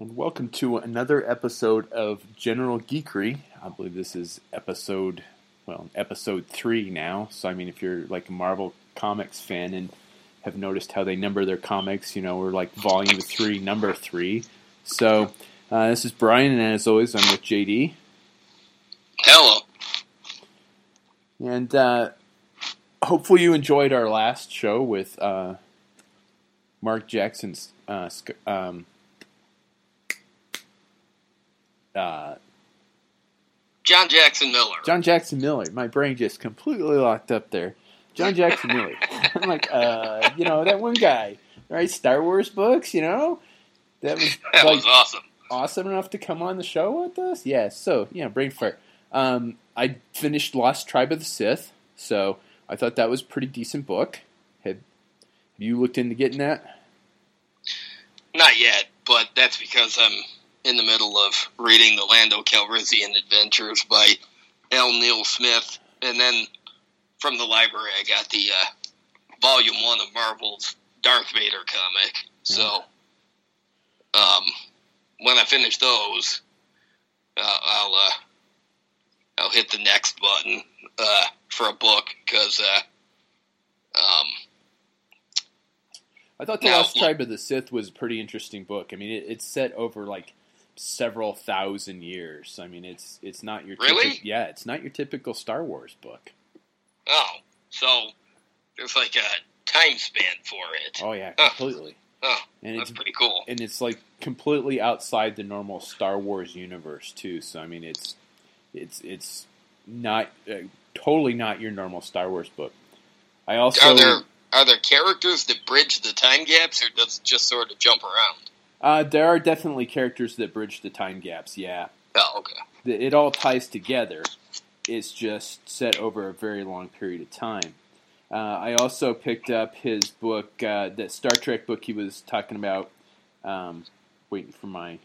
and welcome to another episode of General Geekery. I believe this is episode, well, episode three now. So, I mean, if you're like a Marvel Comics fan and have noticed how they number their comics, you know, we're like volume three, number three. So, uh, this is Brian, and as always, I'm with JD. Hello. And uh, hopefully, you enjoyed our last show with uh, Mark Jackson's. Uh, um, uh, John Jackson Miller. John Jackson Miller. My brain just completely locked up there. John Jackson Miller. I'm like, uh, you know, that one guy, right? Star Wars books, you know? That was that like was awesome. awesome enough to come on the show with us. Yeah, so, yeah, brain fart. Um, I finished Lost Tribe of the Sith, so I thought that was a pretty decent book. Had, have you looked into getting that? Not yet, but that's because I'm in the middle of reading the Lando Calrissian Adventures by L. Neil Smith, and then from the library I got the uh, volume one of Marvel's Darth Vader comic. So, um, when I finish those, uh, I'll uh, I'll hit the next button uh, for a book because. Uh, um, I thought The Now, look- Tribe of the Sith was a pretty interesting book. I mean, it, it's set over like several thousand years. I mean, it's it's not your Really? typic- yeah, it's not your typical Star Wars book. Oh, so there's like a time span for it. Oh yeah, completely. Oh, And that's it's pretty cool. and it's like completely outside the normal Star Wars universe too. So I mean, it's it's it's not uh, totally not your normal Star Wars book. I also Are there are there characters that bridge the time gaps, or does it just sort of jump around? Uh, there are definitely characters that bridge the time gaps. Yeah, Oh, okay. it all ties together. It's just set over a very long period of time. Uh, I also picked up his book, uh, that Star Trek book he was talking about. Um, waiting for my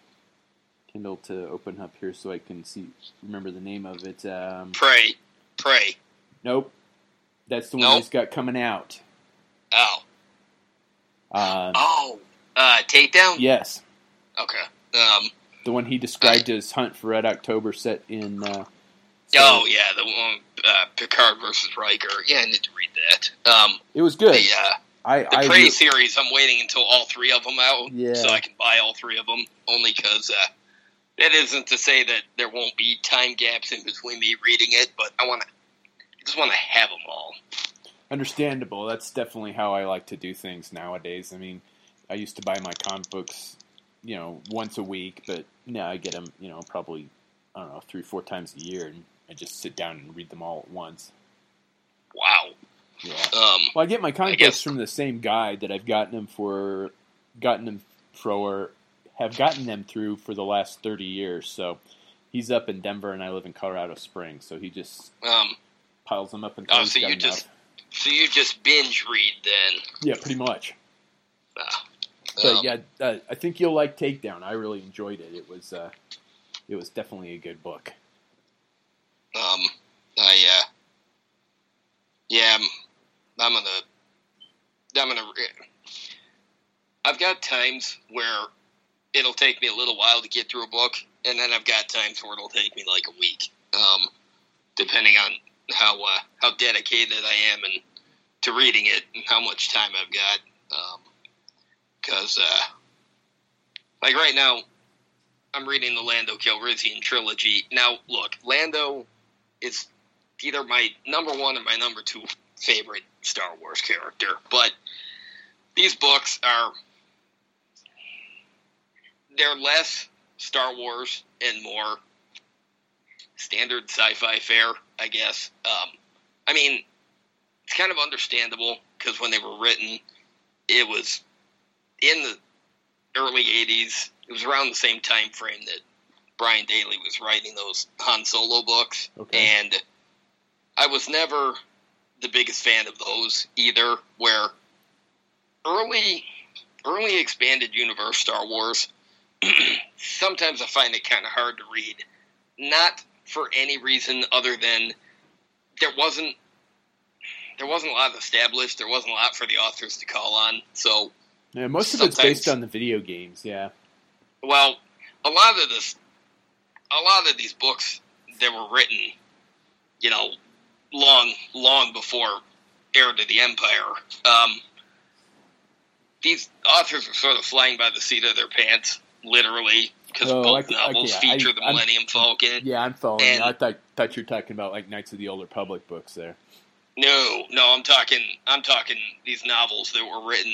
Kindle to open up here so I can see remember the name of it. Um, Prey, pray. nope, that's the one Nope. he's got coming out. Oh, Uh, oh. Uh, takedown. yes, Okay. Um. the one he described as Hunt for Red October, set in. Uh, Oh yeah, the one uh, Picard versus Riker. Yeah, I need to read that. Um. it was good. The uh, I, the I Prey re- series. I'm waiting until all three of them out, Yeah. so I can buy all three of them. Only because uh, that isn't to say that there won't be time gaps in between me reading it, but I want to. I just want to have them all. Understandable. That's definitely how I like to do things nowadays. I mean, I used to buy my comic books, you know, once a week, but now I get them, you know, probably I don't know three, four times a year, and I just sit down and read them all at once. Wow. Yeah. Um. Well, I get my comic books from the same guy that I've gotten them for, gotten them for, have gotten them through for the last thirty years. So he's up in Denver, and I live in Colorado Springs. So he just Um. piles them up and Oh, so you enough. just so you just binge read then? Yeah, pretty much. Ah. But Um, yeah, uh, I think you'll like Takedown. I really enjoyed it. It was uh, it was definitely a good book. Um, I uh, yeah, I'm, I'm gonna I'm gonna. I've got times where it'll take me a little while to get through a book, and then I've got times where it'll take me like a week, um, depending on how, uh, how dedicated I am and to reading it and how much time I've got. Um, cause, uh, like right now, I'm reading the Lando Calrissian trilogy. Now, look, Lando is either my number one or my number two favorite Star Wars character. But these books are they're less Star Wars and more standard sci-fi fare, I guess. Um, I mean, it's kind of understandable because when they were written, it was in the early '80s. It was around the same time frame that Brian Daley was writing those Han Solo books, Okay. and I was never the biggest fan of those either. Where early, early expanded universe Star Wars, sometimes I find it kind of hard to read. Not for any reason other than there wasn't there wasn't a lot established. There wasn't a lot for the authors to call on. So Yeah, most of it's based on the video games. Yeah, well, a lot of this, a lot of these books that were written, you know, long, long before Heir to the Empire. Um, these authors are sort of flying by the seat of their pants, literally, because Oh, both I novels I- feature the I'm- Millennium Falcon. Yeah, I'm following. And-. I thought thought you were talking about like Knights of the Old Republic books there. No, no, I'm talking, I'm talking these novels that were written.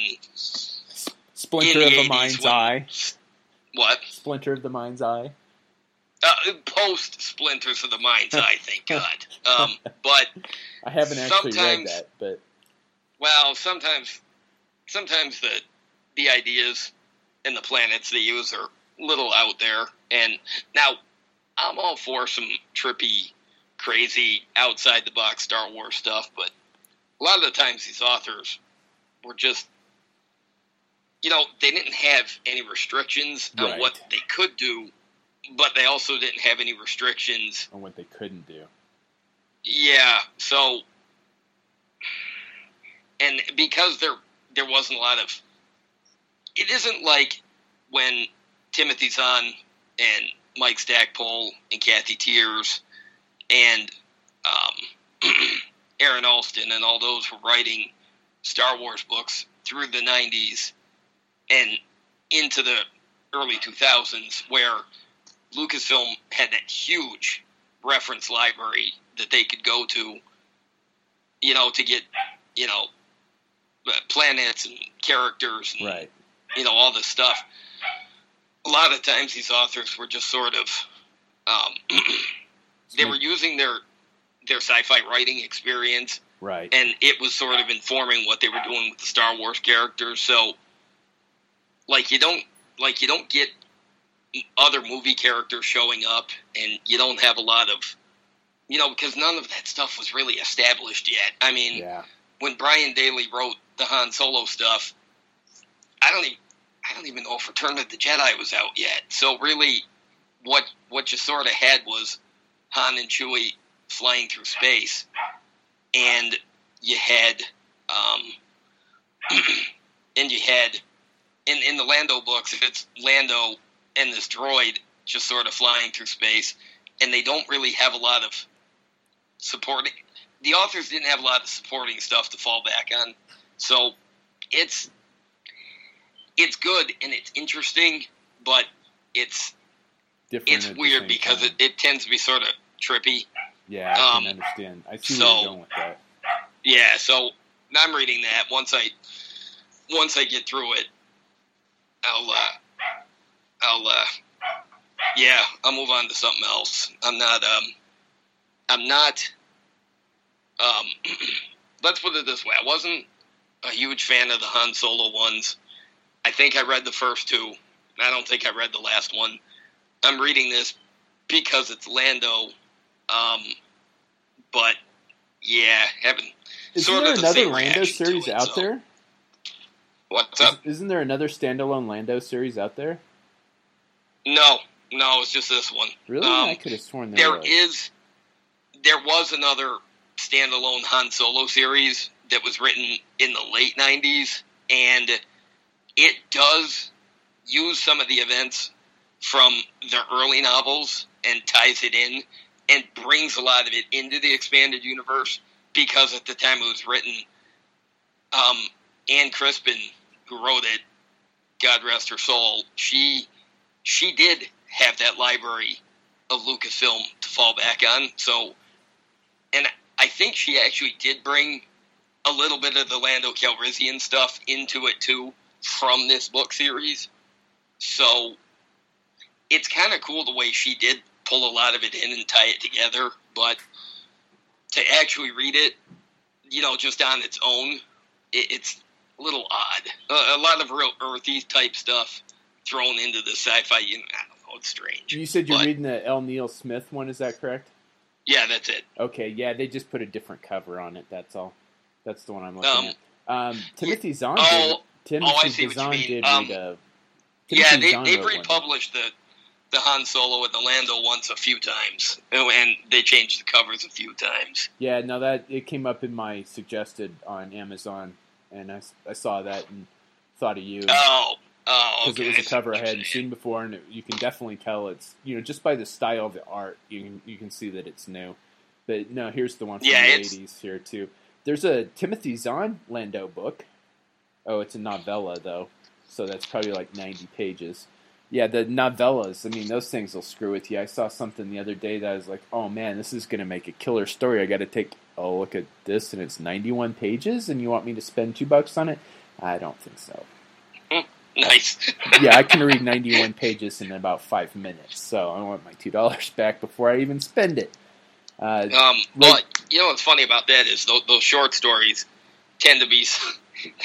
Splinter In of the the 80s Mind's Eye. What? Splinter of the Mind's Eye. Uh, post Splinters of the Mind's Eye, thank God. Um, but I haven't actually read that, but well, sometimes, sometimes the the ideas and the planets they use are a little out there. And now, I'm all for some trippy, crazy, outside the box Star Wars stuff, but a lot of the times these authors were just, you know, they didn't have any restrictions on what they could do, but they also didn't have any restrictions on what they couldn't do. yeah, so and because there there wasn't a lot of it isn't like when Timothy Zahn and Mike Stackpole and Kathy Tyers and um, Aaron Allston and all those were writing Star Wars books through the 90s and into the early 2000s where Lucasfilm had that huge reference library that they could go to, you know, to get, you know, uh, planets and characters and, Right. you know, all this stuff. A lot of times these authors were just sort of, um, they were using their their sci-fi writing experience right. and it was sort of informing what they were doing with the Star Wars characters. So, like you don't like you don't get other movie characters showing up, and you don't have a lot of, you know, because none of that stuff was really established yet. I mean, yeah. when Brian Daley wrote the Han Solo stuff, I don't even I don't even know if Return of the Jedi was out yet. So really, what what you sort of had was Han and Chewie flying through space, and you had um, and you had in in the Lando books, it's Lando and this droid just sort of flying through space, and they don't really have a lot of supporting. The authors didn't have a lot of supporting stuff to fall back on, so it's it's good and it's interesting, but it's Different. it's weird because it, it tends to be sort of trippy. Yeah, I um, can understand. I see so- where you're going with that. Yeah, so I'm reading that. Once I once I get through it, I'll uh, I'll uh, yeah, I'll move on to something else. I'm not um I'm not um let's put it this way. I wasn't a huge fan of the Han Solo ones. I think I read the first two. I don't think I read the last one. I'm reading this because it's Lando. Um but yeah, haven't Isn't sort there of the another Lando series it, out so- there? What's up? isn't there another standalone Lando series out there? No, no, it's just this one. Really? Um, I could have sworn there, There was. is, there was another standalone Han Solo series that was written in the late '90s, and it does use some of the events from the early novels and ties it in and brings a lot of it into the expanded universe because at the time it was written, um, Ann Crispin, wrote it, God rest her soul, she she did have that library of Lucasfilm to fall back on. So, and I think she actually did bring a little bit of the Lando Calrissian stuff into it too from this book series. So, it's kind of cool the way she did pull a lot of it in and tie it together. But to actually read it, you know, just on its own, it, it's a little odd. A, a lot of real earthy type stuff thrown into the sci-fi. You know, I don't know. It's strange. You said you're but- reading the L. Neil Smith one. Is that correct? Yeah, that's it. Okay. Yeah, they just put a different cover on it. That's all. That's the one I'm looking Um, at. Um, Timothy Zahn oh, did. oh, I Timothy see what you Zahn mean. Um, a. yeah, they Zahn they've wrote one. republished the the Han Solo and the Lando once a few times, and they changed the covers a few times. Yeah, no, that it came up in my suggested on Amazon, and I saw that and thought of you. Oh, Oh, because okay. it was a cover I I hadn't seen before, and it, you can definitely tell it's you know just by the style of the art, you can you can see that it's new. But no, here's the one from Yeah, the it's- '80s here too. There's a Timothy Zahn Lando book. Oh, it's a novella though, so that's probably like 90 pages. Yeah, the novellas. I mean, those things will screw with you. I saw something the other day that I was like, "Oh man, this is gonna make a killer story." I got to take a look at this, and it's 91 pages, and you want me to spend two bucks on it? I don't think so. Nice. yeah, I can read 91 pages in about five minutes, so I want my two dollars back before I even spend it. Uh, Um, well, you know what's funny about that is those, those short stories tend to be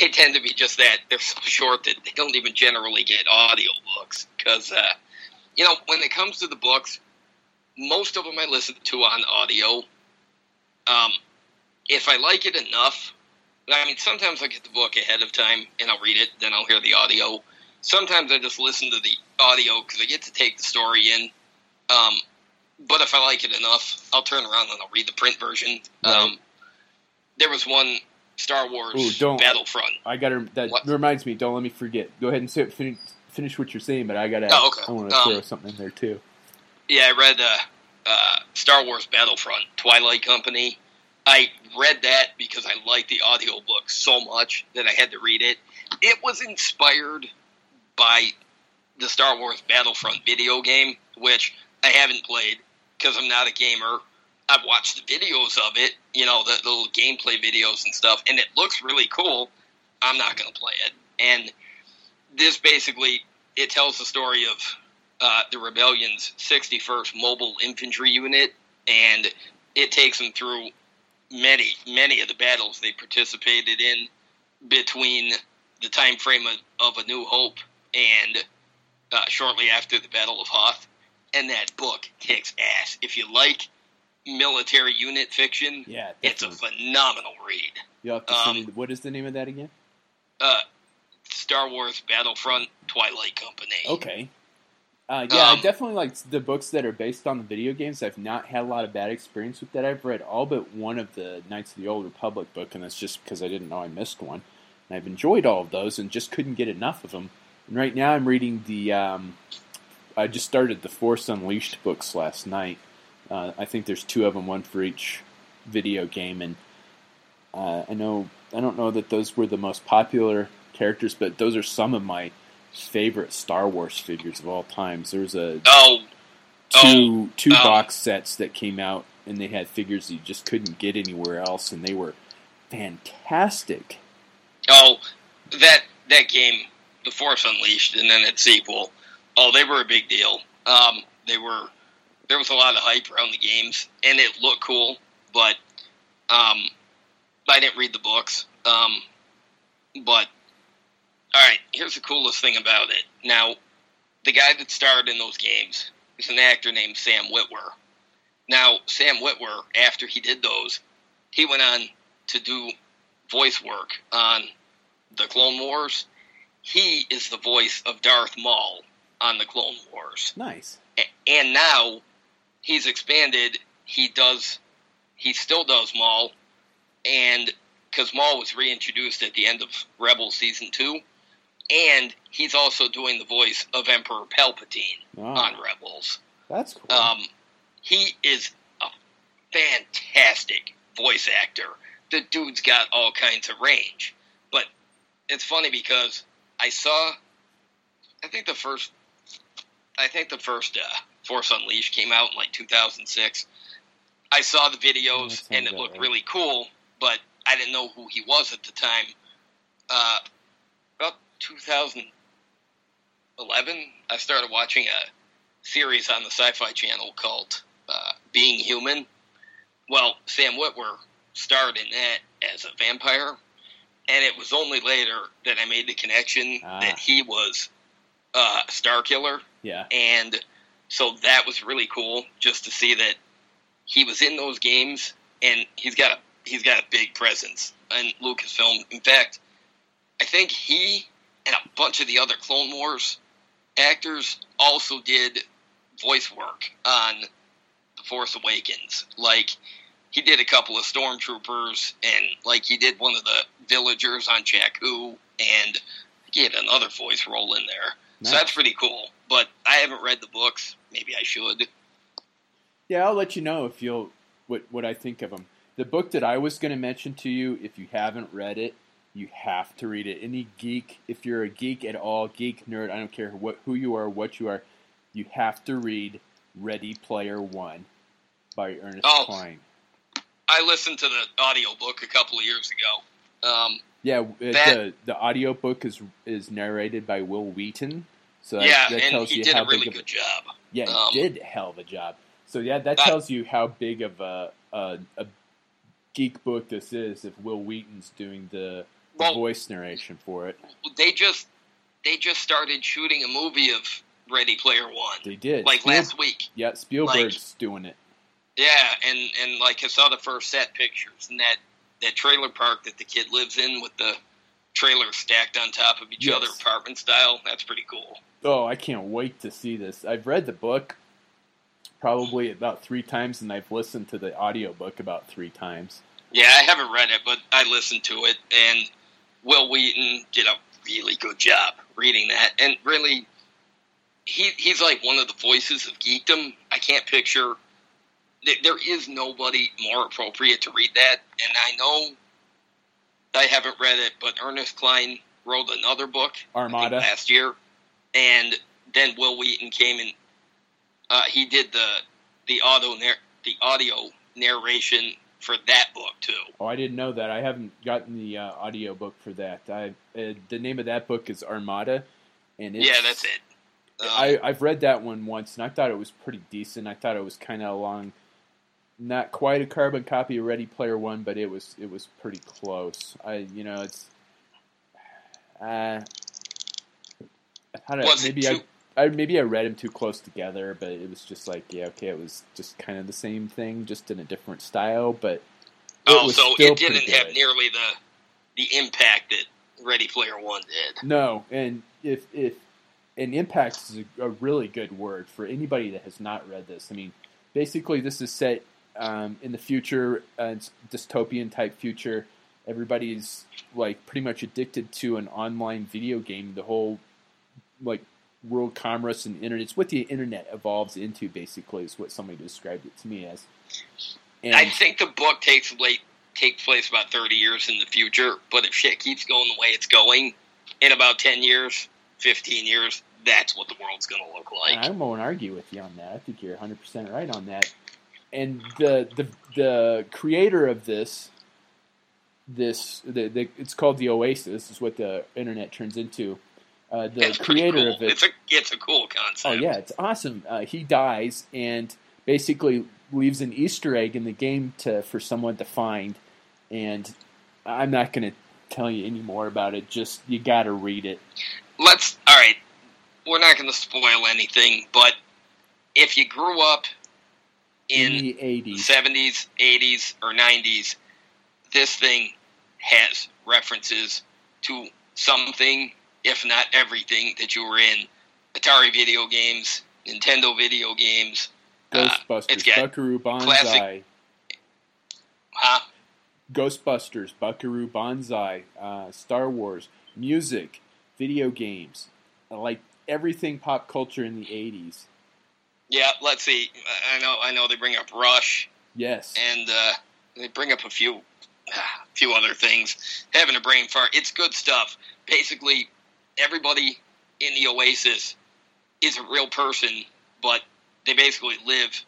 they tend to be just that they're so short that they don't even generally get audio books because uh, you know when it comes to the books, most of them I listen to on audio. Um, if I like it enough, I mean sometimes I get the book ahead of time and I'll read it, then I'll hear the audio. Sometimes I just listen to the audio because I get to take the story in. Um, but if I like it enough, I'll turn around and I'll read the print version. Right. Um, there was one Star Wars Ooh, don't- Battlefront. I got to. That What? reminds me. Don't let me forget. Go ahead and say, finish, finish what you're saying, but I got to. Oh, okay. I want to Um, throw something in there too. Yeah, I read uh, uh, Star Wars Battlefront, Twilight Company. I read that because I liked the audiobook so much that I had to read it. It was inspired by the Star Wars Battlefront video game, which I haven't played because I'm not a gamer. I've watched the videos of it, you know, the, the little gameplay videos and stuff, and it looks really cool. I'm not going to play it. And this basically it tells the story of uh, the rebellion's 61st Mobile Infantry Unit, and it takes them through many, many of the battles they participated in between the time frame of, of A New Hope and uh, shortly after the Battle of Hoth. And that book kicks ass. If you like military unit fiction, Yeah, it's a phenomenal read. You have to send um, me- what is the name of that again? Uh, Star Wars Battlefront Twilight Company. Okay. Uh, yeah, I Um, definitely like the books that are based on the video games. I've not had a lot of bad experience with that. I've read all but one of the Knights of the Old Republic book, and that's just because I didn't know I missed one. And I've enjoyed all of those and just couldn't get enough of them. And right now I'm reading the. Um, I just started the Force Unleashed books last night. Uh, I think there's two of them, one for each video game, and uh, I know I don't know that those were the most popular characters, but those are some of my favorite Star Wars figures of all times. There's a Oh, two two um, box sets that came out, and they had figures you just couldn't get anywhere else, and they were fantastic. Oh, that that game, The Force Unleashed, and then its sequel. Oh, they were a big deal. Um, they were. There was a lot of hype around the games, and it looked cool. But um, I didn't read the books. Um, but all right, here's the coolest thing about it. Now, the guy that starred in those games is an actor named Sam Witwer. Now, Sam Witwer, after he did those, he went on to do voice work on the Clone Wars. He is the voice of Darth Maul on the Clone Wars. Nice. And now he's expanded. He does, he still does Maul, and because Maul was reintroduced at the end of Rebel season two, and he's also doing the voice of Emperor Palpatine Wow, on Rebels. that's cool. Um, he is a fantastic voice actor. The dude's got all kinds of range. But it's funny because I saw, I think the first, I think the first uh, Force Unleashed came out in like 2006. I saw the videos and it looked right. really cool, but I didn't know who he was at the time. Uh, 2011, I started watching a series on the Sci-Fi Channel called uh, Being Human. Well, Sam Witwer starred in that as a vampire, and it was only later that I made the connection Ah. that he was uh, Star Killer, yeah, and so that was really cool just to see that he was in those games, and he's got a he's got a big presence in Lucasfilm. In fact, I think he and a bunch of the other Clone Wars actors also did voice work on The Force Awakens. Like he did a couple of stormtroopers, and like he did one of the villagers on Jakku, and get another voice role in there. Nice. So that's pretty cool. But I haven't read the books. Maybe I should. Yeah, I'll let you know if you'll what what I think of them. The book that I was going to mention to you, if you haven't read it, you have to read it. Any geek, if you're a geek at all, geek nerd, I don't care what who you are, what you are, you have to read Ready Player One by Ernest Oh. Cline. I listened to the audiobook a couple of years ago. Um, Yeah, uh, That- the the audio book is is narrated by Wil Wheaton. So that, yeah, that tells he you did how a really big of good job. Yeah, he Um, did a hell of a job. So yeah, that tells you how big of a, a a geek book this is. If Wil Wheaton's doing the Well- voice narration for it, They just they just started shooting a movie of Ready Player One they did. like Spiel- last week. yeah, Spielberg's doing it. Yeah, and and like I saw the first set pictures and that that trailer park that the kid lives in with the trailers stacked on top of each Yes. other, apartment style. That's pretty cool. Oh, I can't wait to see this. I've read the book probably about three times, and I've listened to the audiobook about three times. Yeah, I haven't read it, but I listened to it, and Wil Wheaton did a really good job reading that. And really, he he's like one of the voices of geekdom. I can't picture. There is nobody more appropriate to read that, and I know I haven't read it, but Ernest Cline wrote another book Armada. last year, and then Wil Wheaton came and uh, he did the the nar- the audio narration for that book too. Oh, I didn't know that. I haven't gotten the uh, audio book for that. I uh, the name of that book is Armada, and it's, yeah, that's it. Um, I, I've read that one once, and I thought it was pretty decent. I thought it was kind of along, not quite a carbon copy of Ready Player One, but it was it was pretty close. I you know it's, uh, how do was it maybe too? I, I maybe I read them too close together, but it was just like yeah okay, it was just kind of the same thing, just in a different style, but. oh, was so it didn't have nearly the the impact that Ready Player One did. No, and if if and impact is a, a really good word for anybody that has not read this. I mean, basically, this is set um, in the future, uh, dystopian type future. Everybody's like pretty much addicted to an online video game. The whole like world commerce and internet. It's what the internet evolves into. Basically, is what somebody described it to me as. And I think the book takes late takes place about thirty years in the future, but if shit keeps going the way it's going, in about ten years, fifteen years, that's what the world's going to look like. I won't argue with you on that. I think you're 100 percent right on that. And the the the creator of this this the, the it's called the Oasis is what the internet turns into. Uh, the It's creator cool. of it. It's a it's a cool concept. Oh yeah, it's awesome. Uh, he dies and basically leaves an Easter egg in the game to for someone to find. And I'm not going to tell you any more about it. Just you got to read it. Let's all right. We're not going to spoil anything, but if you grew up In in the 80s, seventies, eighties, or nineties, this thing has references to something, if not everything, that you were in. Atari video games, Nintendo video games, uh, Ghostbusters, it's got Buckaroo Banzai. classic- huh? Ghostbusters, Buckaroo Banzai, uh, Star Wars, music, video games, like everything pop culture in the '80s. Yeah, let's see. I know, I know. They bring up Rush, Yes, and uh, they bring up a few, a few other things. Having a brain fart. It's good stuff. Basically, everybody in the Oasis is a real person, but they basically live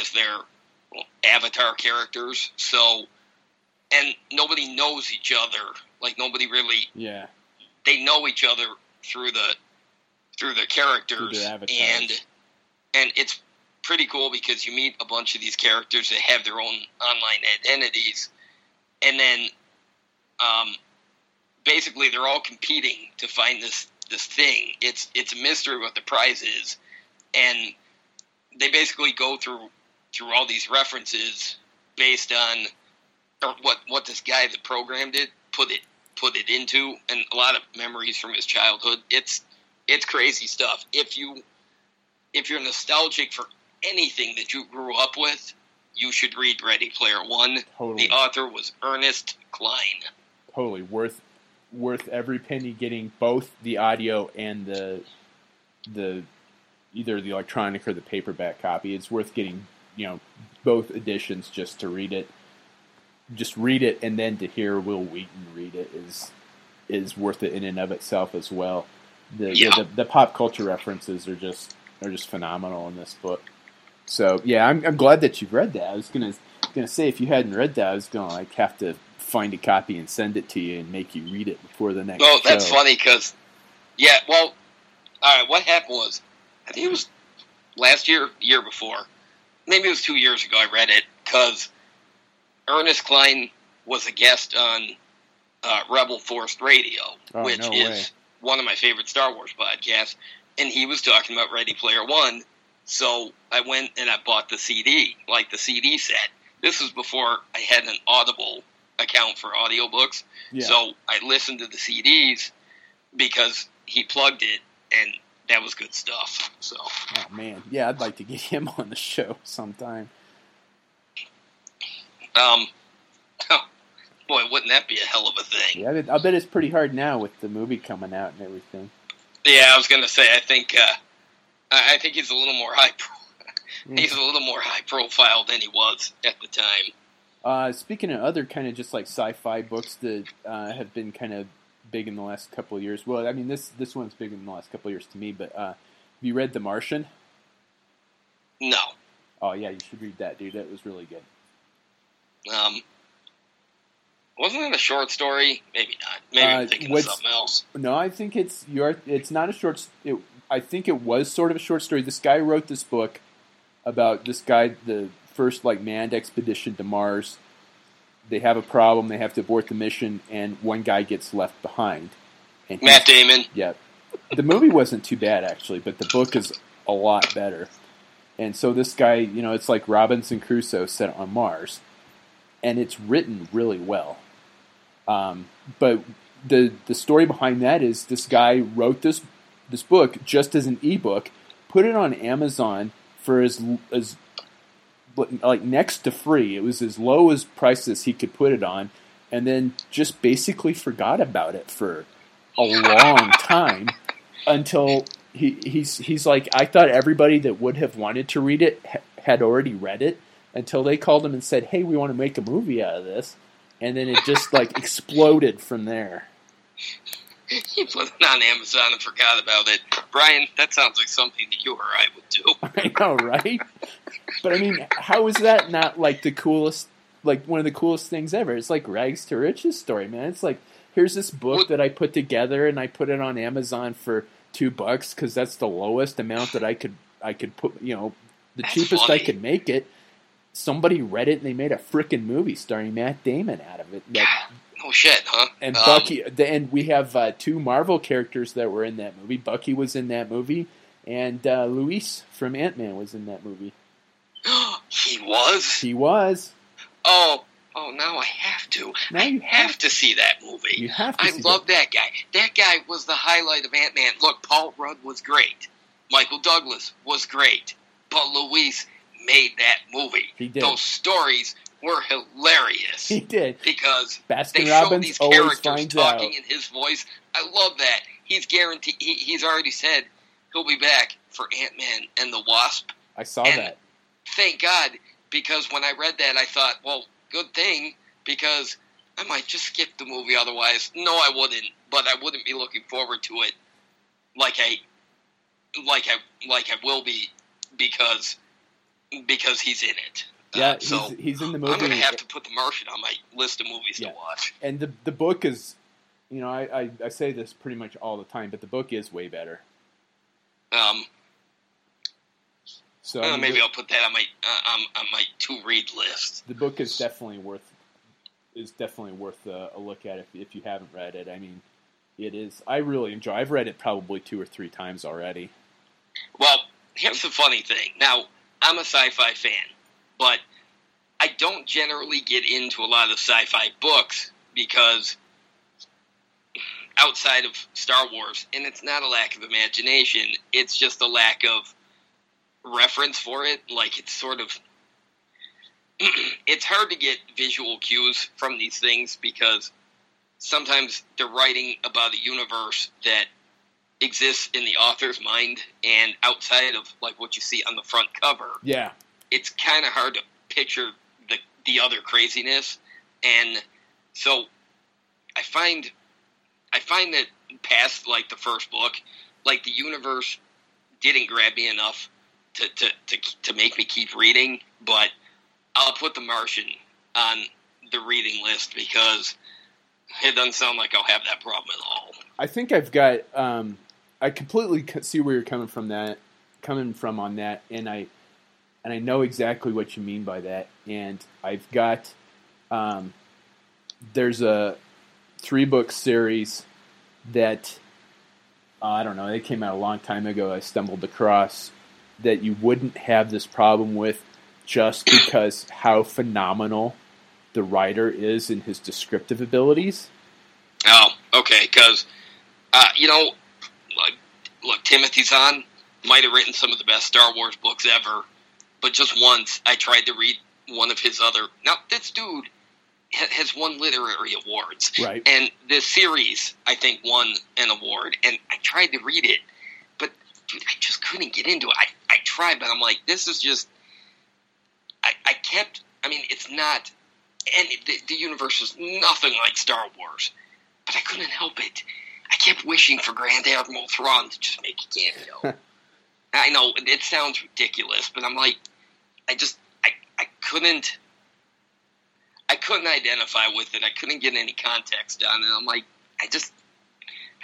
as their well, avatar characters. So, and nobody knows each other. Like nobody really yeah, they know each other through the through the characters their and and it's pretty cool because you meet a bunch of these characters that have their own online identities and then um, basically they're all competing to find this this thing. It's it's a mystery what the prize is. And they basically go through through all these references based on or what what this guy that programmed it put it put it into and a lot of memories from his childhood. It's it's crazy stuff. If you if you're nostalgic for anything that you grew up with you should read ready player one. Totally, the author was ernest cline. Totally worth worth every penny getting both the audio and the the either the electronic or the paperback copy. It's worth getting you know both editions just to read it. Just read it and then to hear Wil Wheaton read it is is worth it in and of itself as well. The, Yeah. the, the pop culture references are just are just phenomenal in this book. So yeah, I'm, I'm glad that you've read that. I was gonna gonna say if you hadn't read that, I was gonna like have to find a copy and send it to you and make you read it before the next. Oh, that's show. funny because, yeah, well, all right. What happened was, I think it was last year, year before, maybe it was two years ago. I read it because Ernest Cline was a guest on uh, Rebel Force Radio, Oh, which no is way. one of my favorite Star Wars podcasts, and he was talking about Ready Player One. So I went and I bought the CD, like the CD set. This was before I had an Audible account for audiobooks. Yeah. So I listened to the CDs because he plugged it, and that was good stuff. So Oh man, yeah, I'd like to get him on the show sometime. Um, boy, wouldn't that be a hell of a thing? Yeah, I bet, it's pretty hard now with the movie coming out and everything. Yeah, I was gonna say. I think uh, I think he's a little more high. Pro- he's a little more high profile than he was at the time. Uh, speaking of other kind of just like sci-fi books that uh, have been kind of big in the last couple of years. Well, I mean this this one's big in the last couple of years to me. But uh, have you read The Martian? No, Oh yeah, you should read that, dude. That was really good. um, wasn't it a short story? Maybe not. Maybe Uh, I'm thinking of something else. No, I think it's your. It's not a short. It, I think it was sort of a short story. This guy wrote this book about this guy, the first like manned expedition to Mars. They have a problem. They have to abort the mission, and one guy gets left behind. And Matt Damon. Yeah, the movie wasn't too bad actually, but the book is a lot better. And so this guy, you know, it's like Robinson Crusoe set on Mars, and it's written really well. Um, but the the story behind that is this guy wrote this this book just as an ebook, put it on Amazon for as as like next to free. It was as low as prices he could put it on, and then just basically forgot about it for a long time until he he's he's like I thought everybody that would have wanted to read it ha- had already read it until they called him and said, "Hey, we want to make a movie out of this," and then it just like exploded from there. He put it on Amazon and forgot about it. Brian, that sounds like something that you or I would do. I know, right? But I mean, how is that not like the coolest, like one of the coolest things ever? It's like rags to riches story, man. It's like here's this book that I put together and I put it on Amazon for two bucks because that's the lowest amount that I could I could put, you know, the That's cheapest I could make it. Somebody read it and they made a freaking movie starring Matt Damon out of it. That, Oh shit, huh? and Um, Bucky, and we have uh, two Marvel characters that were in that movie. Bucky was in that movie, and uh, Luis from Ant Man was in that movie. he was. He was. Oh, oh, now I have to. Now I you have have to see that movie. You have to. I love that guy. That guy was the highlight of Ant Man. Look, Paul Rudd was great. Michael Douglas was great. But Luis made that movie. He did. Those stories were hilarious He did. because they Baskin show these characters finds out. talking in his voice. I love that. He's guaranteed. He, he's already said he'll be back for Ant Man and the Wasp. I saw and- that. Thank God, because when I read that, I thought, well, good thing because I might just skip the movie otherwise. No, I wouldn't, but I wouldn't be looking forward to it like I like I like I will be because because he's in it. Yeah, Uh, so he's, he's in the movie. I'm gonna have to put The Martian on my list of movies Yeah. to watch. and the the book is, you know, I, I I say this pretty much all the time, but the book is way better. Um, So maybe I'll put that on my uh, on, on my to read list. the book is definitely worth is definitely worth a, a look at if if you haven't read it. I mean, it is. I really enjoy. I've read it probably two or three times already. Well, here's the funny thing. Now, I'm a sci-fi fan, but I don't generally get into a lot of sci-fi books because outside of Star Wars, and it's not a lack of imagination, it's just a lack of reference for it. Like it's sort of it's hard to get visual cues from these things because sometimes they're writing about a universe that exists in the author's mind and outside of like what you see on the front cover. Yeah. It's kind of hard to picture the the other craziness, and so I find I find that past like the first book, like the universe didn't grab me enough to to to, to make me keep reading, but I'll put The Martian on the reading list because it doesn't sound like I'll have that problem at all. I think I've got. Um, I completely see where you're coming from. That coming from on that, and I and I know exactly what you mean by that. And I've got. Um, there's a three book series that uh, I don't know. They came out a long time ago. I stumbled across that you wouldn't have this problem with just because how phenomenal the writer is in his descriptive abilities. Oh, okay. Because uh, you know, like, look, Timothy Zahn might have written some of the best Star Wars books ever, but just once I tried to read one of his other. Now, this dude ha- has won literary awards, Right. and this series I think won an award, and I tried to read it, dude, I just couldn't get into it. I, I tried, but I'm like, this is just. I, I kept. I mean, it's not. And the, the universe is nothing like Star Wars, but I couldn't help it. I kept wishing for Grand Admiral Thrawn to just make a cameo. I know it sounds ridiculous, but I'm like, I just, I, I couldn't, I couldn't identify with it. I couldn't get any context on it. I'm like, I just,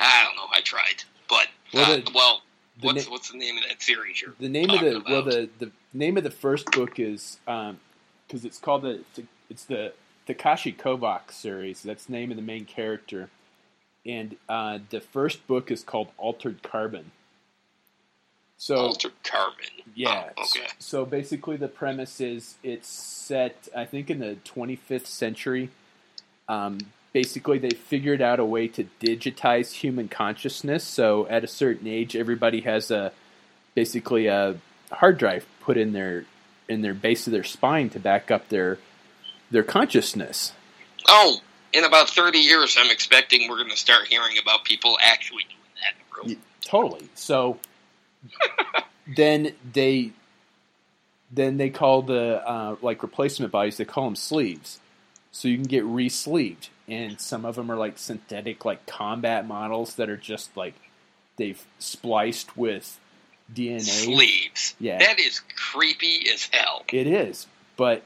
I don't know. I tried, but Well, uh, well, what's na- what's the name of that series? You're The name of the talking well the, the name of the first book is because it's called the it's the Takeshi Kovacs series. That's the name of the main character, and uh, the first book is called Altered Carbon. So Altered Carbon. yeah, Oh, okay. So basically, the premise is it's set, I think, in the 25th century. Um, basically, they figured out a way to digitize human consciousness. So at a certain age, everybody has a basically a hard drive put in their in their base of their spine to back up their their consciousness. Oh, in about 30 years, I'm expecting we're going to start hearing about people actually doing that in the real Totally. So then they then they call the uh, like replacement bodies. They call them sleeves. So you can get re-sleeved, and some of them are like synthetic, like combat models that are just like they've spliced with DNA. sleeves. Yeah. That is creepy as hell. It is, but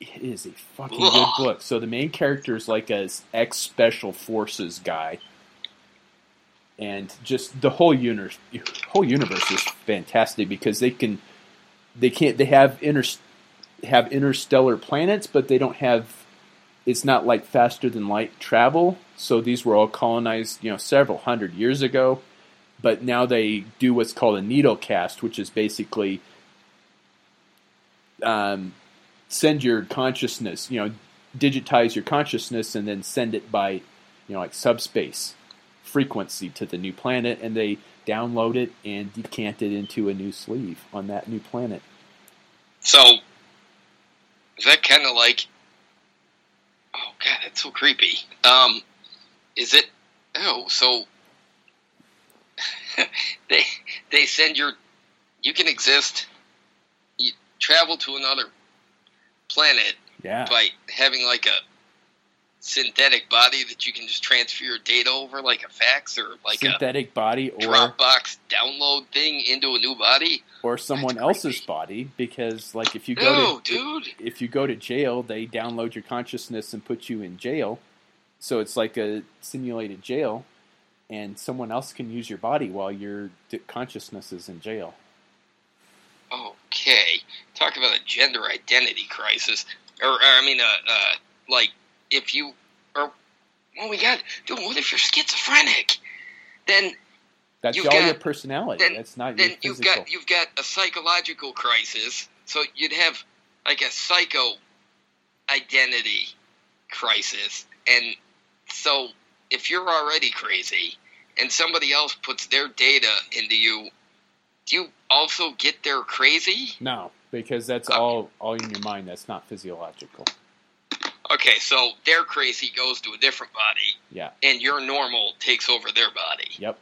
it is a fucking good book. So the main character is like a ex special forces guy, and just the whole universe, whole universe is fantastic because they can, they can't, they have inter, have interstellar planets, but they don't have. It's not like faster than light travel. So these were all colonized, you know, several hundred years ago. But now they do what's called a needle cast, which is basically um, send your consciousness, you know, digitize your consciousness and then send it by, you know, like subspace frequency to the new planet, and they download it and decant it into a new sleeve on that new planet. So, is that kind of like. Oh, God, that's so creepy. Um, is it. Oh, so. they they send your. You can exist. You travel to another planet Yeah, by having like a synthetic body that you can just transfer your data over like a fax or like synthetic body or Dropbox download thing into a new body. or someone That's else's body because like if you go No, to dude. if you go to jail, they download your consciousness and put you in jail. So it's like a simulated jail, and someone else can use your body while your consciousness is in jail. Okay, talk about a gender identity crisis, or, or I mean, uh, uh, like if you, or oh my god, dude, what if you're schizophrenic? Then, That's You've all got- your personality. then- That's not then your you've physical. got you've got a psychological crisis. So you'd have like a psycho identity crisis, and so if you're already crazy and somebody else puts their data into you, do you also get their crazy? no, because that's Okay. all all in your mind. That's not physiological. Okay, so their crazy goes to a different body, Yeah. and your normal takes over their body. Yep.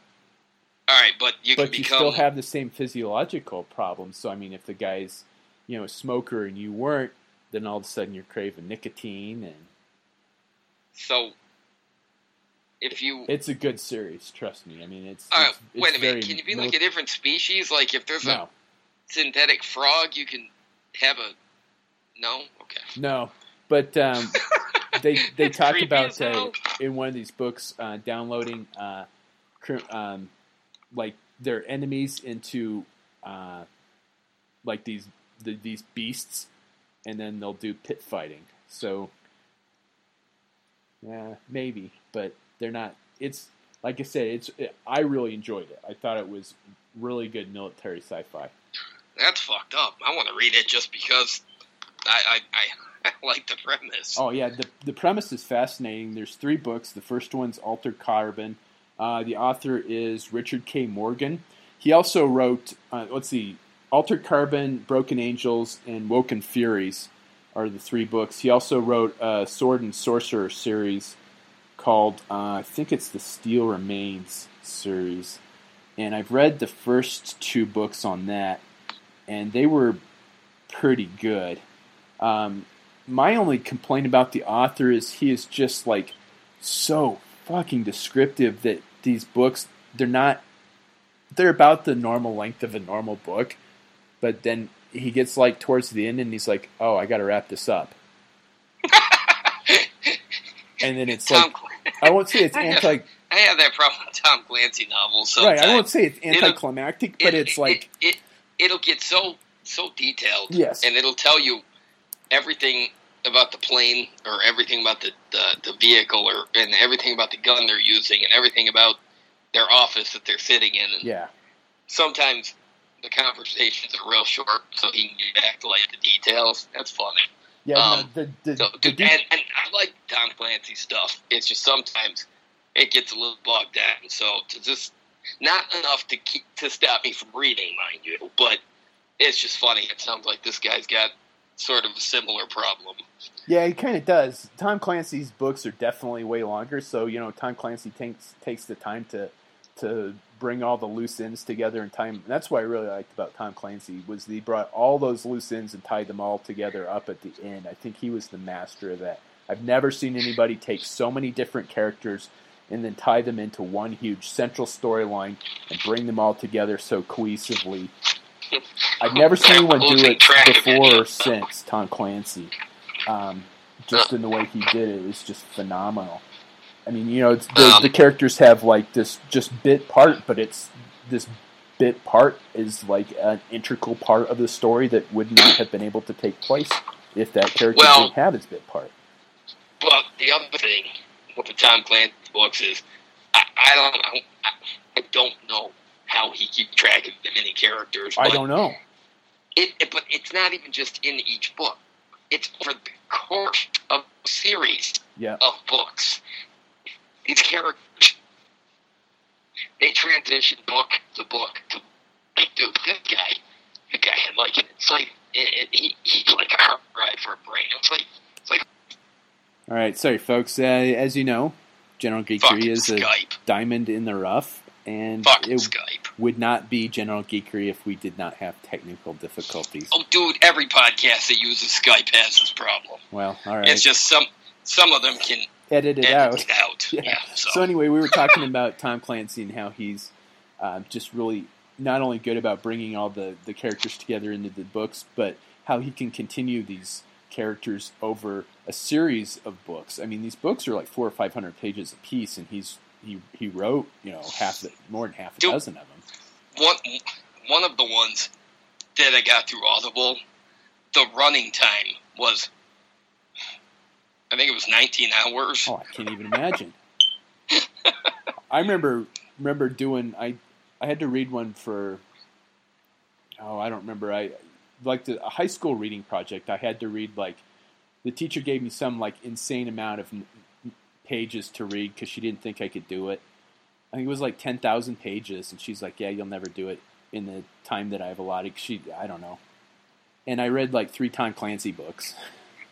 All right, but you can But you become. still have the same physiological problems. So I mean, if the guy's you know a smoker and you weren't, then all of a sudden you're craving nicotine, and so if you. it's a good series. Trust me. I mean, it's. all right, it's, it's wait a minute. Can you be like a different species? Like if there's a synthetic frog, you can have a. No. Okay. no. But um, they they talk about uh, in one of these books uh, downloading uh, um, like their enemies into uh, like these the, these beasts, and then they'll do pit fighting. So yeah, maybe, but they're not. It's like I said, it's it, I really enjoyed it. I thought it was really good military sci-fi. That's fucked up. I want to read it just because I I, I, Like the premise. Oh yeah, the the premise is fascinating. There's three books. The first one's Altered Carbon. Uh, the author is Richard K. Morgan. He also wrote, uh, let's see, Altered Carbon, Broken Angels, and Woken Furies are the three books. He also wrote a Sword and Sorcerer series called, uh, I think it's the Steel Remains series. And I've read the first two books on that, and they were pretty good. Um, my only complaint about the author is he is just like so fucking descriptive that these books they're not they're about the normal length of a normal book but then he gets like towards the end and he's like oh i gotta wrap this up and then it's Tom, like Cl- i won't say it's I have- anti I have that problem with Tom Clancy novels. right i won't say it's It'll- anticlimactic but it, it's like it, it it'll get so so detailed. Yes. and it'll tell you everything about the plane or everything about the, the, the vehicle or and everything about the gun they're using and everything about their office that they're sitting in. And yeah sometimes the conversations are real short, so he can get back to like the details. That's funny. yeah Um, the, the, So, the and, and I like Tom Clancy stuff. It's just sometimes it gets a little bogged down. So to just not enough to keep to stop me from reading, mind you, but it's just funny. It sounds like this guy's got sort of a similar problem. Yeah, he kind of does. Tom Clancy's books are definitely way longer, so you know Tom Clancy takes takes the time to to bring all the loose ends together in time. And that's what I really liked about Tom Clancy was he brought all those loose ends and tied them all together up at the end. I think he was the master of that. I've never seen anybody take so many different characters and then tie them into one huge central storyline and bring them all together so cohesively. I've never seen anyone do it before or since Tom Clancy. Um, just in the way he did it is just phenomenal. I mean, you know, it's, the, Um, the characters have like this just bit part, but it's this bit part is like an integral part of the story that would not have been able to take place if that character Well- didn't have his bit part. But the other thing with the Tom Clancy books is I, I don't. I, I don't know how he keeps track of the many characters. I don't know. It, it, but it's not even just in each book. It's for the course of a series Yeah, of books. These characters, they transition book to book to like, dude, this guy, the guy had like it's like it, it, he, he's like a hard drive for a brain. It's like it's like All right, sorry, folks. Uh, as you know, General Geekery fucking is a diamond in the rough, and Fucking it Skype. Would not be General Geekery if we did not have technical difficulties. Oh, dude, every podcast that uses Skype has this problem. Well, all right, It's just some some of them can edit it edit out. it out. Yeah. Yeah. so, So anyway, we were talking about Tom Clancy and how he's uh, just really not only good about bringing all the, the characters together into the books, but how he can continue these characters over a series of books. I mean, these books are like four or five hundred pages a piece, and he's he he wrote you know half the, more than half a Dude. dozen of them. one one of the ones that I got through Audible, the running time was I think it was 19 hours. Oh, I can't even imagine. I remember remember doing I I had to read one for oh I don't remember I like the a high school reading project I had to read like the teacher gave me some like insane amount of pages to read because she didn't think I could do it. I think it was like ten thousand pages, and she's like, "Yeah, you'll never do it in the time that I've allotted." She I don't know, and I read like three Tom Clancy books.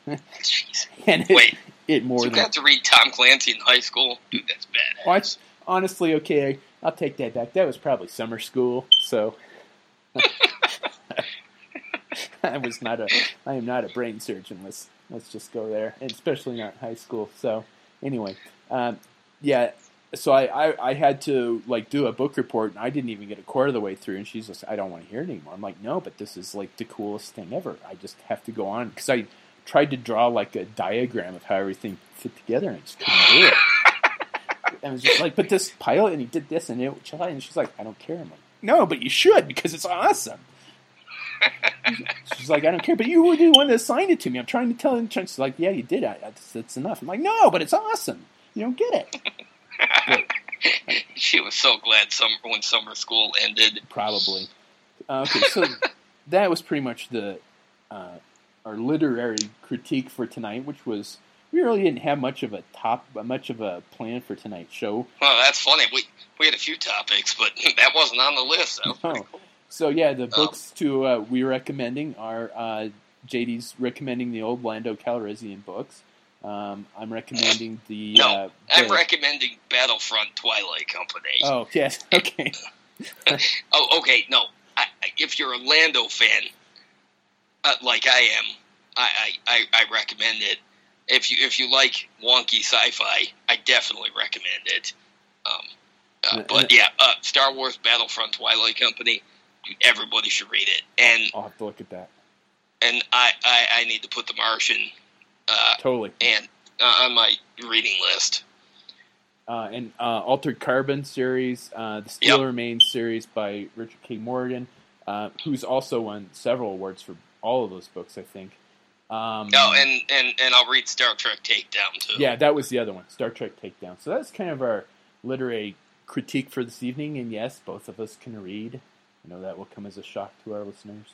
Jeez. and it, Wait, it more you than got to read Tom Clancy in high school, dude. That's bad. Honestly, okay, I'll take that back. That was probably summer school, so I was not a. I am not a brain surgeon. Let's let's just go there, and especially not high school. So anyway, um, yeah. So I, I I had to like do a book report, and I didn't even get a quarter of the way through. And she's just, I don't want to hear it anymore. I'm like, no, but this is like the coolest thing ever. I just have to go on because I tried to draw like a diagram of how everything fit together, and I just couldn't do it. I was just like, but this pilot, and he did this, and it, and she's like, I don't care. I'm like, no, but you should because it's awesome. She's like, I don't care, but you were the one that assigned it to me. I'm trying to tell him. She's like, yeah, you did. I, that's, that's enough. I'm like, no, but it's awesome. You don't get it. she was so glad summer when summer school ended. Probably. Uh, okay, so that was pretty much the uh, our literary critique for tonight, which was we really didn't have much of a top, much of a plan for tonight's show. Well, that's funny. We we had a few topics, but that wasn't on the list. That was pretty Oh. cool. So yeah, the books to uh, we recommending are uh, JD's recommending the old Lando Calrissian books. Um, I'm recommending the. No, uh, I'm recommending Battlefront Twilight Company. Oh yes, okay. Oh, okay. No, I, I- if you're a Lando fan, uh, like I am, I, I, I, recommend it. If you if you like wonky sci-fi, I definitely recommend it. Um, uh, but yeah, uh, Star Wars Battlefront Twilight Company, everybody should read it. And I'll have to look at that. and I, I, I need to put The Martian uh, Totally. and uh, on my reading list. Uh, and uh, Altered Carbon series, uh, the Steel Remains series by Richard K. Morgan, uh, who's also won several awards for all of those books, I think. Um, Oh, and, and, and I'll read Star Trek Takedown too. Yeah, that was the other one, Star Trek Takedown. So that's kind of our literary critique for this evening. And yes, both of us can read. I know that will come as a shock to our listeners.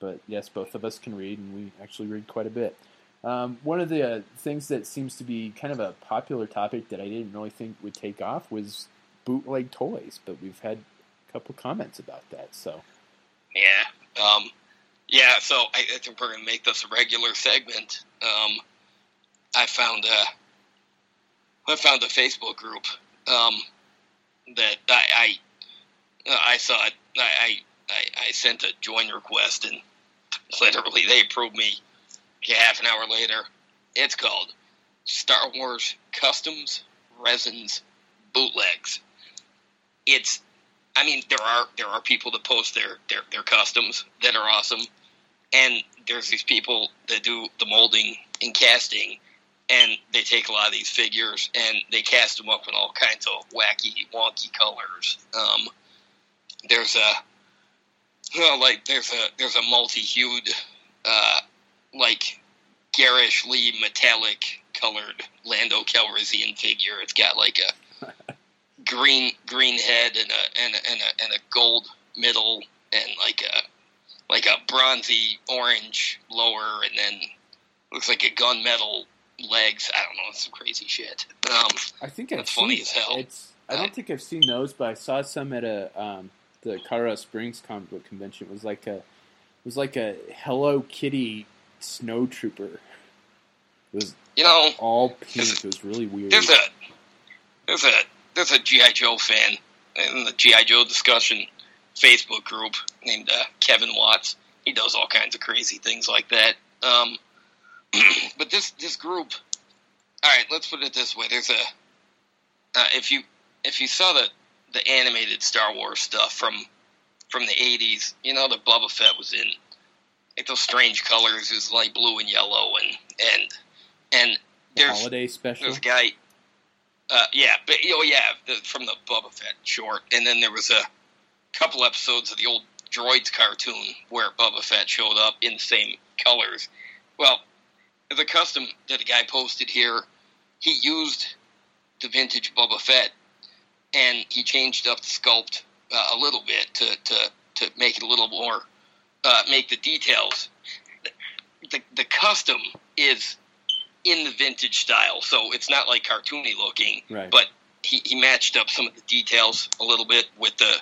But yes, both of us can read, and we actually read quite a bit. Um, one of the uh, things that seems to be kind of a popular topic that I didn't really think would take off was bootleg toys, but we've had a couple comments about that. So Yeah. Um, yeah, so I, I think we're going to make this a regular segment. Um, I found a, I found a Facebook group um, that I, I, I. I, I, I, I sent a join request, and literally they approved me half an hour later. It's called Star Wars Customs Resins Bootlegs. It's I mean, there are there are people that post their, their, their customs that are awesome, and there's these people that do the molding and casting, and they take a lot of these figures and they cast them up in all kinds of wacky, wonky colors. Um, there's a well, like there's a there's a multi-hued, uh, like garishly metallic colored Lando Calrissian figure. It's got like a green green head and a and a, and a, and a gold middle and like a like a bronzy orange lower and then looks like a gunmetal legs. I don't know, it's some crazy shit. Um, I think I've That's seen funny as hell. It's I don't think I've seen those, but I saw some at a um, the Colorado Springs comic book convention. Was like a it was like a Hello Kitty snow trooper. It was you know, all pink. It was really weird. there's a there's a there's a GI Joe fan in the GI Joe discussion Facebook group named uh, Kevin Watts. He does all kinds of crazy things like that. Um, but this this group, all right, let's put it this way: there's a uh, if you if you saw the the animated Star Wars stuff from from the '80s, you know the Boba Fett was in like those strange colors, is like blue and yellow, and and and The there's holiday special. there's a guy. Uh, yeah, but oh yeah, the, from the Boba Fett short, and then there was a couple episodes of the old Droids cartoon where Boba Fett showed up in the same colors. Well, the custom that a guy posted here, he used the vintage Boba Fett, and he changed up the sculpt uh, a little bit to to to make it a little more, uh, make the details. The the custom is in the vintage style, so it's not like cartoony looking. Right. But he, he matched up some of the details a little bit with the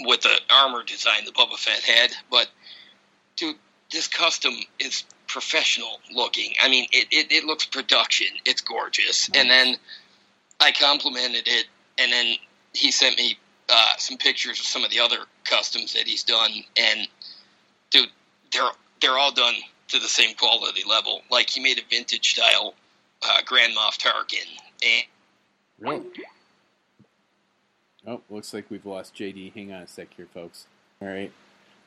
with the armor design that Boba Fett had. But dude, this custom is professional looking. I mean, it, it, it looks production. It's gorgeous. Nice. And then I complimented it, and then he sent me uh, some pictures of some of the other customs that he's done, and dude, they're they're all done to the same quality level. Like he made a vintage style uh, Grand Moff Tarkin, and Really? Oh, looks like we've lost JD. Hang on a sec here, folks. All right.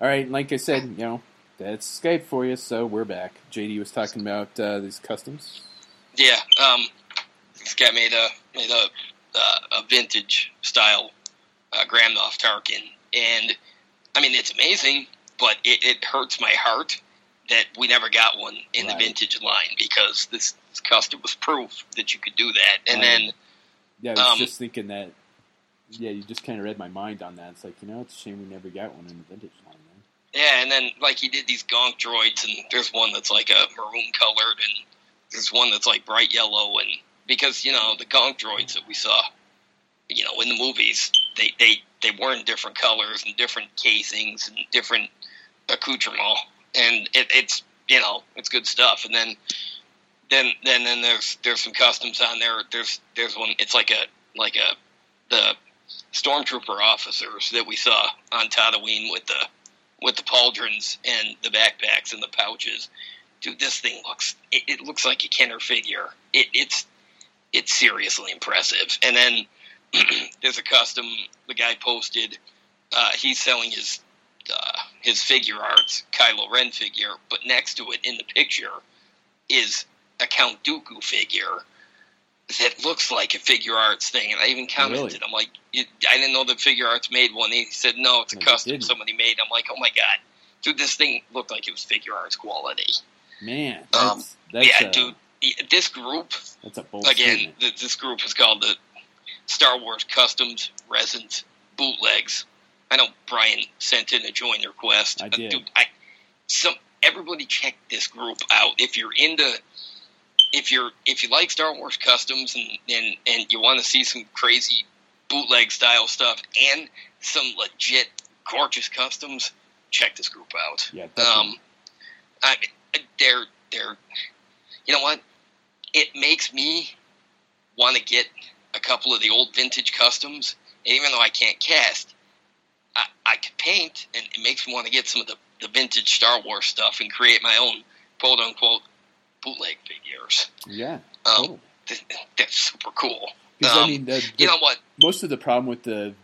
All right, like I said, you know, that's Skype for you, so we're back. JD was talking about uh, these customs. yeah, um, this guy made a made a uh, a vintage style uh, Grand Moff Tarkin, and I mean it's amazing, but it, it hurts my heart that we never got one in Right. the vintage line because this, this custom was proof that you could do that, and Right. then. Yeah, I was Um, just thinking that. Yeah, you just kind of read my mind on that. It's like, you know, it's a shame we never got one in the vintage line, man. Yeah, and then like he did these gonk droids, and there's one that's like a maroon colored, and there's one that's like bright yellow, and because you know the gonk droids that we saw, you know, in the movies, they they they were in different colors and different casings and different accoutrement, and it, it's you know it's good stuff. And then then then then there's there's some customs on there. There's there's one. It's like a like a the stormtrooper officers that we saw on Tatooine with the with the pauldrons and the backpacks and the pouches. Dude, this thing looks it, it looks like a Kenner figure. It, it's it's seriously impressive. And then there's a custom the guy posted. Uh, he's selling his uh, his figure arts Kylo Ren figure, but next to it in the picture is a Count Dooku figure that looks like a figure arts thing. And I even commented, Really? I'm like, you, I didn't know that figure arts made one. He said, no, it's a No, custom somebody made. I'm like, oh my god, dude, this thing looked like it was figure arts quality. Man, Um, that's, that's yeah, a, dude, this group That's a bold again. Th- this group is called the Star Wars Customs Resins Bootlegs. I know Brian sent in a join request. I Uh, did. dude, I, some everybody check this group out if you're into if you're if you like Star Wars customs and and, and you want to see some crazy bootleg style stuff and some legit gorgeous customs, check this group out. Yeah, definitely. Um, I, they're they're, you know what? It makes me want to get a couple of the old vintage customs. And even though I can't cast, I, I could paint, and it makes me want to get some of the, the vintage Star Wars stuff and create my own quote unquote bootleg figures. yeah, Um, totally. th- That's super cool. Because I um, mean, the, the, You know what? most of the problem with the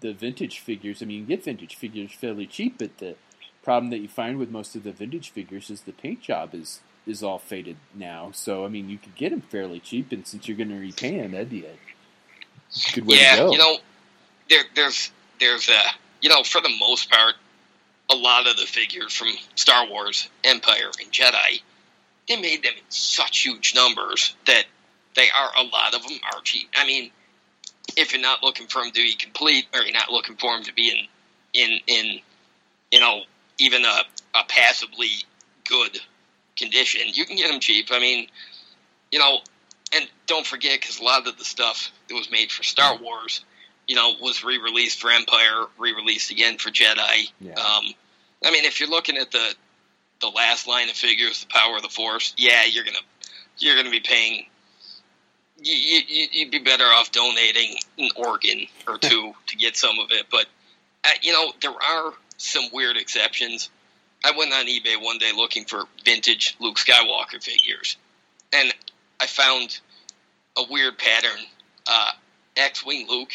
the vintage figures, I mean, you get vintage figures fairly cheap, but the problem that you find with most of the vintage figures is the paint job is is all faded now. So I mean, you could get them fairly cheap, and since you're going to repaint them, that'd be a good way yeah, to go. you know, there, there's there's uh, you know, for the most part, a lot of the figures from Star Wars, Empire, and Jedi, they made them in such huge numbers that they are a lot of them are cheap. I mean, if you're not looking for them to be complete, or you're not looking for them to be in in in you know even a, a passably good condition, you can get them cheap. I mean, you know, and don't forget because a lot of the stuff that was made for Star Wars, you know, was re-released for Empire, re-released again for Jedi. Yeah. Um, I mean, if you're looking at the the last line of figures, the Power of the Force, yeah, you're gonna you're gonna be paying. You, you, you'd be better off donating an organ or two to get some of it, but uh, you know there are some weird exceptions. I went on eBay one day looking for vintage Luke Skywalker figures, and I found a weird pattern. Uh, X-wing Luke,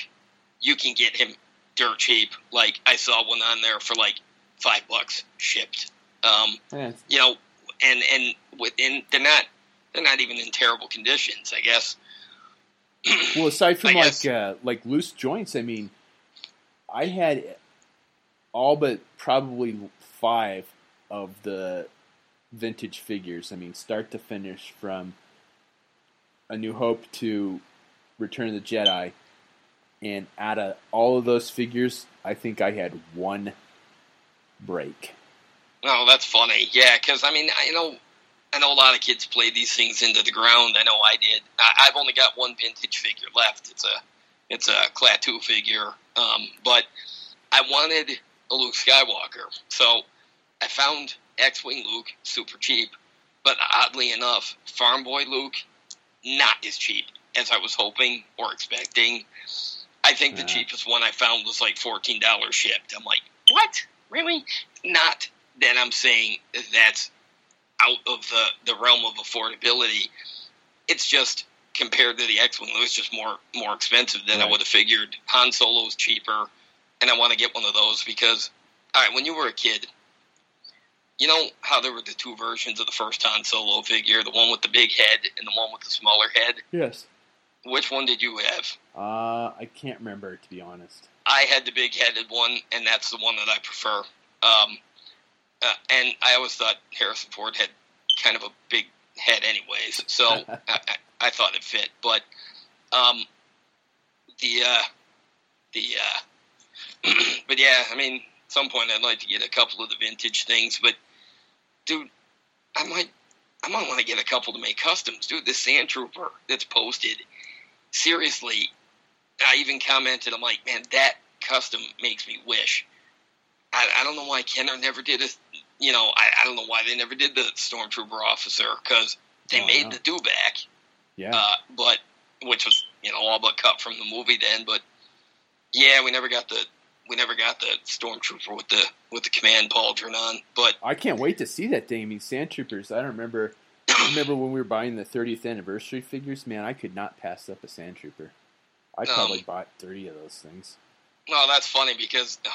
you can get him dirt cheap. Like I saw one on there for like five bucks shipped. Um, Yeah, you know, and and within they're not they're not even in terrible conditions. I guess. well, aside from I like uh, like loose joints, I mean, I had all but probably five of the vintage figures. I mean, start to finish, from A New Hope to Return of the Jedi, and out of all of those figures, I think I had one break. Oh, that's funny. Yeah, because I mean, I know, I know a lot of kids play these things into the ground. I know I did. I, I've only got one vintage figure left. It's a, it's a Klaatu figure. Um, but I wanted a Luke Skywalker, so I found X-wing Luke super cheap, but oddly enough, Farm Boy Luke not as cheap as I was hoping or expecting. I think the cheapest one I found was like fourteen dollars shipped. I'm like, what? Really? Not that I'm saying that's out of the, the realm of affordability. It's just compared to the X Wing, it was just more more expensive than I would have figured. Han Solo's cheaper, and I want to get one of those because, all right, when you were a kid, you know how there were the two versions of the first Han Solo figure, the one with the big head and the one with the smaller head. Yes. Which one did you have? Uh, I can't remember to be honest. I had the big headed one, and that's the one that I prefer. Um, uh, and I always thought Harrison Ford had kind of a big head, anyways, so I, I, I thought it fit. But um, the uh, the uh, but yeah, I mean, at some point I'd like to get a couple of the vintage things, but dude, I might I might want to get a couple to make customs, dude. This Sand Trooper that's posted, seriously, I even commented, I'm like, man, that custom makes me wish. I, I don't know why Kenner never did a, you know, I, I don't know why they never did the Stormtrooper officer because they Oh, made the Dewback, Yeah. uh, but which was you know all but cut from the movie then. But yeah, we never got the we never got the Stormtrooper with the with the command pauldron on. But I can't wait to see that thing. I mean, Sand Troopers. I don't remember. I remember when we were buying the 30th anniversary figures. Man, I could not pass up a Sand Trooper. I Um, probably bought 30 of those things. no, that's funny because.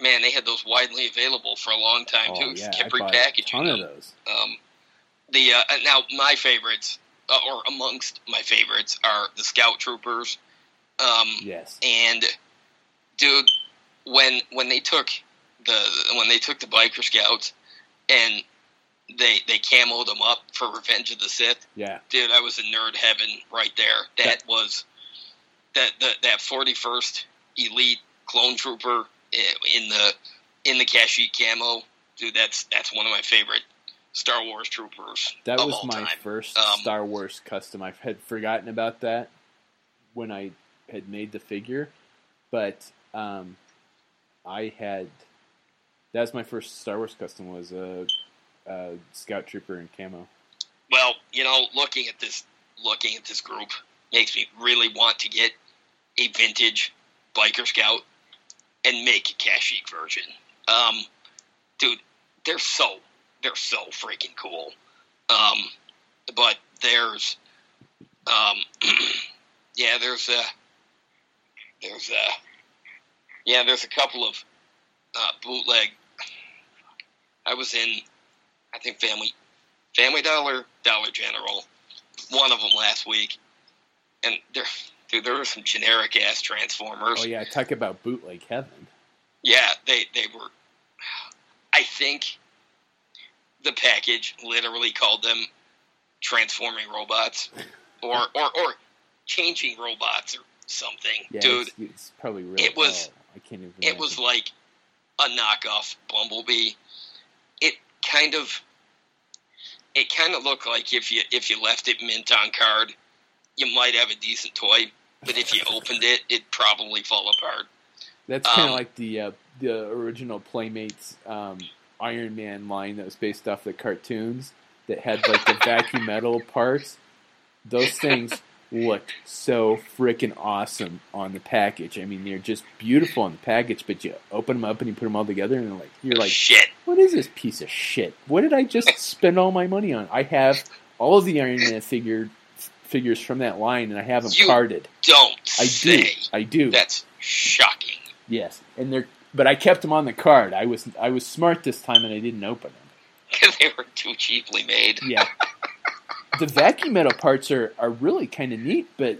Man, they had those widely available for a long time Oh too. yeah, Kept bought a repackaging ton them. of those. Um, the uh, now my favorites, uh, or amongst my favorites, are the Scout Troopers. Um, Yes. and dude, when when they took the when they took the biker scouts and they they camoed them up for Revenge of the Sith, Yeah. dude, I was in nerd heaven right there. That was that that that forty first elite clone trooper in the in the Kashyyyk camo, dude. That's that's one of my favorite Star Wars troopers That was my time. first Um, Star Wars custom. I had forgotten about that when I had made the figure, but um, I had that was my first Star Wars custom was a, a Scout Trooper in camo. Well, you know, looking at this, looking at this group makes me really want to get a vintage biker scout and make a Kashyyyk version. Um, dude, they're so they're so freaking cool. Um, but there's, um, yeah, there's a there's a yeah, there's a couple of uh, bootleg. I was in, I think Family Family Dollar, Dollar General, one of them last week, and there, dude, there were some generic ass Transformers. Oh yeah, talk about bootleg heaven. Yeah, they they were. I think the package literally called them transforming robots, or or or changing robots or something, Yeah, dude. it's, it's probably really. it was- oh, I can't even. It was like a knockoff Bumblebee. It kind of it kind of looked like if you if you left it mint on card, you might have a decent toy, but if you opened it, it'd probably fall apart. That's kind of um, like the uh, the original Playmates um, Iron Man line that was based off the cartoons that had like the vacuum metal parts. Those things looked so freaking awesome on the package. I mean, they're just beautiful on the package, but you open them up and you put them all together, and like you're like, shit. what is this piece of shit? What did I just spend all my money on? I have all of the Iron Man figure figures from that line, and I have them You carded. Don't I do. say I do. that's shocking. Yes, and they're but I kept them on the card. I was I was smart this time, and I didn't open them. because they were too cheaply made. Yeah, the vacuum metal parts are are really kind of neat, but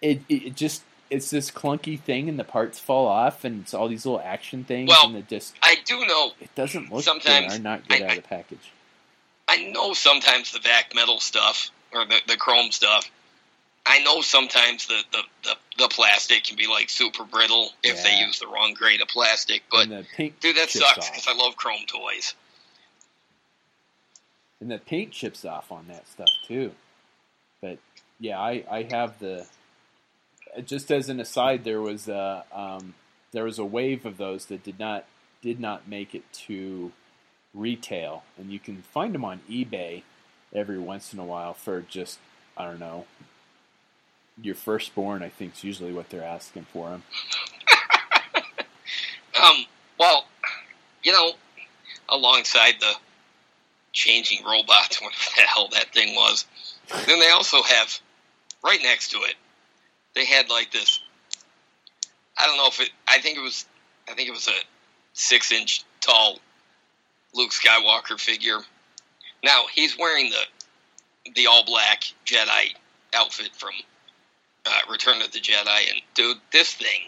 it it just it's this clunky thing, and the parts fall off, and it's all these little action things, Well, and it just I do know. it doesn't look sometimes good not good I- out of the package. I know sometimes the vac metal stuff or the, the chrome stuff. I know sometimes the, the, the, the plastic can be like super brittle if they use the wrong grade of plastic. But the dude, that sucks because I love chrome toys. And the paint chips off on that stuff too. But yeah, I, I have the. Just as an aside, there was a um, there was a wave of those that did not did not make it to retail, and you can find them on eBay every once in a while for just I don't know. Your firstborn, I think, is usually what they're asking for them. Um, well, you know, alongside the changing robots, whatever the hell that thing was, then they also have right next to it. They had like this. I don't know if it. I think it was. I think it was a six-inch tall Luke Skywalker figure. Now he's wearing the the all black Jedi outfit from uh, Return of the Jedi, and dude, this thing,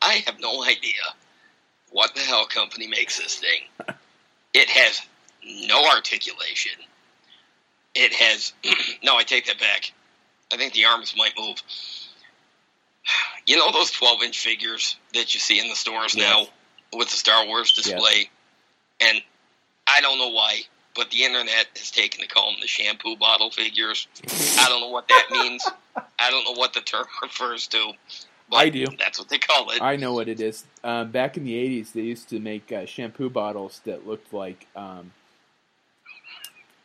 I have no idea what the hell company makes this thing. it has no articulation. It has no. I take that back. I think the arms might move. You know those twelve-inch figures that you see in the stores Yes. now with the Star Wars display, and I don't know why, but the internet has taken to call them the shampoo bottle figures. I don't know what that means. I don't know what the term refers to. But I do. That's what they call it. I know what it is. Um, back in the '80s, they used to make uh, shampoo bottles that looked like um,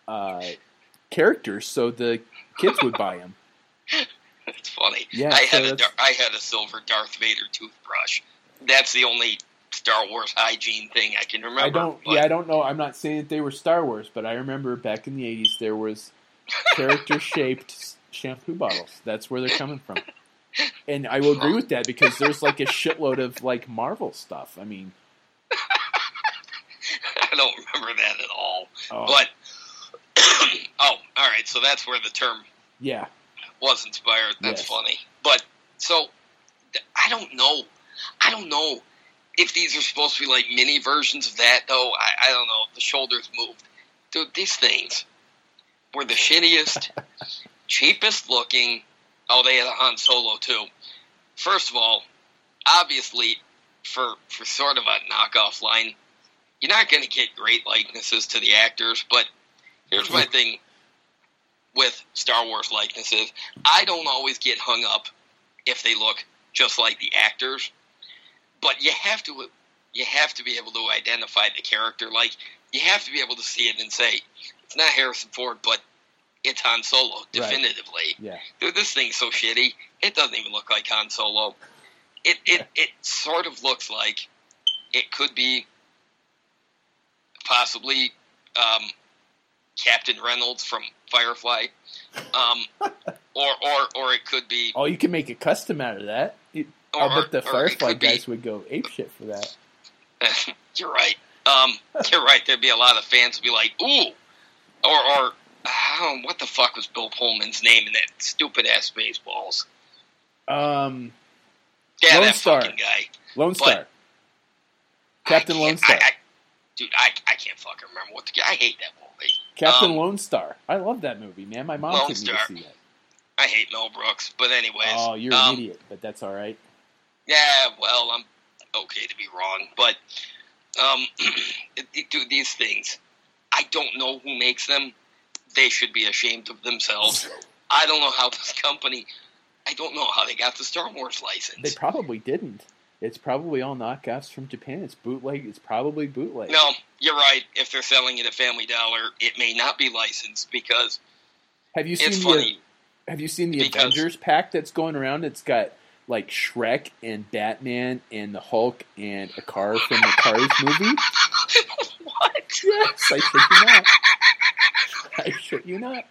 uh, characters, so the kids would buy them. That's funny. Yeah, I so had a I had a silver Darth Vader toothbrush. That's the only Star Wars hygiene thing I can remember. I don't. but- Yeah, I don't know. I'm not saying that they were Star Wars, but I remember back in the '80s there was character-shaped shampoo bottles. That's where they're coming from. And I will agree with that because there's like a shitload of like Marvel stuff. I mean, I don't remember that at all. oh, But oh, all right. So that's where the term yeah, was inspired. That's Yes. funny. But so I don't know. I don't know if these are supposed to be like mini versions of that. Though I, I don't know. The shoulders moved, dude. These things were the shittiest, cheapest looking. Oh, they had a Han Solo too. First of all, obviously, for for sort of a knockoff line, you're not going to get great likenesses to the actors. But here's my thing with Star Wars likenesses. I don't always get hung up if they look just like the actors, but you have to you have to be able to identify the character. Like you have to be able to see it and say it's not Harrison Ford, but it's Han Solo definitively. yeah. Dude, this thing's so shitty. It doesn't even look like Han Solo. It it it sort of looks like it could be possibly um, Captain Reynolds from Firefly, um, or or or it could be. Oh, you can make a custom out of that. You- Or, I'll bet the Firefly could be- guys would go apeshit for that. you're right. Um, you're right. There'd be a lot of fans would be like, "Ooh," or or oh, what the fuck was Bill Pullman's name in that stupid ass Spaceballs? Um, Yeah, Lone that Star. fucking guy. Lone But- Star, Captain Lone Starr, I, I, dude, I, I can't fucking remember what the I hate that movie. Captain um, Lone Starr. I love that movie, man. My mom Lone took me to Star. see it. I hate Mel Brooks, but anyways. Oh, you're um, an idiot, but that's all right. Yeah, well, I'm okay to be wrong, but um, it, it- dude, these things, I don't know who makes them. They should be ashamed of themselves. I don't know how this company. I don't know how they got the Star Wars license. They probably didn't. It's probably all knockoffs from Japan. It's bootleg. It's probably bootleg. no, you're right. If they're selling it at Family Dollar, it may not be licensed because Have you seen it's the funny. Have you seen the because- Avengers pack that's going around? It's got like Shrek and Batman and the Hulk and a car from the Cars movie. what? Yes, I shit you not. I shit you not.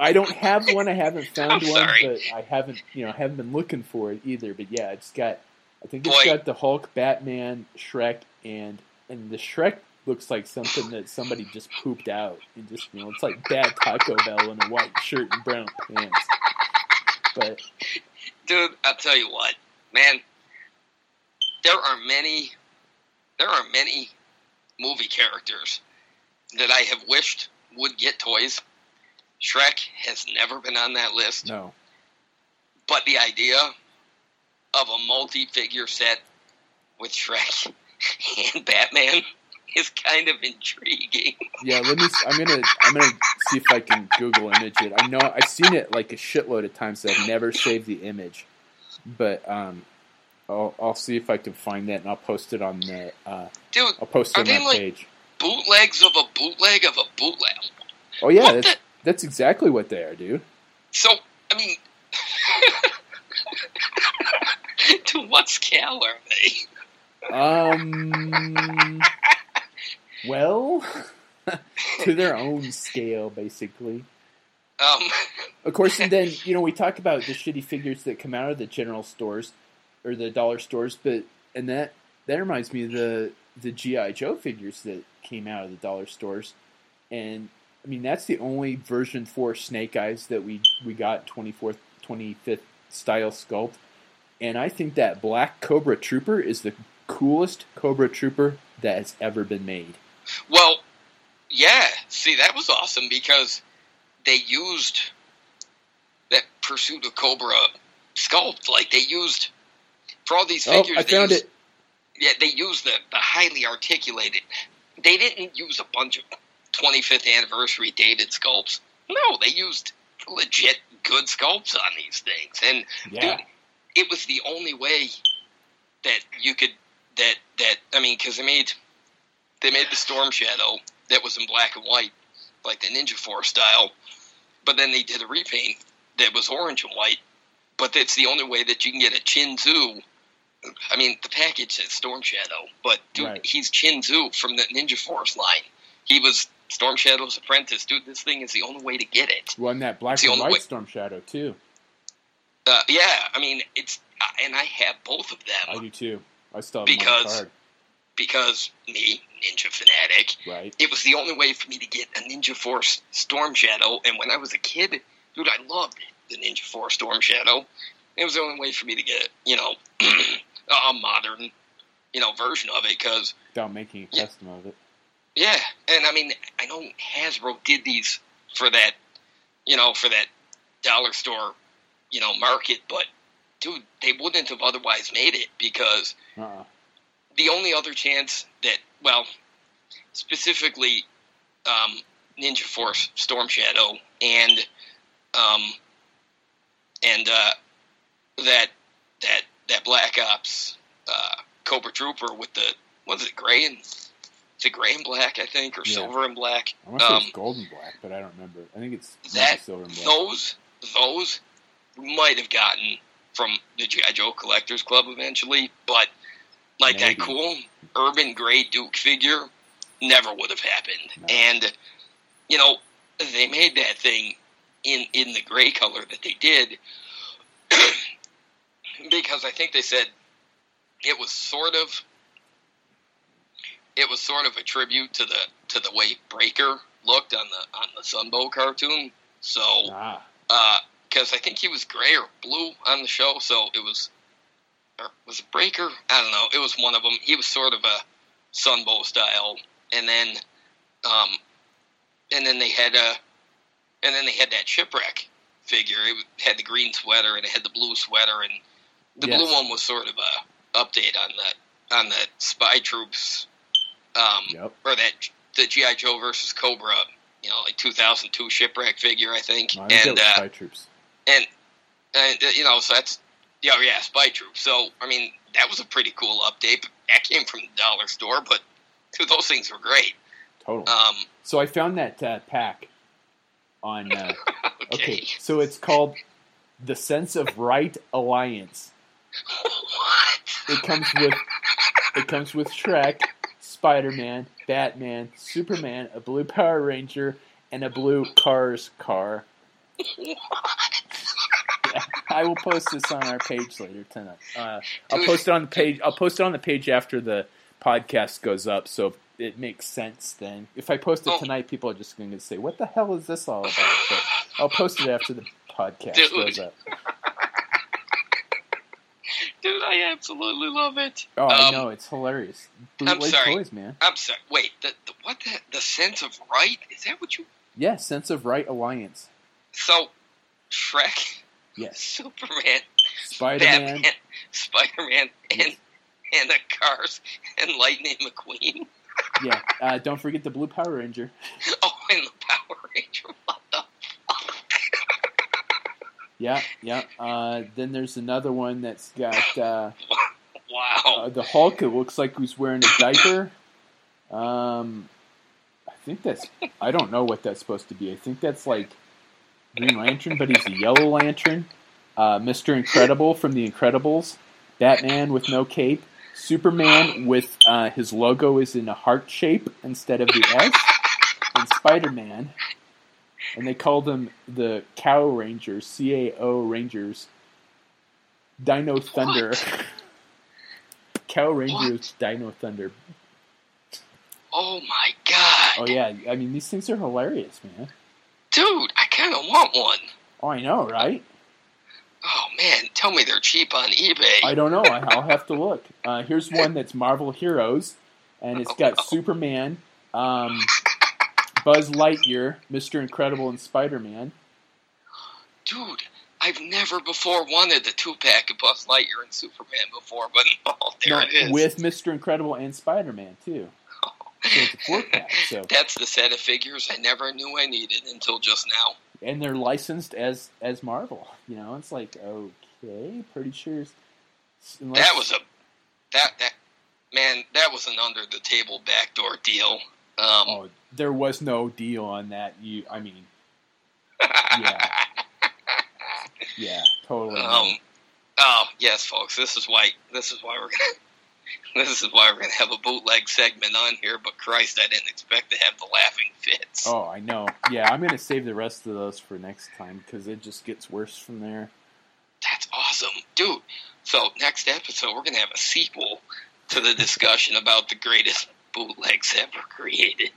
I don't have one. I haven't found one, but I haven't. You know, I haven't been looking for it either. But yeah, it's got. I think it's Boy. got the Hulk, Batman, Shrek, and and the Shrek looks like something that somebody just pooped out and just you know it's like bad Taco Bell in a white shirt and brown pants. But Dude, I'll tell you what, man. There are many, there are many movie characters that I have wished would get toys. Shrek has never been on that list, no, but the idea of a multi-figure set with Shrek and Batman is kind of intriguing. yeah. Let me. I'm gonna. I'm gonna see if I can Google image it. I know I've seen it like a shitload of times. That I've never saved the image, but um, I'll, I'll see if I can find that and I'll post it on the. Uh, Dude, I'll post it on that like, page. bootlegs of a bootleg of a bootleg. Oh yeah, that's, the- that's exactly what they are, dude. So I mean, to what scale are they? Um, well, to their own scale, basically. Um, Of course, and then you know we talk about the shitty figures that come out of the general stores or the dollar stores, but and that that reminds me of the the GI Joe figures that came out of the dollar stores, and I mean that's the only version four Snake Eyes that we we got twenty fourth twenty fifth style sculpt, and I think that Black Cobra Trooper is the coolest Cobra Trooper that has ever been made. well, yeah. See, that was awesome because they used that Pursuit of Cobra sculpt. Like they used for all these figures. Oh, figures. I they found used, it. Yeah, they used the, the highly articulated. They didn't use a bunch of 25th anniversary dated sculpts. No, they used legit good sculpts on these things, and Yeah, dude, it was the only way that you could that that I mean, because they made they made the Storm Shadow that was in black and white, like the Ninja Force style, but then they did a repaint that was orange and white. But that's the only way that you can get a Chinzu. I mean, the package says Storm Shadow, but dude, Right. he's Chinzu from the Ninja Force line. He was Storm Shadow's apprentice, dude. This thing is the only way to get it. well, and that Black It's and White way- Storm Shadow too. Uh, yeah, I mean, it's and I have both of them. I do too. I still have them on Because- because me, Ninja Fanatic, right? it was the only way for me to get a Ninja Force Storm Shadow. And when I was a kid, dude, I loved the Ninja Force Storm Shadow. It was the only way for me to get, you know, a modern, you know, version of it. Because Without making a Yeah. custom of it. yeah, and I mean, I know Hasbro did these for that, you know, for that dollar store, you know, market, but dude, they wouldn't have otherwise made it because Uh-uh. the only other chance that, well, specifically um, Ninja Force Storm Shadow and um, and uh, that that that Black Ops uh, Cobra Trooper with the was it gray and is it gray and black I think or Yeah. silver and black I want to say Um, it's gold and black, but I don't remember. I think it's That- silver and black. those those might have gotten from the GI Joe Collectors Club eventually, but like Maybe. that cool urban gray Duke figure never would have happened. No. And you know, they made that thing in in the gray color that they did because I think they said it was sort of it was sort of a tribute to the to the way Breaker looked on the on the Sunbow cartoon. So Ah, because I think he was gray or blue on the show, so it was, or was it Breaker? I don't know. It was one of them. He was sort of a Sunbow style, and then, um, and then they had a, and then they had that shipwreck figure. It had the green sweater and it had the blue sweater, and the Yes. blue one was sort of a update on the on the spy troops, um, yep. or that the GI Joe versus Cobra. You know, like 2002 shipwreck figure, I think, No, I and uh, Spy Troops. And and uh, you know, so that's yeah, yeah, Spy Troop. So I mean, that was a pretty cool update. But that came from the dollar store, but dude, those things were great. Total. Um, so I found that uh, pack on. Uh, okay. okay, so it's called the Sense of Right Alliance. what? It comes with it comes with Shrek, Spider Man, Batman, Superman, a blue Power Ranger, and a blue Cars car. I will post this on our page later tonight. Uh, I'll post it on the page. I'll post it on the page after the podcast goes up, so it makes sense. Then, if I post it Oh. tonight, people are just going to say, "What the hell is this all about?" But I'll post it after the podcast Dude. goes up. Dude, I absolutely love it. Oh, I Um, know it's hilarious. I'm sorry. toys, man. I'm sorry. Wait, the, the what? The, the sense of right? Is that what you? Yeah, Sense of Right Alliance. So, Shrek, Yes, Superman, Spider Man. Batman, Spider Man, and and the Cars and Lightning McQueen. Yeah, uh, don't forget the Blue Power Ranger. Oh, and the Power Ranger. What the fuck? Yeah, yeah. Uh, then there's another one that's got uh, Wow. uh, the Hulk. It looks like who's wearing a diaper. Um, I think that's. I don't know what that's supposed to be. I think that's like Green Lantern, but he's a Yellow Lantern. Uh, Mister Incredible from The Incredibles. Batman with no cape. Superman with uh, his logo is in a heart shape instead of the S. And Spider Man. And they called them the Cow Rangers, C A O Rangers. Dino Thunder. Cow Rangers, Dino Thunder. Oh my god. Oh yeah, I mean these things are hilarious, man. Dude, kind of want one. Oh, I know, right? Oh man, tell me they're cheap on eBay. I don't know. I'll have to look. Uh, here's one that's Marvel Heroes, and it's got Superman, um, Buzz Lightyear, Mister Incredible, and Spider Man. Dude, I've never before wanted the two pack of Buzz Lightyear and Superman before, but oh, there it is. with Mister Incredible and Spider Man too. So it's a pack. So That's the set of figures I never knew I needed until just now. And they're licensed as as Marvel. You know, it's like okay, pretty sure. Unless, That was a that that man, that was an under the table backdoor deal. Um, oh, there was no deal on that. You, I mean, yeah. yeah, totally. um, oh yes, folks, this is why this is why we're gonna this is why we're gonna have a bootleg segment on here. But Christ, I didn't expect to have the laughing fits. Oh, I know. Yeah, I'm gonna save the rest of those for next time because it just gets worse from there. That's awesome, dude. So next episode, we're gonna have a sequel to the discussion about the greatest bootlegs ever created.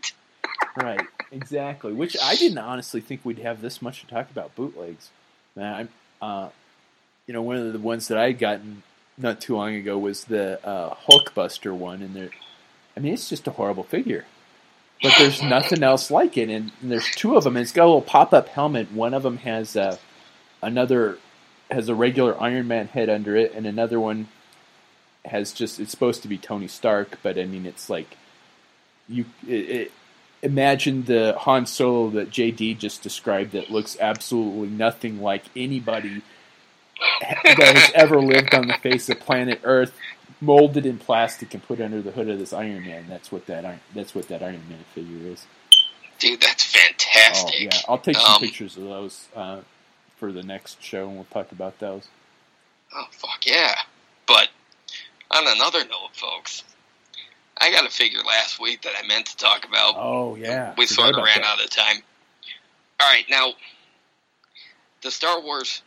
Right, exactly. Which I didn't honestly think we'd have this much to talk about bootlegs. Man, I'm, uh, you know, one of the ones that I had gotten not too long ago was the uh, Hulkbuster one, and there, I mean, it's just a horrible figure. But there's nothing else like it, and, and there's two of them. And it's got a little pop-up helmet. One of them has uh, another has a regular Iron Man head under it, and another one has just it's supposed to be Tony Stark, but I mean it's like you it, it, imagine the Han Solo that JD just described that looks absolutely nothing like anybody that has ever lived on the face of planet Earth, molded in plastic and put under the hood of this Iron Man. That's what that Iron, that's what that Iron Man figure is. Dude, that's Oh fantastic. yeah, I'll take some Um, pictures of those uh, for the next show, and we'll talk about those. Oh fuck yeah! But on another note, folks, I got a figure last week that I meant to talk about. Oh yeah, we sort of ran that. out of time. All right, now the Star Wars,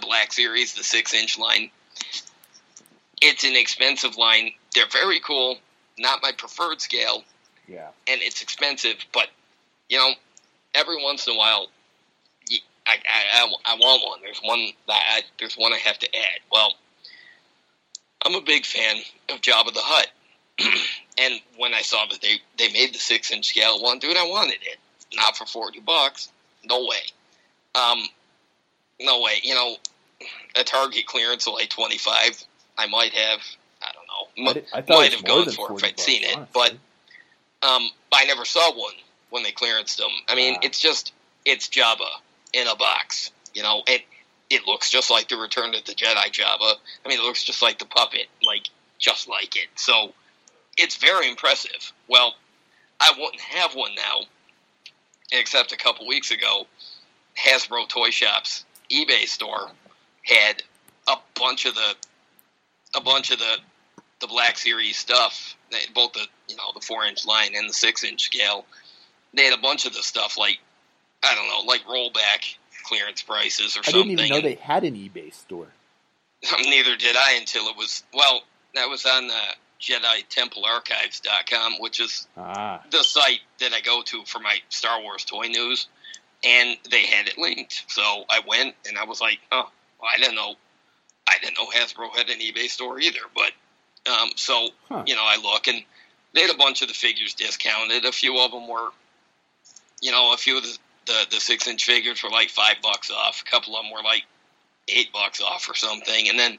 the Black Series, the six-inch line. It's an expensive line. They're very cool. Not my preferred scale, Yeah, and it's expensive. But you know, every once in a while, I want one. There's one that I, there's one I have to add. Well, I'm a big fan of Jabba the Hutt, and when I saw that they they made the six inch scale one, dude, I wanted it. Not for forty bucks. No way. Um, no way. You know, a Target clearance of like twenty five. I might have. I don't know. I, did, I thought might have gone for it if I'd seen it, honestly. but um, I never saw one when they clearanced them. I mean, it's just it's Jabba in a box. You know, it it looks just like the Return of the Jedi Jabba. I mean, it looks just like the puppet, like just like it. So it's very impressive. Well, I wouldn't have one now, except a couple weeks ago, Hasbro Toy Shop's eBay store had a bunch of the a bunch of the the Black Series stuff, both the you know the four inch line and the six inch scale. They had a bunch of the stuff like I don't know, like rollback clearance prices or I something. I didn't even know they had an eBay store. Neither did I until it was well. That was on the JediTempleArchives.com, which is Ah, the site that I go to for my Star Wars toy news, and they had it linked. So I went and I was like, oh, well, I didn't know, I didn't know Hasbro had an eBay store either. But um, so Huh. you know, I look and they had a bunch of the figures discounted. A few of them were, you know, a few of the the, the six inch figures were like five bucks off. A couple of them were like eight bucks off or something, and then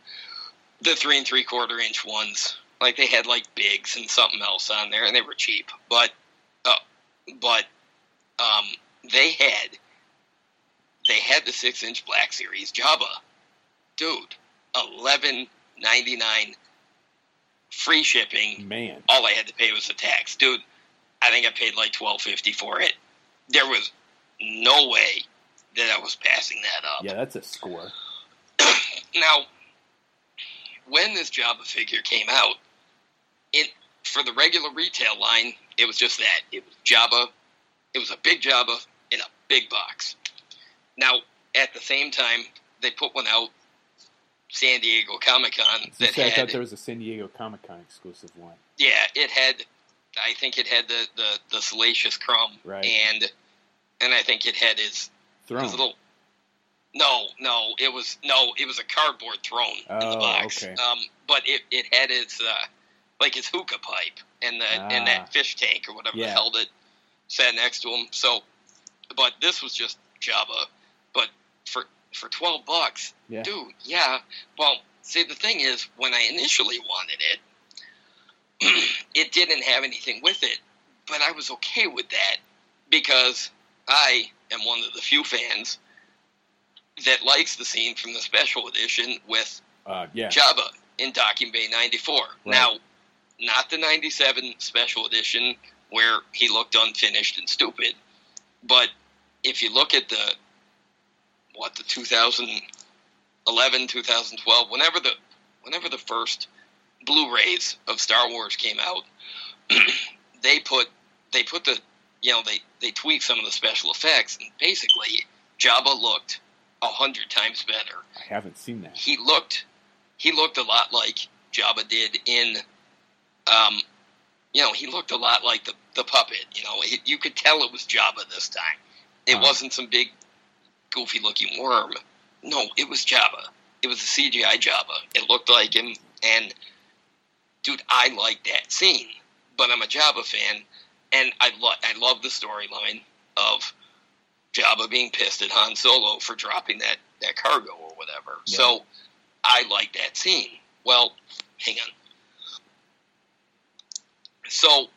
the three and three quarter inch ones, like they had like Biggs and something else on there, and they were cheap. But, uh, but, um, they had they had the six inch Black Series Jabba, dude, eleven ninety nine, free shipping. man. All I had to pay was the tax, dude. I think I paid like twelve fifty for it. There was no way that I was passing that up. Yeah, that's a score. Now, when this Jabba figure came out, it for the regular retail line, it was just that. It was Jabba. It was a big Jabba in a big box. Now, at the same time, they put one out, San Diego Comic Con, that I thought there was a San Diego Comic Con exclusive one. yeah, it had. I think it had the the, the Salacious Crumb, Right. and and I think it had his Throne. his little. No, no, it was no, it was a cardboard throne in the Oh, box. okay. Um, but it it had its uh, like his hookah pipe and the and Ah. that fish tank or whatever Yeah. the hell that sat next to him. So, but this was just Jabba. But for for twelve bucks, Yeah. dude, yeah. Well, see, the thing is, when I initially wanted it, it didn't have anything with it, but I was okay with that because I am one of the few fans that likes the scene from the special edition with Uh, yeah. Jabba in Docking Bay 94. Now, not the 97 special edition where he looked unfinished and stupid, but if you look at the, what, the 2011, 2012, whenever the, whenever the first Blu-rays of Star Wars came out, they put, they put the, you know, they, they tweaked some of the special effects, and basically, Jabba looked a hundred times better I haven't seen that. he looked he looked a lot like Jabba did in um you know he looked a lot like the the puppet you know it, you could tell it was Jabba this time it Huh. wasn't some big goofy looking worm no it was Jabba it was a CGI Jabba it looked like him and dude I like that scene but I'm a Jabba fan and I lo- I love the storyline of Jabba being pissed at Han Solo for dropping that, that cargo or whatever. Yeah. So I like that scene. Well, hang on. So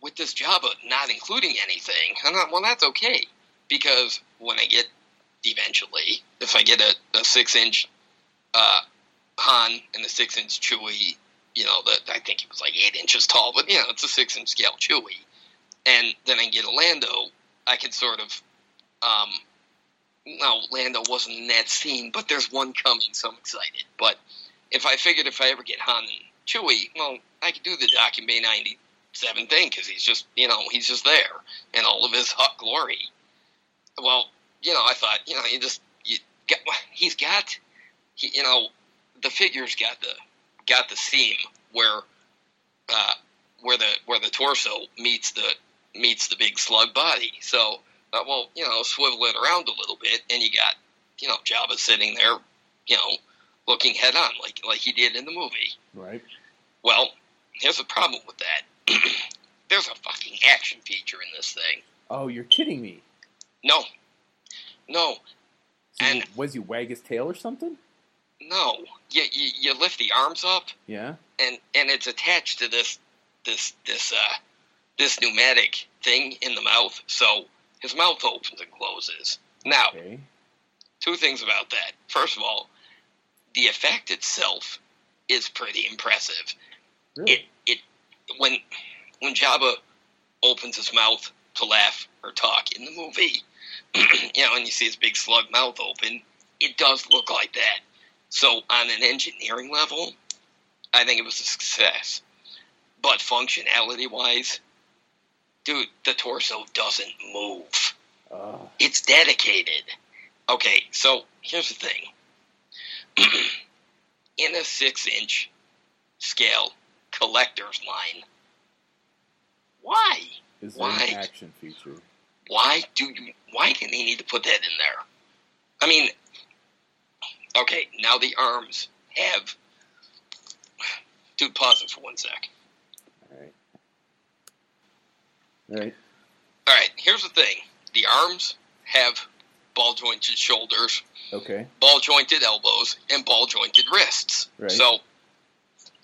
with this Jabba not including anything, I'm not, well, that's okay because when I get eventually, if I get a, a six inch uh, Han and a six inch Chewie, you know, that I think it was like eight inches tall, but you know, it's a six inch scale Chewie, and then I get a Lando, I can sort of, um, no, Lando wasn't in that scene, but there's one coming, so I'm excited. But if I figured if I ever get Han and Chewie, well, I could do the Bay 97 thing because he's just, you know, he's just there in all of his hot glory. Well, you know, I thought, you know, you just, you he's got, he, you know, the figure's got the, got the seam where, uh, where the where the torso meets the meets the big slug body. So, uh, well, you know, swivel it around a little bit, and you got, you know, Jabba sitting there, you know, looking head on like like he did in the movie. Right. Well, here's the problem with that. There's a fucking action feature in this thing. Oh, you're kidding me. No, no, So And- was he wag his tail or something? no. You, you you lift the arms up, Yeah. and and it's attached to this this this uh this pneumatic thing in the mouth. So his mouth opens and closes. Now, Okay. two things about that. First of all, the effect itself is pretty impressive. Really? It it when when Jabba opens his mouth to laugh or talk in the movie, you know, and you see his big slug mouth open, it does look like that. So on an engineering level, I think it was a success. But functionality wise, dude, the torso doesn't move. Oh, It's dedicated. Okay, so here's the thing. In a six inch scale collector's line, why? is there Why? an action feature? Why do you why did they need to put that in there? I mean Okay, now the arms have dude pause it for one sec. All right. All right. All right, here's the thing. The arms have ball jointed shoulders Okay. ball jointed elbows and ball jointed wrists. Right. So,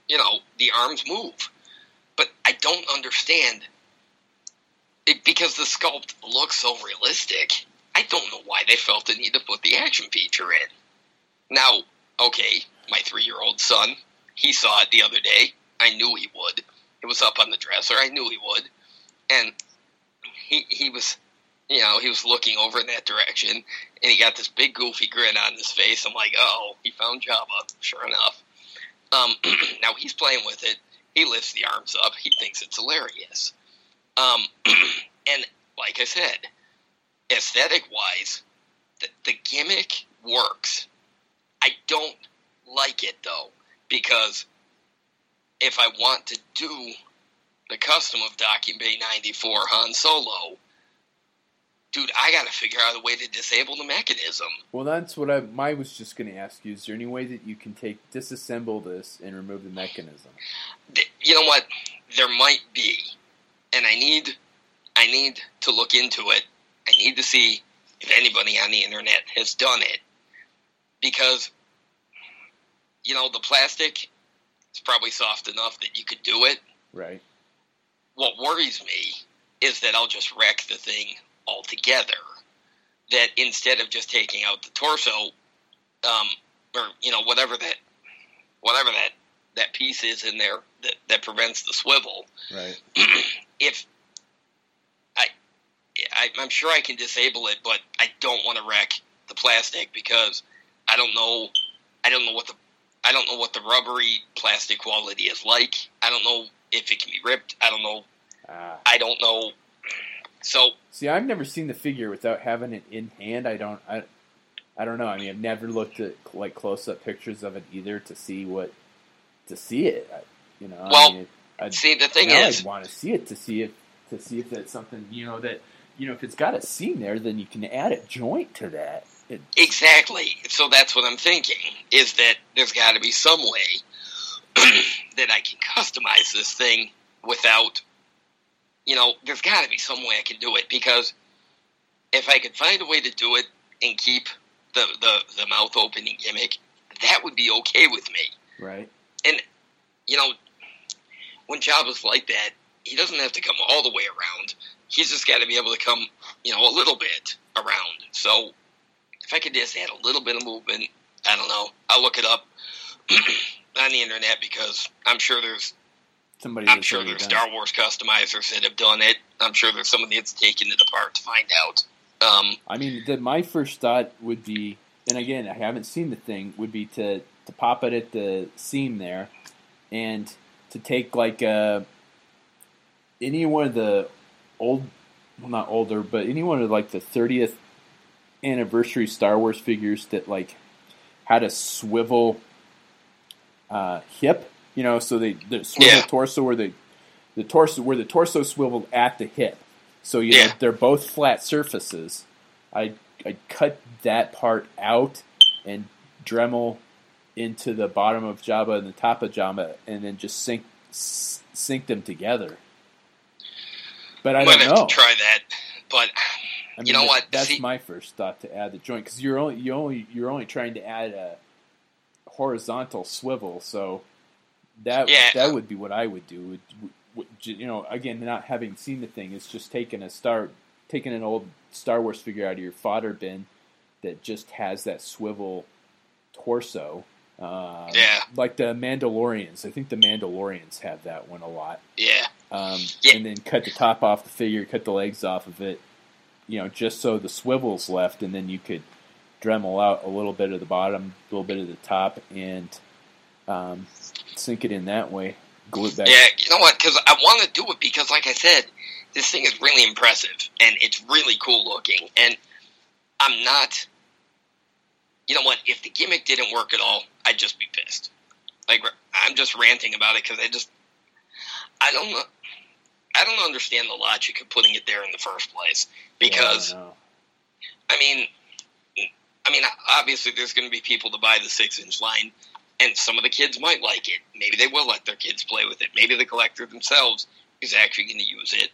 you know, the arms move. But I don't understand it because the sculpt looks so realistic. I don't know why they felt the need to put the action feature in. Now, okay, my three year old son, he saw it the other day. I knew he would. It was up on the dresser. I knew he would. and he he was, you know, he was looking over in that direction, and he got this big goofy grin on his face. I'm like, oh, he found Jabba. Sure enough. Um, now he's playing with it. He lifts the arms up. He thinks it's hilarious. Um, and like I said, aesthetic wise, the, the gimmick works. I don't like it though because if I want to do the custom of Bay 94 Han Solo, dude, I got to figure out a way to disable the mechanism. Well, that's what I, I was just going to ask you. Is there any way that you can take disassemble this and remove the mechanism? You know what? There might be, and I need I need to look into it. I need to see if anybody on the internet has done it because you know the plastic is probably soft enough that you could do it. Right. What worries me is that I'll just wreck the thing altogether. That instead of just taking out the torso, um, or you know whatever that whatever that that piece is in there that, that prevents the swivel. Right. if I, I, I'm sure I can disable it, but I don't want to wreck the plastic because I don't know. I don't know what the I don't know what the rubbery plastic quality is like. I don't know if it can be ripped. I don't know. Ah. I don't know. So See, I've never seen the figure without having it in hand. I don't. I, I don't know. I mean, I've never looked at like close up pictures of it either to see what to see it. I, you know. Well, I mean, I'd, see, the thing now is, I'd want to see it to see if to see if that's something you know that you know if it's got a seam there, then you can add a joint to that. It, Exactly. So that's what I'm thinking is that there's got to be some way that I can customize this thing without, you know, there's got to be some way I can do it because if I could find a way to do it and keep the, the, the mouth opening gimmick, that would be okay with me. right. And, you know, when Jabba's like that, he doesn't have to come all the way around. He's just got to be able to come, you know, a little bit around. So if I could just add a little bit of movement, I don't know. I'll look it up on the internet because I'm sure there's Somebody. I'm sure there's Star Wars customizers that have done it. I'm sure there's somebody that's taken it apart to find out. Um. I mean, the, my first thought would be, and again, I haven't seen the thing. Would be to to pop it at the seam there, and to take like uh, any one of the old, well, not older, but any one of like the 30th anniversary Star Wars figures that like had a swivel uh, hip, you know, so they the swivel Yeah. torso where the the torso where the torso swiveled at the hip. So you know Yeah. they're both flat surfaces. I I cut that part out and Dremel into the bottom of Jabba and the top of Jabba, and then just sync sync them together. But I don't know. to try that, but I mean, You know that- what? That's See- my first thought to add the joint because you're only you only you're only trying to add a horizontal swivel, so that Yeah. that would be what I would do. You know, again, not having seen the thing, it's just taking a star, taking an old Star Wars figure out of your fodder bin that just has that swivel torso. Um, Yeah. like the Mandalorians. I think the Mandalorians have that one a lot yeah, um, Yeah. and then cut the top off the figure, cut the legs off of it, you know, just so the swivel's left, and then you could Dremel out a little bit of the bottom, a little bit of the top, and um, sink it in that way. Glue it back. yeah. You know what? Because I want to do it because, like I said, this thing is really impressive and it's really cool looking. And I'm not. You know what? If the gimmick didn't work at all, I'd just be pissed. Like I'm just ranting about it because I just I don't know. I don't understand the logic of putting it there in the first place because Yeah, I. I mean, I mean, obviously, there's going to be people to buy the six inch line, and some of the kids might like it. Maybe they will let their kids play with it. Maybe the collector themselves is actually going to use it,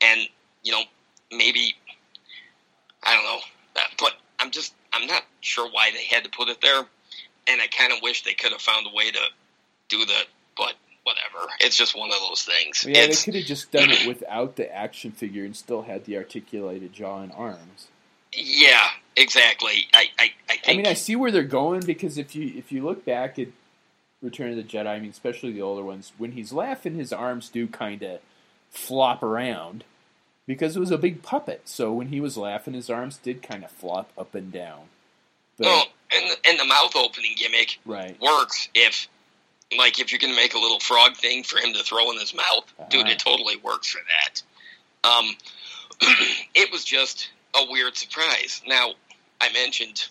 and you know, maybe I don't know, Uh, but I'm just I'm not sure why they had to put it there, and I kind of wish they could have found a way to do the, but whatever. It's just one of those things. yeah, they could have just done it without the action figure and still had the articulated jaw and arms. yeah, exactly. I I, I. I mean, I see where they're going because if you if you look back at Return of the Jedi, I mean, especially the older ones, when he's laughing, his arms do kind of flop around because it was a big puppet. So when he was laughing, his arms did kind of flop up and down. But, well, and and the mouth opening gimmick right. works if like if you're going to make a little frog thing for him to throw in his mouth, uh-huh. dude, it totally works for that. Um, it was just a weird surprise. Now, I mentioned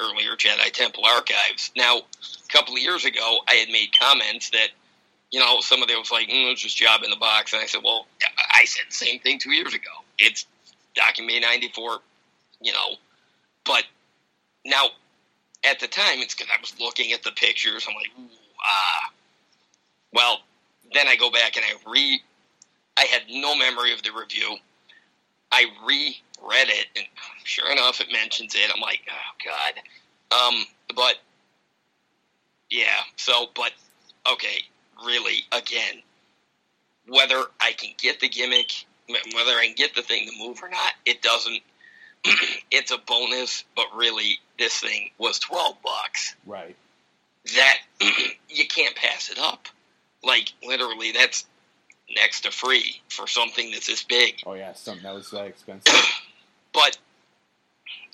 earlier Jedi Temple Archives. Now, a couple of years ago, I had made comments that, you know, somebody was like, mm, it's just Jabba in the box. And I said, well, I said the same thing two years ago. It's Docking Bay 94, you know. But now, at the time, it's because I was looking at the pictures. I'm like, ah. Well, then I go back and I re. I had no memory of the review. I reread it, and sure enough, it mentions it. I'm like, oh god. Um, but yeah. So, but okay, really, again, whether I can get the gimmick, whether I can get the thing to move or not, it doesn't. it's a bonus, but really, this thing was twelve bucks. Right. That you can't pass it up. Like literally, that's next to free for something that's this big. Oh yeah, something that was that expensive. but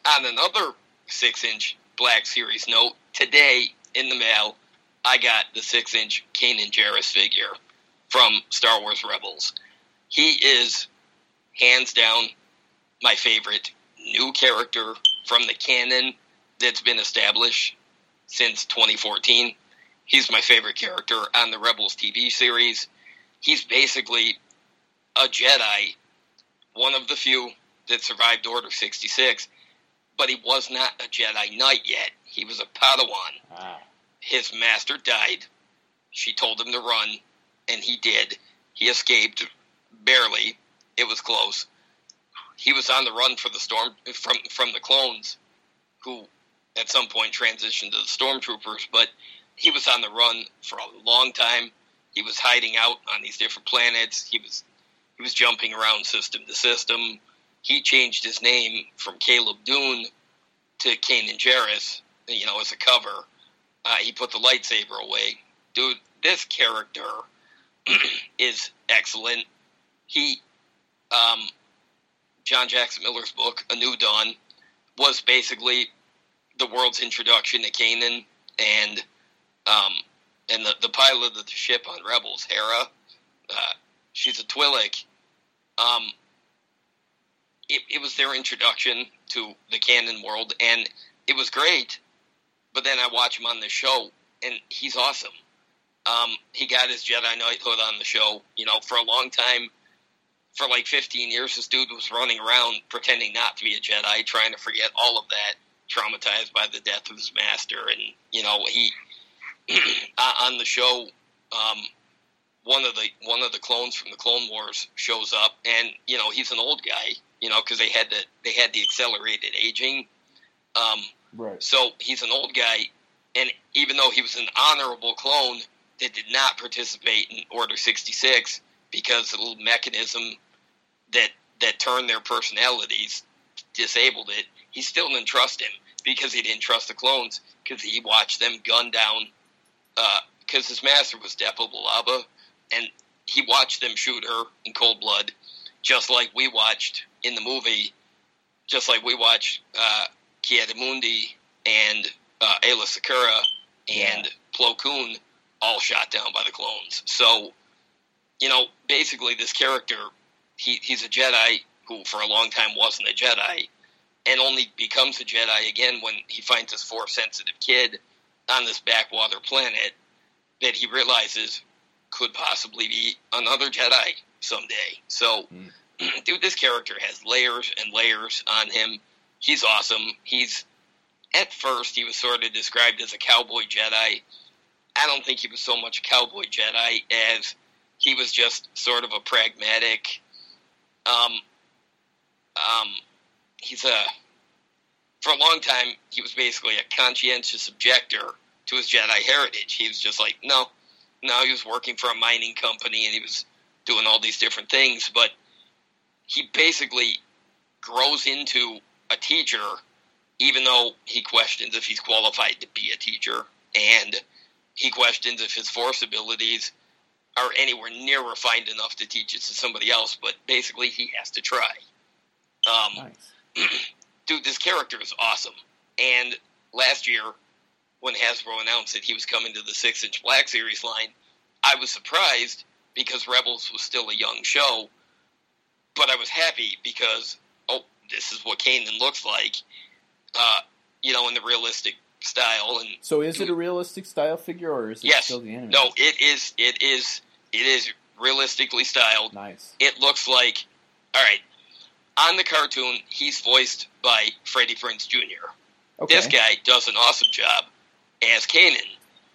on another six-inch Black Series note, today in the mail, I got the six-inch Kanan Jarrus figure from Star Wars Rebels. He is hands down my favorite new character from the canon that's been established since 2014. He's my favorite character on the Rebels TV series he's basically a Jedi, one of the few that survived Order 66, but he was not a Jedi Knight yet. He was a Padawan. Ah. His master died. She told him to run, and he did. He escaped barely. It was close. He was on the run for the storm from from the clones, who at some point transitioned to the stormtroopers. But he was on the run for a long time he was hiding out on these different planets. He was he was jumping around system to system. He changed his name from Caleb Dume to Kanan Jarrus, you know, as a cover. Uh, he put the lightsaber away. Dude, this character is excellent. He, um, John Jackson Miller's book, A New Dawn, was basically the world's introduction to Kanan, and um, and the, the pilot of the ship on Rebels, Hera, uh, she's a Twi'lek. Um, it, it was their introduction to the canon world, and it was great. But then I watch him on the show, and he's awesome. Um, he got his Jedi Knighthood on the show. You know, for a long time, for like 15 years, this dude was running around pretending not to be a Jedi, trying to forget all of that, traumatized by the death of his master. And, you know, he on the show, um, one of the one of the clones from the Clone Wars shows up, and you know he's an old guy, you know, because they had the they had the accelerated aging. Um, right. So he's an old guy, and even though he was an honorable clone that did not participate in Order sixty six because the little mechanism that that turned their personalities disabled it, he still didn't trust him because he didn't trust the clones because he watched them gun down because uh, his master was Depa Billaba, and he watched them shoot her in cold blood, just like we watched in the movie, just like we watched uh, Ki-Adi-Mundi and uh, Aayla Secura and yeah. Plo Koon all shot down by the clones. So, you know, basically this character, he, he's a Jedi who for a long time wasn't a Jedi, and only becomes a Jedi again when he finds his force sensitive kid – on this backwater planet that he realizes could possibly be another Jedi someday. So, mm. dude, this character has layers and layers on him. He's awesome. He's at first he was sort of described as a cowboy Jedi. I don't think he was so much a cowboy Jedi as he was just sort of a pragmatic. Um, um, he's a for a long time, he was basically a conscientious objector to his Jedi heritage. He was just like, no, no, he was working for a mining company and he was doing all these different things, but he basically grows into a teacher, even though he questions if he's qualified to be a teacher, and he questions if his force abilities are anywhere near refined enough to teach it to somebody else, but basically he has to try. Um, Nice. dude, this character is awesome. And last year, when Hasbro announced that he was coming to the six inch Black Series line, I was surprised because Rebels was still a young show, but I was happy because, oh, this is what Kanan looks like, uh, you know, in the realistic style. And So is it a realistic style figure or is it Yes. still the anime? no, it is, it is, it is realistically styled. Nice. it looks like all right on the cartoon he's voiced by freddie prinze jr Okay. this guy does an awesome job as kanan.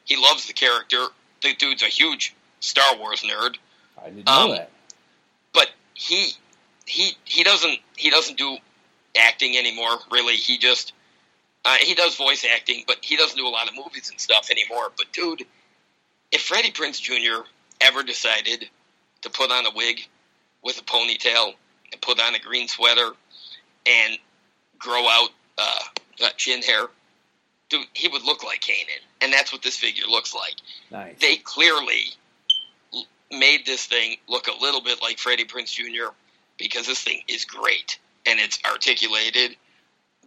He loves the character. The dude's a huge star wars nerd. I didn't know um, that. but he he he doesn't he doesn't do acting anymore really. He just uh, he does voice acting but he doesn't do a lot of movies and stuff anymore. But dude if freddie prinze jr ever decided to put on a wig with a ponytail and put on a green sweater and grow out uh, chin hair dude he would look like kanan and that's what this figure looks like Nice. they clearly l- made this thing look a little bit like Freddie Prinze Jr. because this thing is great and it's articulated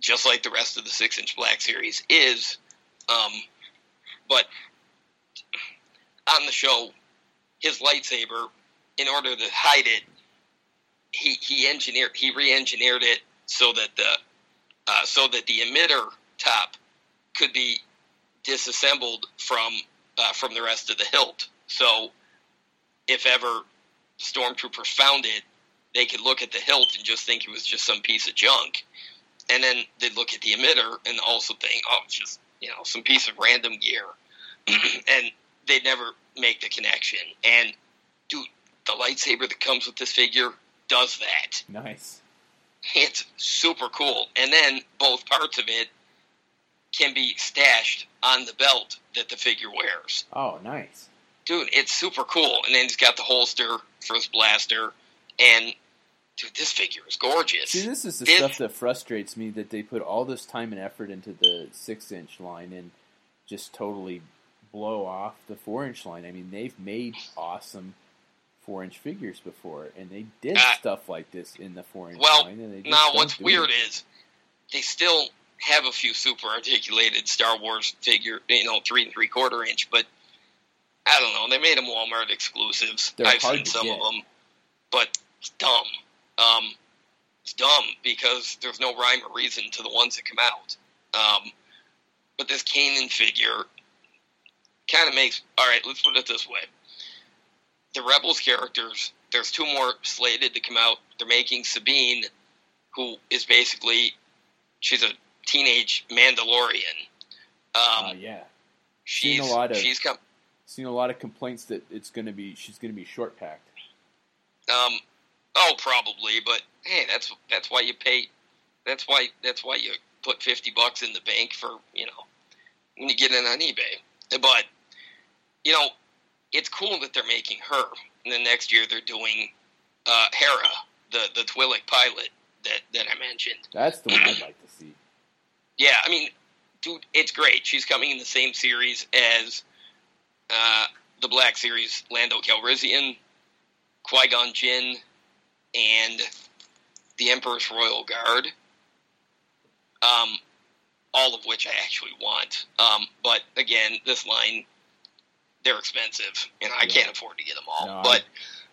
just like the rest of the six inch black series is. Um, but on the show, his lightsaber, in order to hide it, he he engineered he re-engineered it so that the uh, so that the emitter top could be disassembled from uh, from the rest of the hilt. So if ever stormtroopers found it, they could look at the hilt and just think it was just some piece of junk, and then they'd look at the emitter and also think, oh, it's just you know some piece of random gear, and they'd never make the connection. And dude, the lightsaber that comes with this figure does that. Nice. It's super cool. And then both parts of it can be stashed on the belt that the figure wears. Oh, nice. Dude, it's super cool. And then he's got the holster for his blaster. And, dude, this figure is gorgeous. See, this is the It- stuff that frustrates me that they put all this time and effort into the six inch line and just totally blow off the four inch line. I mean, they've made awesome four inch figures before, and they did Uh, stuff like this in the four inch well, line. Just now, what's weird it. is they still have a few super articulated Star Wars figure, you know, three and three quarter inch, but I don't know. They made them Walmart exclusives. They're I've seen some get. of them, but it's dumb. Um, it's dumb because there's no rhyme or reason to the ones that come out. Um, but this Kanan figure kind of makes. All right, let's put it this way: the Rebels characters. There's two more slated to come out. They're making Sabine, who is basically she's a teenage Mandalorian. Um, Uh, yeah, she's seen a lot of- she's come. seen a lot of complaints that it's going to be she's going to be short packed. Um, oh, probably, but hey, that's that's why you pay. That's why that's why you put fifty bucks in the bank for you know when you get in on eBay. But you know, it's cool that they're making her, and then next year they're doing uh, Hera, the the Twi'lek pilot that that I mentioned. That's the one I'd like to see. Yeah, I mean, dude, it's great. She's coming in the same series as uh, the Black Series Lando Calrissian, Qui Gon Jinn, and the Emperor's Royal Guard. Um, all of which I actually want. Um, but again, this line, they're expensive, and I Yeah. can't afford to get them all. No, but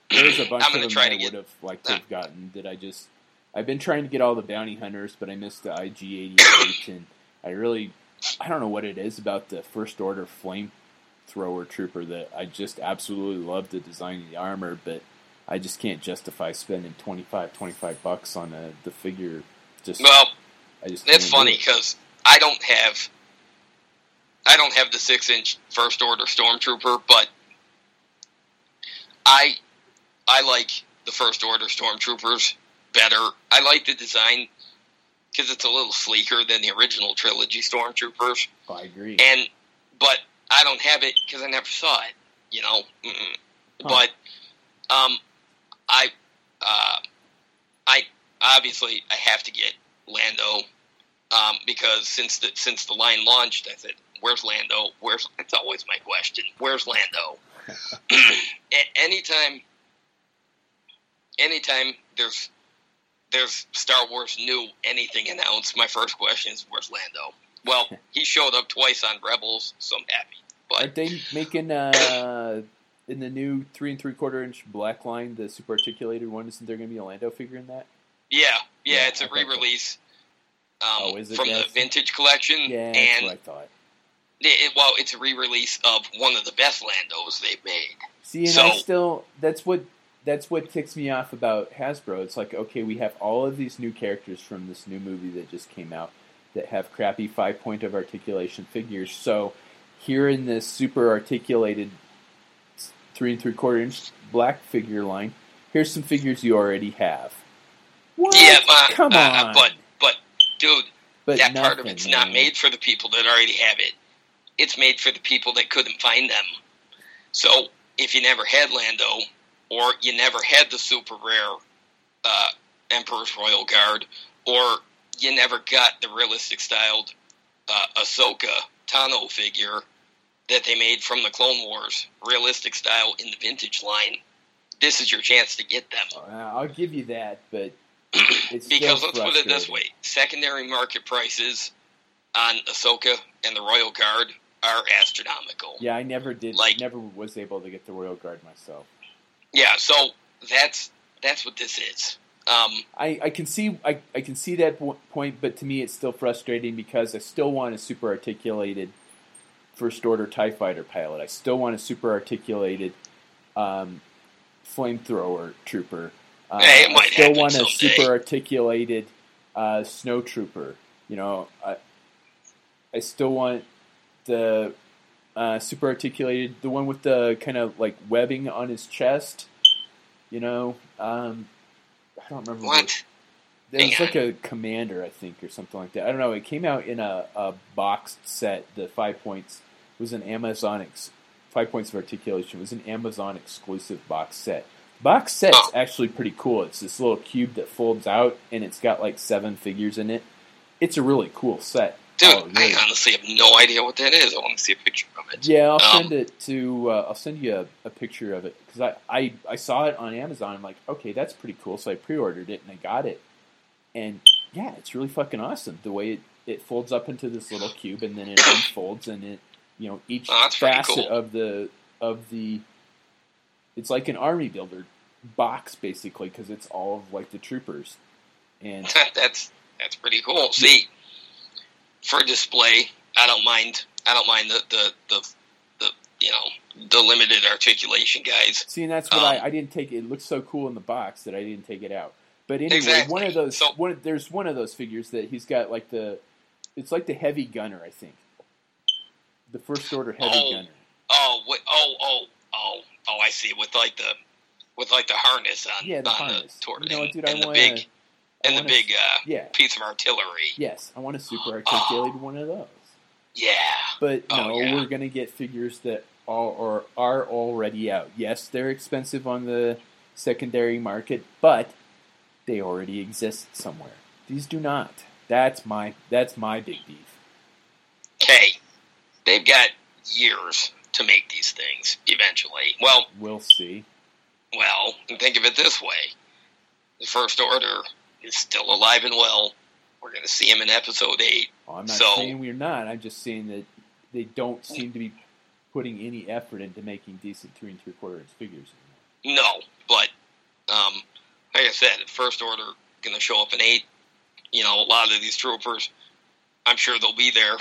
There's a bunch I'm of gonna them try to would get. have liked to have gotten that I just. I've been trying to get all the bounty hunters, but I missed the IG88, and I really, I don't know what it is about the first order flamethrower trooper that I just absolutely love the design of the armor, but I just can't justify spending 25, 25 bucks on a, the figure. Just Well, I just It's can't funny because I don't have I don't have the six inch first order stormtrooper, but I I like the first order stormtroopers better. I like the design because it's a little sleeker than the original trilogy stormtroopers, Oh, I agree. and but I don't have it because I never saw it. You know, Huh. but um, I uh, I obviously I have to get Lando um, because since the since the line launched, I said, "Where's Lando? Where's?" It's always my question. Where's Lando? Anytime, anytime there's there's Star Wars new anything announced, my first question is where's Lando? Well, he showed up twice on Rebels, so I'm happy. But Aren't they making uh, in the new three and three quarter inch black line the super articulated one? Isn't there going to be a Lando figure in that? yeah, yeah, Yeah, it's a re-release um, Oh, is it? from the vintage collection, Yeah, that's what I thought. It, well, it's a re-release of one of the best Landos they've made. See, and I still that's what that's what ticks me off about Hasbro. It's like okay, we have all of these new characters from this new movie that just came out that have crappy five point of articulation figures. So here in this super articulated three and three quarter inch black figure line, here's some figures you already have. What? Yeah, uh, come uh, on. but but dude, But that part of nothing, it's not man. made for the people that already have it. It's made for the people that couldn't find them. So if you never had Lando, or you never had the super rare uh, Emperor's Royal Guard, or you never got the realistic styled uh, Ahsoka Tano figure that they made from the Clone Wars, realistic style in the vintage line, this is your chance to get them. Uh, I'll give you that, but it's because let's put it this way: secondary market prices on Ahsoka and the Royal Guard are astronomical. Yeah, I never did. Like- never was able to get the Royal Guard myself. Yeah, so that's that's what this is. Um, I, I can see I, I can see that point, but to me it's still frustrating because I still want a super articulated first order Tie Fighter pilot. I still want a super articulated um, flamethrower trooper. Uh, Hey, I still want a someday. super articulated uh, snow trooper. You know, I I still want the uh, super articulated, the one with the kind of like webbing on his chest. You know, um, I don't remember what? it was like a commander, I think, or something like that. I don't know. It came out in a, a boxed set. The five points was an Amazon ex- five points of articulation was an Amazon exclusive box set. Box set's Oh. actually pretty cool. It's this little cube that folds out, and it's got like seven figures in it. It's a really cool set. Dude, Oh. I honestly have no idea what that is. I want to see a picture of it. Yeah, I'll Um, send it to. Uh, I'll send you a, a picture of it because I, I I saw it on Amazon. I'm like, okay, that's pretty cool. So I pre-ordered it and I got it, and yeah, it's really fucking awesome. The way it, it folds up into this little cube and then it unfolds and it, you know, each Oh, facet cool. of the of the, it's like an army builder box basically because it's all of like the troopers, and that's that's pretty cool. See, for display, I don't mind. I don't mind the the the, the you know the limited articulation guys. See, and that's what Um, I, I didn't take. It looks so cool in the box that I didn't take it out. But anyway, Exactly. one of those, So- one, there's one of those figures that he's got like the, it's like the heavy gunner, I think, the first order heavy Oh. gunner. Oh, oh, oh, oh, oh! I see. With like the with like the harness on Yeah, the on harness. the toward You know and, dude? I the want big I and the big uh, Yeah. piece of artillery. Yes, I want a super Oh. one of those. Yeah. But Oh, no, yeah. we're gonna get figures that are or are already out. Yes, they're expensive on the secondary market, but they already exist somewhere. These do not. That's my that's my big beef. Okay, they've got years to make these things. Eventually, well, We'll see. well, think of it this way: the First Order is still alive and well. We're going to see him in Episode Eight. Oh, I'm not So- saying we're not. I'm just saying that they don't seem to be putting any effort into making decent three and three quarter inch figures. No, but um, like I said, First Order going to show up in Eight. You know, a lot of these troopers, I'm sure they'll be there.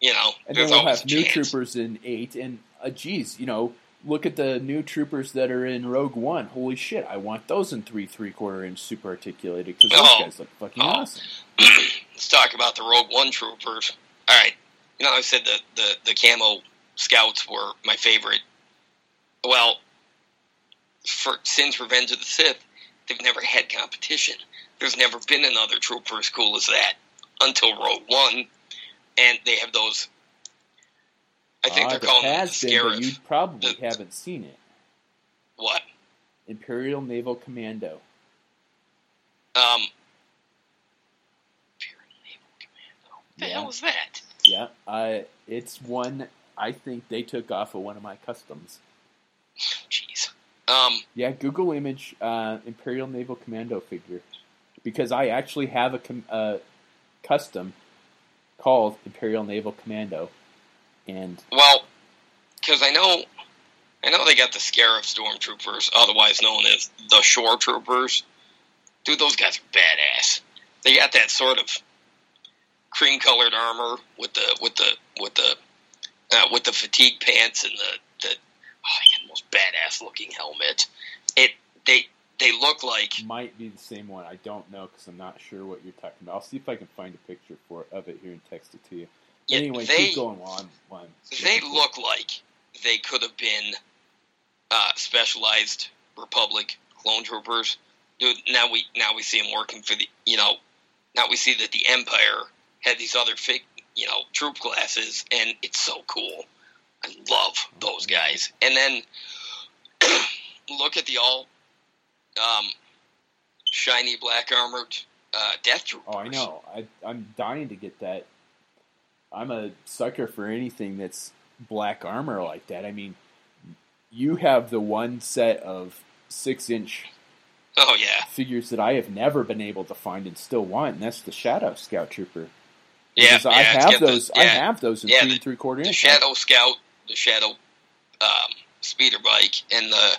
You know, And then we'll have new troopers in eight. And uh, geez, you know, look at the new troopers that are in Rogue One. Holy shit, I want those in three three quarter inch super articulated because those Oh. guys look fucking Oh. awesome. Let's talk about the Rogue One troopers. All right, you know I said that the the camo scouts were my favorite. Well, for since Revenge of the Sith, they've never had competition. There's never been another trooper as cool as that until Rogue One, and they have those. I think Ah, they're calling them has been, but you probably The- haven't seen it. What? Imperial Naval Commando. Um. Imperial Naval Commando. What the Yeah. hell is that? Yeah, I. It's one I think they took off of one of my customs. Jeez. Um, Yeah, Google image uh, Imperial Naval Commando figure because I actually have a com- uh, custom called Imperial Naval Commando, and well, because I know, I know they got the Scarif Stormtroopers, otherwise known as the Shore Troopers. Dude, those guys are badass. They got that sort of cream-colored armor with the with the with the uh, with the fatigue pants and the the oh, the most badass looking helmet. It they they look like might be the same one. I don't know because I'm not sure what you're talking about. I'll see if I can find a picture for of it here and text it to you. Yeah, anyway, they keep going while I'm, while I'm they look like they could have been uh, specialized Republic clone troopers. Dude, now we now we see them working for the you know now we see that the Empire had these other fake you know troop classes, and it's so cool. I love those guys. And then look at the all um, shiny black armored uh, Death Troopers. Oh, I know. I, I'm dying to get that. I'm a sucker for anything that's black armor like that. I mean, you have the one set of six inch Oh yeah, figures that I have never been able to find and still want, and that's the Shadow Scout Trooper. yeah. Because I yeah, it's have got the- those. I have those in Yeah, three and three quarter the. Shadow Scout, the Shadow um, speeder bike, and the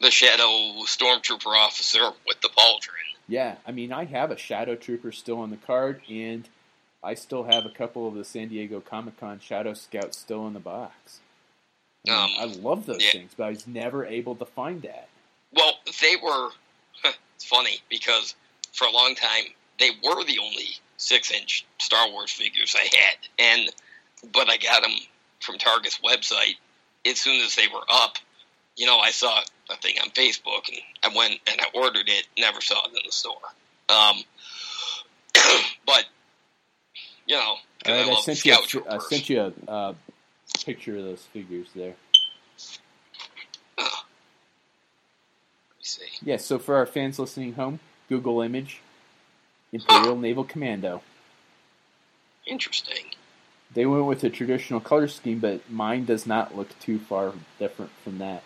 the Shadow Stormtrooper officer with the pauldron. Yeah, I mean, I have a Shadow Trooper still on the card, and I still have a couple of the San Diego Comic Con Shadow Scouts still in the box. I, Um, I love those yeah. things, but I was never able to find that. Well, they were. It's funny because for a long time they were the only six-inch Star Wars figures I had, and but I got them from Target's website as soon as they were up. You know, I saw a thing on Facebook, and I went and I ordered it. Never saw it in the store. Um, but you know, All right, I I sent you. A, I sent you a uh, picture of those figures there. Let me see. Yeah, so for our fans listening home, Google image Imperial Naval Commando. Interesting. They went with a traditional color scheme, but mine does not look too far different from that.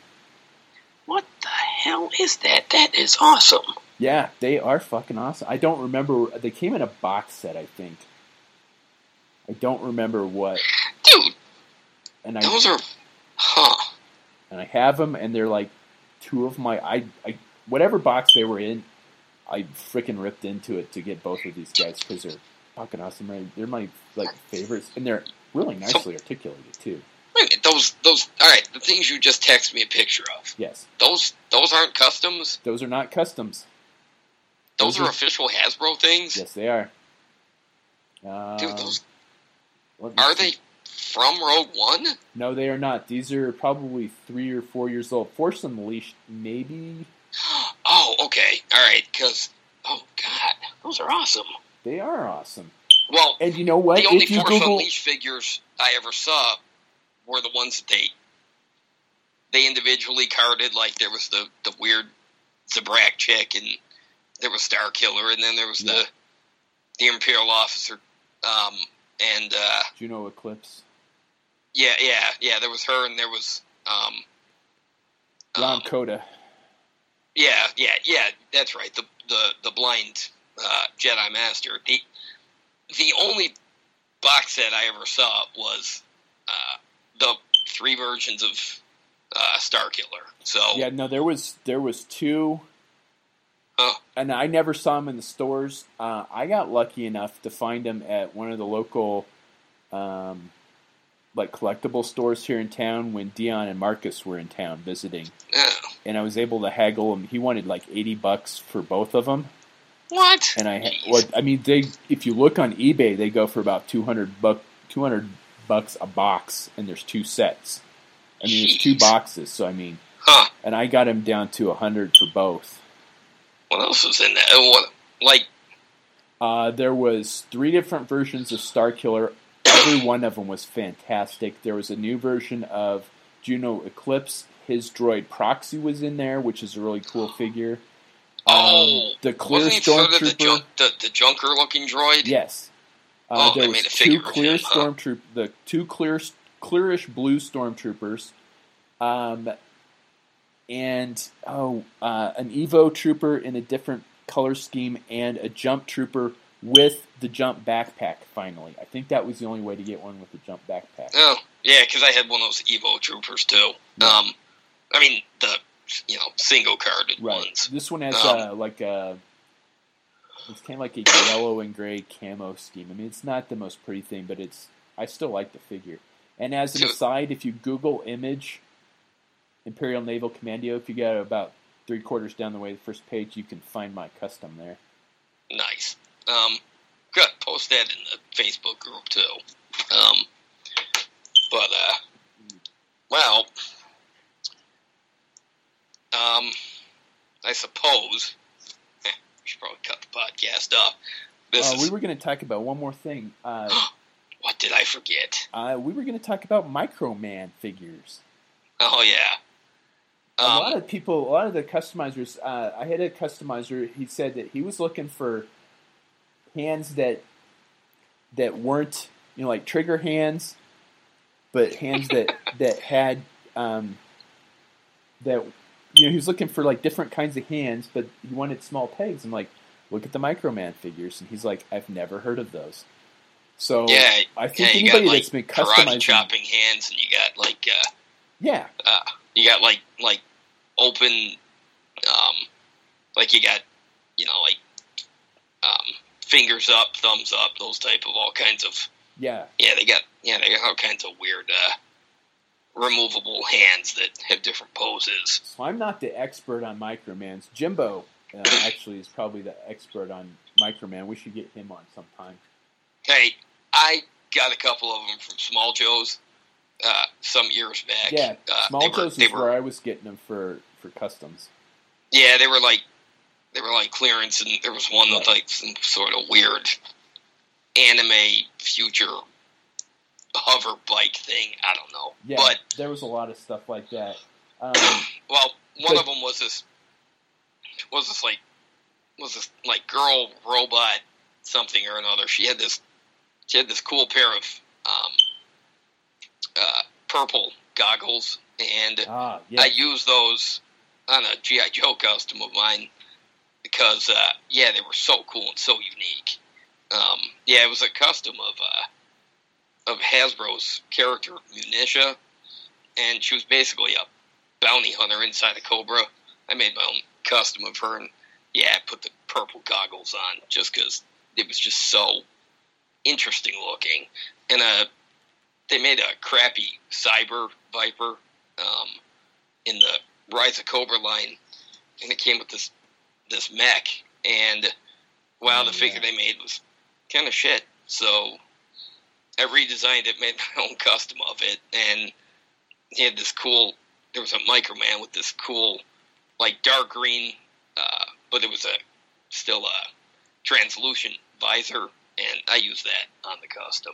What the hell is that? That is awesome. Yeah, they are fucking awesome. I don't remember. They came in a box set, I think. I don't remember what, Dude, and I those are. Huh. and I have them, and they're like two of my I, I whatever box they were in, I freaking ripped into it to get both of these guys because they're fucking awesome. Right? They're my like favorites, and they're really nicely articulated too. Wait those those all right, the things you just texted me a picture of. Yes, Those those aren't customs. those are not customs. Those Those are are- official Hasbro things. Yes, they are. Um, Dude, those let are they from Rogue One? No, they are not. These are probably three or four years old. Force Unleashed, maybe. Oh, okay. All right, cuz oh god, those are awesome. They are awesome. Well, And you know what? the only If Force Google, Unleashed figures I ever saw were the ones that they they individually carded. Like there was the the weird Zabrak chick, and there was Starkiller, and then there was Yeah. the the Imperial officer, um, and uh, Juno Eclipse, yeah, yeah, yeah. There was her, and there was um, Rahm um, Kota. yeah, yeah, yeah. That's right. The the the blind uh, Jedi Master. The the only box set I ever saw was uh, the three versions of uh, Starkiller. So Yeah, no, there was there was two, Oh. and I never saw them in the stores. Uh, I got lucky enough to find them at one of the local, um, like collectible stores here in town when Dion and Marcus were in town visiting, and I was able to haggle him. He wanted like eighty bucks for both of them. what? And I, Jeez. what I mean, they if you look on eBay, they go for about two hundred buck, two hundred bucks a box, and there's two sets. I mean, there's two boxes, so I mean, Huh? and I got him down to a hundred for both. What else was in that? What like? Uh, there was three different versions of Starkiller. Every one of them was fantastic. There was a new version of Juno Eclipse. His droid Proxy was in there, which is a really cool figure. Um, Oh, the clear Wasn't of the, stormtrooper. junk, the the junker looking droid? Yes. Uh, Oh, there they was made a two clear him, huh? the two clear, clearish blue stormtroopers. Um, and oh, uh, an Evo Trooper in a different color scheme, and a Jump Trooper with the Jump backpack. Finally, I think that was the only way to get one with the Jump backpack. Oh, yeah, because I had one of those Evo Troopers too. Yeah. Um, I mean the you know single carded Right. ones. This one has Um, uh, like a. It's kind of like a yellow and gray camo scheme. I mean, it's not the most pretty thing, but it's. I still like the figure. And as an aside, if you Google image Imperial Naval Commando, if you go about three quarters down the way, the first page, you can find my custom there. Nice. Um, good. Post that in the Facebook group too. Um, but uh, well, um, I suppose eh, we should probably cut the podcast off. This Uh, we were going to talk about one more thing. Uh, what did I forget? uh, we were going to talk about Microman figures. Oh yeah. A Um, lot of people, a lot of the customizers. Uh, I had a customizer. He said that he was looking for hands that that weren't, you know, like trigger hands, but hands that that had um, that. You know, he was looking for like different kinds of hands, but he wanted small pegs. I'm like, look at the Microman figures, and he's like, I've never heard of those. So yeah, I think yeah, anybody got like that's been customizing, chopping hands, and you got like uh, yeah, uh, you got like like open, um, like you got you know like um, fingers up, thumbs up, those type of all kinds of yeah, yeah they got yeah they got all kinds of weird uh, removable hands that have different poses. So I'm not the expert on Micromans. Jimbo uh, actually is probably the expert on Microman. We should get him on sometime. Hey, I got a couple of them from Small Joe's uh, some years back. Yeah, uh, they were, they is were where I was getting them for for customs. Yeah, they were like they were like clearance, and there was one Right. with like some sort of weird anime future hover bike thing. I don't know, Yeah, but there was a lot of stuff like that. Um, well, one But- of them was this was this like was this like girl robot something or another. She had this she had this cool pair of um, uh, purple goggles, and ah, yeah, I used those on a GI Joe custom of mine because, uh, yeah, they were so cool and so unique. Um, yeah, it was a custom of uh, of Hasbro's character Munitia, and she was basically a bounty hunter inside a Cobra. I made my own custom of her, and yeah, I put the purple goggles on just because it was just so interesting looking. And uh, they made a crappy Cyber Viper um, in the Rise of Cobra line, and it came with this this mech. And wow, Oh, the figure they made was kind of shit. So I redesigned it, made my own custom of it, and he had this cool. There was a Microman with this cool, like dark green, uh, but it was a still a translucent visor, and I used that on the custom.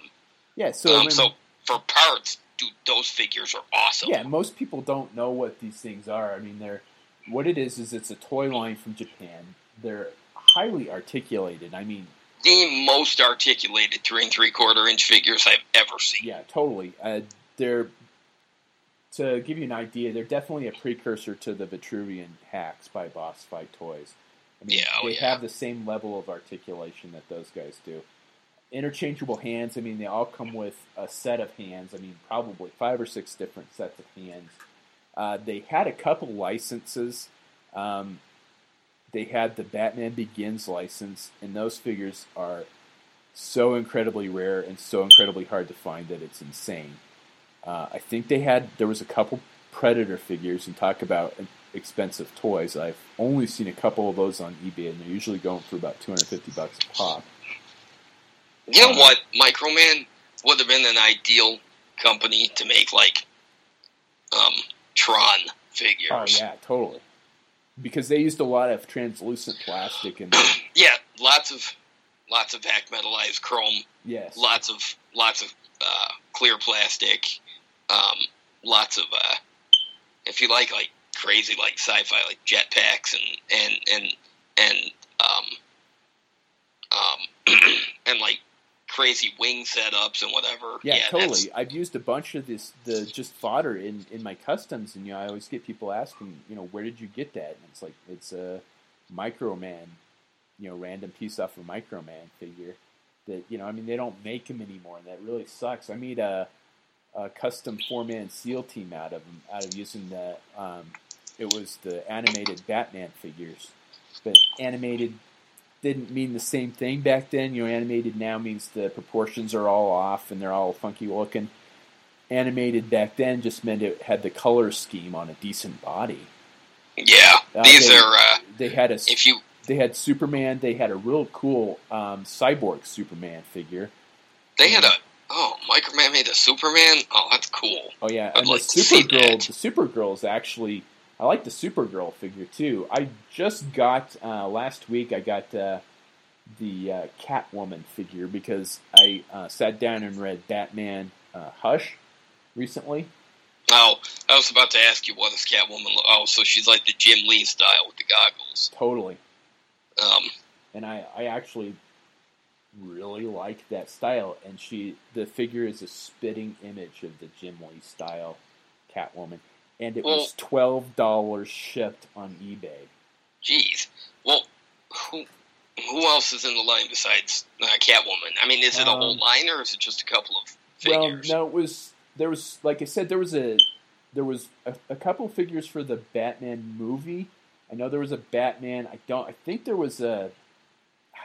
yeah. So, I um, mean, so for parts, dude, those figures are awesome. yeah, most people don't know what these things are. I mean, they're what it is is it's a toy line from Japan. They're highly articulated. I mean, the most articulated three and three quarter inch figures I've ever seen. Yeah, totally. Uh, they're to give you an idea. They're definitely a precursor to the Vitruvian hacks by Boss Fight Toys. I mean, Yeah, oh, they yeah. have the same level of articulation that those guys do. Interchangeable hands. I mean, they all come with a set of hands. I mean, probably five or six different sets of hands. Uh, they had a couple licenses. Um, they had the Batman Begins license, and those figures are so incredibly rare and so incredibly hard to find that it's insane. Uh, I think they had there was a couple Predator figures and talk about expensive toys. I've only seen a couple of those on eBay, and they're usually going for about two hundred fifty bucks a pop. You know Uh, what? Microman would have been an ideal company to make like um, Tron figures. Oh yeah, totally. Because they used a lot of translucent plastic and Yeah, lots of lots of vac metalized chrome, yes, lots of lots of uh, clear plastic, um, lots of uh, if you like like crazy like sci-fi like jetpacks and and and and um, um, and like crazy wing setups and whatever. Yeah, Yeah, that's- totally. I've used a bunch of this the just fodder in in my customs, and you know I always get people asking, you know, where did you get that? And it's like it's a Microman, you know, random piece off a Microman figure. That you know, I mean, they don't make them anymore, and that really sucks. I made a, a custom four man SEAL team out of them, out of using the um, it was the animated Batman figures, but animated didn't mean the same thing back then. You know, animated now means the proportions are all off and they're all funky looking. Animated back then just meant it had the color scheme on a decent body. yeah. Uh, These they- are uh, They had a if you they had Superman. They had a real cool um, cyborg Superman figure. they had a oh Microman made a Superman. Oh, that's cool. Oh yeah, I'd and like the Supergirl. The Supergirl is actually. I like the Supergirl figure too. I just got uh, last week. I got uh, the uh, Catwoman figure because I uh, sat down and read Batman uh, Hush recently. Oh, I was about to ask you what is Catwoman. Oh, so she's like the Jim Lee style with the goggles. Totally, Um, and I, I actually really like that style. And she, the figure is a spitting image of the Jim Lee style Catwoman, and it Well- was twelve dollars shipped on eBay. Jeez. Well, who who else is in the line besides uh, Catwoman? I mean, is it a whole Um, line or is it just a couple of figures? Well, no, it was there was like I said there was a there was a, a couple figures for the Batman movie. I know there was a Batman. I don't. I think there was a.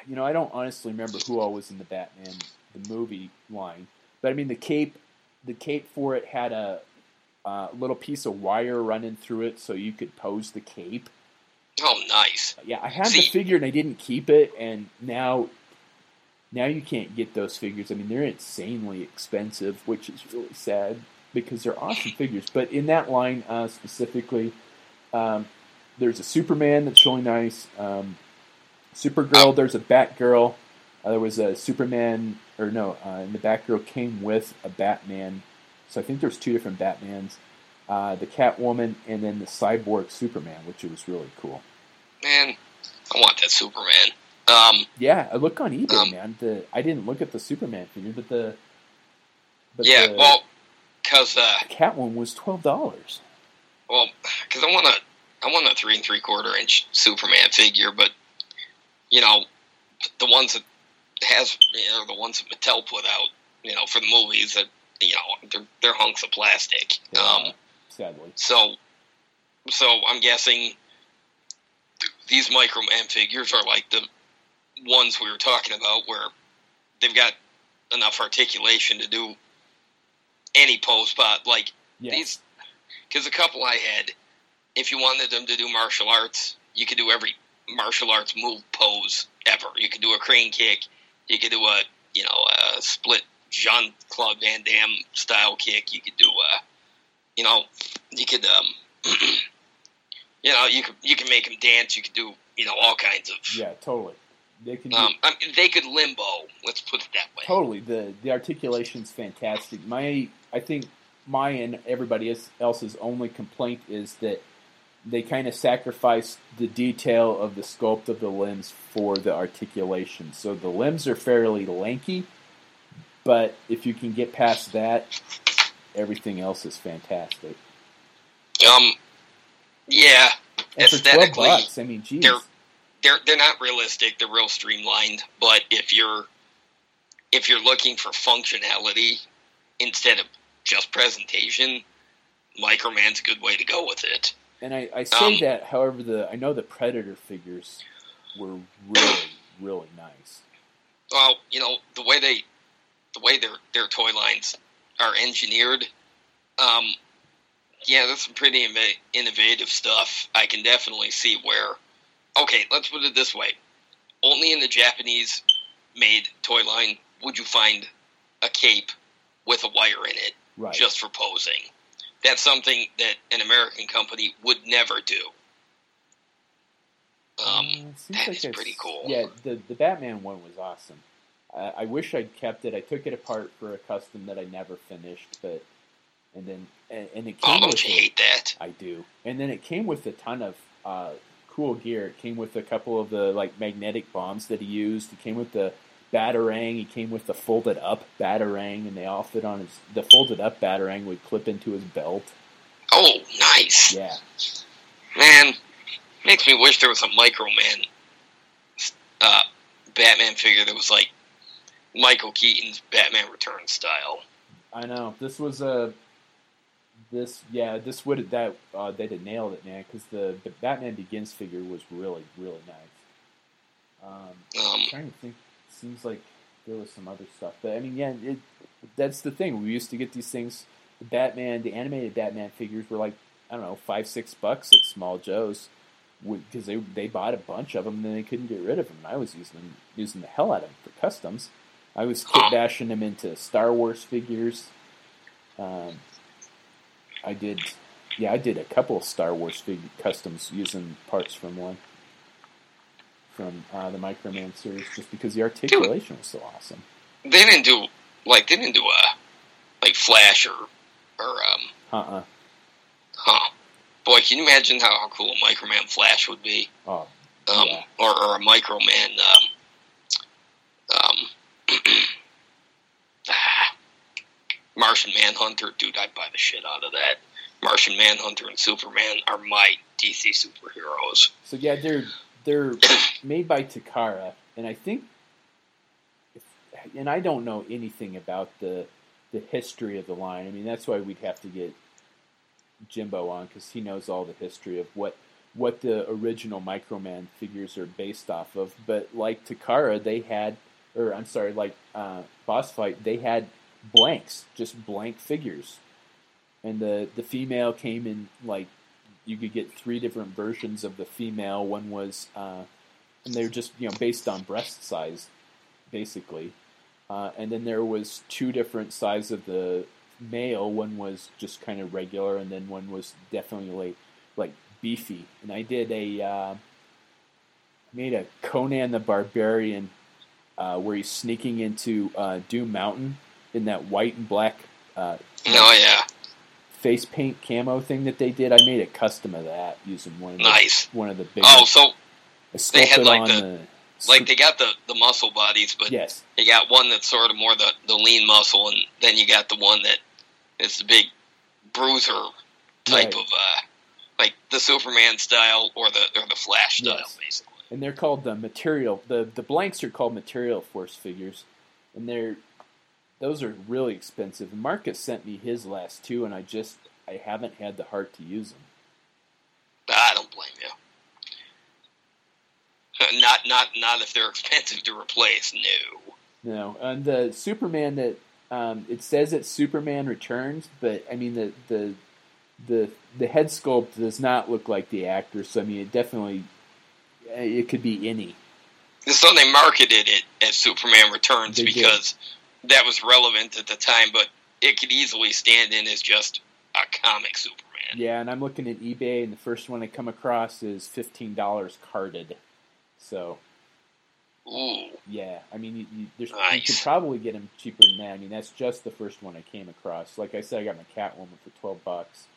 You know, I don't honestly remember who all was in the Batman the movie line, but I mean the cape. The cape for it had a, uh little piece of wire running through it, so you could pose the cape. Oh, nice. Yeah, I had See- the figure and I didn't keep it, and now, now you can't get those figures. I mean, they're insanely expensive, which is really sad because they're awesome figures. But in that line uh, specifically, um, there's a Superman that's really nice. Um, Supergirl, there's a Batgirl. Uh, there was a Superman, or no, uh, and the Batgirl came with a Batman. So I think there's two different Batmans. Uh, the Catwoman and then the Cyborg Superman, which was really cool. Man, I want that Superman. Um, Yeah, I look on eBay, Um, man. The I didn't look at the Superman figure, but the but yeah, the well, because uh, cat one was twelve dollars. well, because I want a I want a three and three quarter inch Superman figure, but you know, the ones that has you know the ones that Mattel put out, you know, for the movies that you know they're they're hunks of plastic. Um, sadly, So, so I'm guessing these Microman figures are like the ones we were talking about, where they've got enough articulation to do any pose spot. Like yeah, these, because a couple I had, if you wanted them to do martial arts, you could do every martial arts move pose ever. You could do a crane kick. You could do a you know a split Jean Claude Van Damme style kick. You could do a you know you could um you know you could you can make them dance. You could do you know all kinds of yeah, totally. They do, um I mean, they could limbo. Let's put it that way. totally the the articulation's fantastic. My I think my and everybody else's only complaint is that they kind of sacrifice the detail of the sculpt of the limbs for the articulation. So the limbs are fairly lanky, but if you can get past that, everything else is fantastic. Um yeah, And for twelve bucks, I mean, geez, they're- they're they're not realistic. They're real streamlined. But if you're if you're looking for functionality instead of just presentation, Microman's a good way to go with it. and I, I say um, that. However, the I know the Predator figures were really, really nice. Well, you know the way they the way their their toy lines are engineered. Um, yeah, that's some pretty inno- innovative stuff. I can definitely see where. Okay, let's put it this way: only in the Japanese made toy line would you find a cape with a wire in it Right. just for posing. That's something that an American company would never do. Um, Uh, that like is that's- pretty cool. Yeah, the the Batman one was awesome. I, I wish I'd kept it. I took it apart for a custom that I never finished, but and then and, and it oh, came don't with you hate that? I do. And then it came with a ton of uh, cool gear. It came with a couple of the like magnetic bombs that he used. It came with the batarang. He came with the folded up batarang, and they all fit on his. The folded up batarang would clip into his belt. Oh, nice. Yeah, Man, makes me wish there was a Microman uh, Batman figure that was like Michael Keaton's Batman Returns style. I know. This was a. This yeah, this would have that uh, they'd have nailed it, man. Because the, the Batman Begins figure was really really nice. Um, Um, I'm trying to think. Seems like there was some other stuff, but I mean, yeah, it, that's the thing. We used to get these things. The Batman, the animated Batman figures were like I don't know five six bucks at Small Joe's because they they bought a bunch of them and then they couldn't get rid of them. And I was using them using the hell out of them for customs. I was kit bashing them into Star Wars figures. Um, I did, yeah, I did a couple of Star Wars fig- customs using parts from one from uh, the Microman series, just because the articulation was so awesome. they didn't do like they didn't do a like Flash or or um Uh uh huh. Boy, can you imagine how, how cool a Microman Flash would be? Oh, Um, Yeah. or, or a Microman um um ah, Martian Manhunter, dude, I'd buy the shit out of that. Martian Manhunter and Superman are my DC superheroes. so yeah, they're they're made by Takara, and I think, if, and I don't know anything about the the history of the line. I mean, that's why we'd have to get Jimbo on because he knows all the history of what what the original Microman figures are based off of. But like Takara, they had, or I'm sorry, like uh, Boss Fight, they had blanks, just blank figures, and the the female came in like you could get three different versions of the female. One was, uh, and they were just you know based on breast size, basically. Uh, and then there was two different sizes of the male. One was just kind of regular, and then one was definitely like like beefy. And I did a uh, made a Conan the Barbarian uh, where he's sneaking into uh, Doom Mountain in that white and black uh, Oh yeah, face paint camo thing that they did. I made a custom of that using one of the, nice. one of the big. Oh, so they had, like, the- the like they got the the muscle bodies, but yes, you got one that's sort of more the, the lean muscle, and then you got the one that is the big bruiser type Right. of uh, like the Superman style or the or the Flash style, Yes. basically. and they're called the material. the The blanks are called material force figures, and they're those are really expensive. Marcus sent me his last two, and I just I haven't had the heart to use them. I don't blame you. Not not not if they're expensive to replace. No. No, and the Superman that um, it says it's Superman Returns, but I mean the the the the head sculpt does not look like the actor. So I mean, it definitely it could be any. So they marketed it as Superman Returns They did. That was relevant at the time, but it could easily stand in as just a comic Superman. Yeah, and I'm looking at eBay, and the first one I come across is fifteen dollars carded. So Ooh, yeah, I mean, you, you, there's, you could probably get them cheaper than that. I mean, that's just the first one I came across. Like I said, I got my Catwoman for twelve bucks.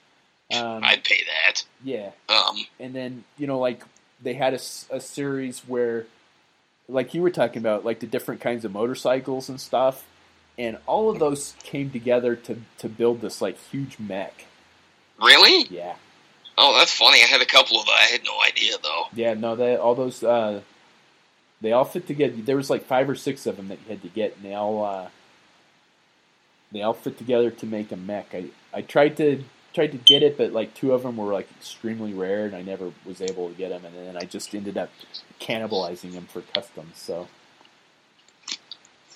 Um, I'd pay that. yeah, Um, and then you know like they had a series where like you were talking about like the different kinds of motorcycles and stuff and all of those came together to to build this like huge mech really? yeah Oh, that's funny. I had a couple of that. I had no idea though. yeah no they all those uh they all fit together there was like five or six of them that you had to get and they all uh they all fit together to make a mech i i tried to tried to get it but like two of them were like extremely rare and i never was able to get them and then i just ended up cannibalizing them for customs so